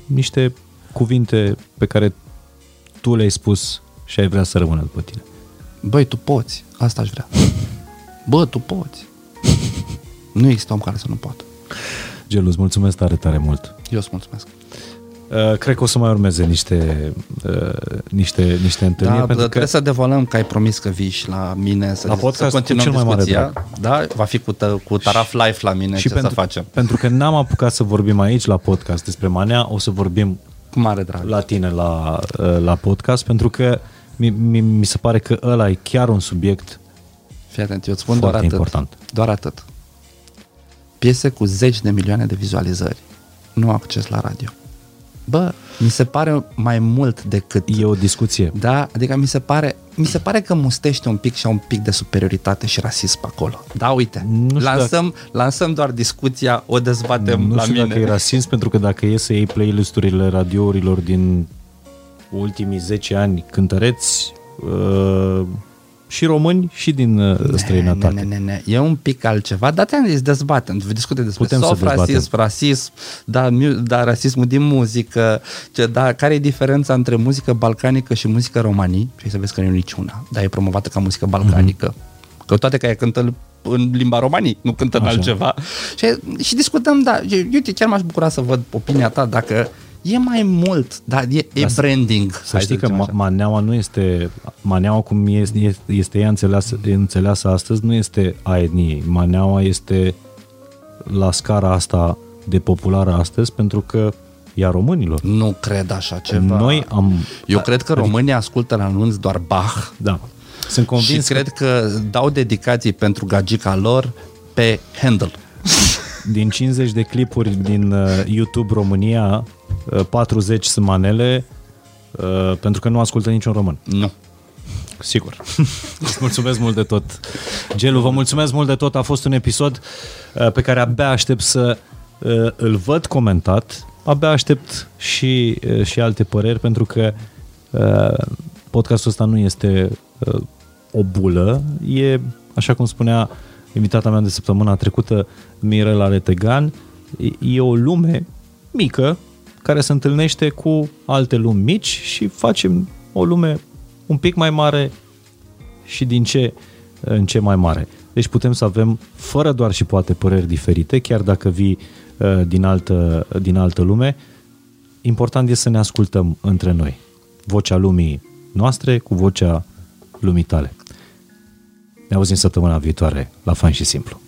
Niște cuvinte pe care tu le-ai spus și ai vrea să rămână după tine. Băi, tu poți. Asta aș vrea. Bă, tu poți. Nu există om care să nu poată. Gelu, îți mulțumesc tare, tare mult. Eu îți mulțumesc. Uh, cred că o să mai urmeze niște, uh, niște, niște Da, întâlniri, pentru pentru trebuie că să devalăm că ai promis că vii și la mine să, La podcast să cu continuăm cel mai mare discuția. Da, va fi cu, tă, cu Taraf Live la mine, ce pentru, să facem? pentru că n-am apucat să vorbim aici la podcast despre manea, o să vorbim Cu mare drag. la tine la, uh, la podcast, pentru că mi, mi, mi se pare că ăla e chiar un subiect Fii atent, eu îți spun Foarte doar atât. important. Doar atât. Piese cu zeci de milioane de vizualizări. Nu au acces la radio. Bă, mi se pare mai mult decât... E o discuție. Da, adică mi se pare, mi se pare că mustește un pic și au un pic de superioritate și rasism pe acolo. Da, uite, Nu știu lansăm, lansăm doar discuția, o dezbatem Nu la știu mine. dacă e rasism, pentru că dacă e să iei playlisturile radiourilor din ultimii 10 ani cântăreți, uh, și români și din uh, străinătate. Ne, ne, ne, ne. E un pic altceva, dar te-am zis, dezbatem, discute despre Putem să soft dezbatem. rasism, rasism, da, mu- da, rasismul din muzică, ce, da, care e diferența între muzică balcanică și muzică romanii, și să vezi că nu e niciuna, dar e promovată ca muzică balcanică. Mm-hmm. Că toate că ea cântă în limba romanii, nu cântă în Așa. altceva. Și, și discutăm, da, eu, uite, chiar m-aș bucura să văd opinia ta dacă e mai mult, da, e, e Dar să- branding. Să hai știi că zicem ma- așa. maneaua nu este, maneaua cum este, este ea înțeleasă, înțeleasă astăzi, nu este a etniei. Maneaua este la scara asta de populară astăzi pentru că e a românilor. Nu cred așa ceva. Noi am... Eu cred că românii ascultă la anunț doar Bach Da. Sunt convins și cred că dau dedicații pentru gagica lor pe Handel. că din 50 de clipuri din uh, YouTube România, uh, 40 sunt manele uh, pentru că nu ascultă niciun român. Nu. Sigur. Îți mulțumesc mult de tot. Gelu, vă mulțumesc mult de tot. A fost un episod uh, pe care abia aștept să uh, îl văd comentat. Abia aștept și, uh, și alte păreri pentru că uh, podcastul ăsta nu este uh, o bulă. E, așa cum spunea invitata mea de săptămâna trecută, Mirela Retegan, e, e o lume mică care se întâlnește cu alte lumi mici și facem o lume un pic mai mare și din ce în ce mai mare. Deci putem să avem, fără doar și poate păreri diferite, chiar dacă vii uh, din altă, din altă lume, important este să ne ascultăm între noi. Vocea lumii noastre cu vocea lumii tale. Ne auzim săptămâna viitoare la Fain și Simplu.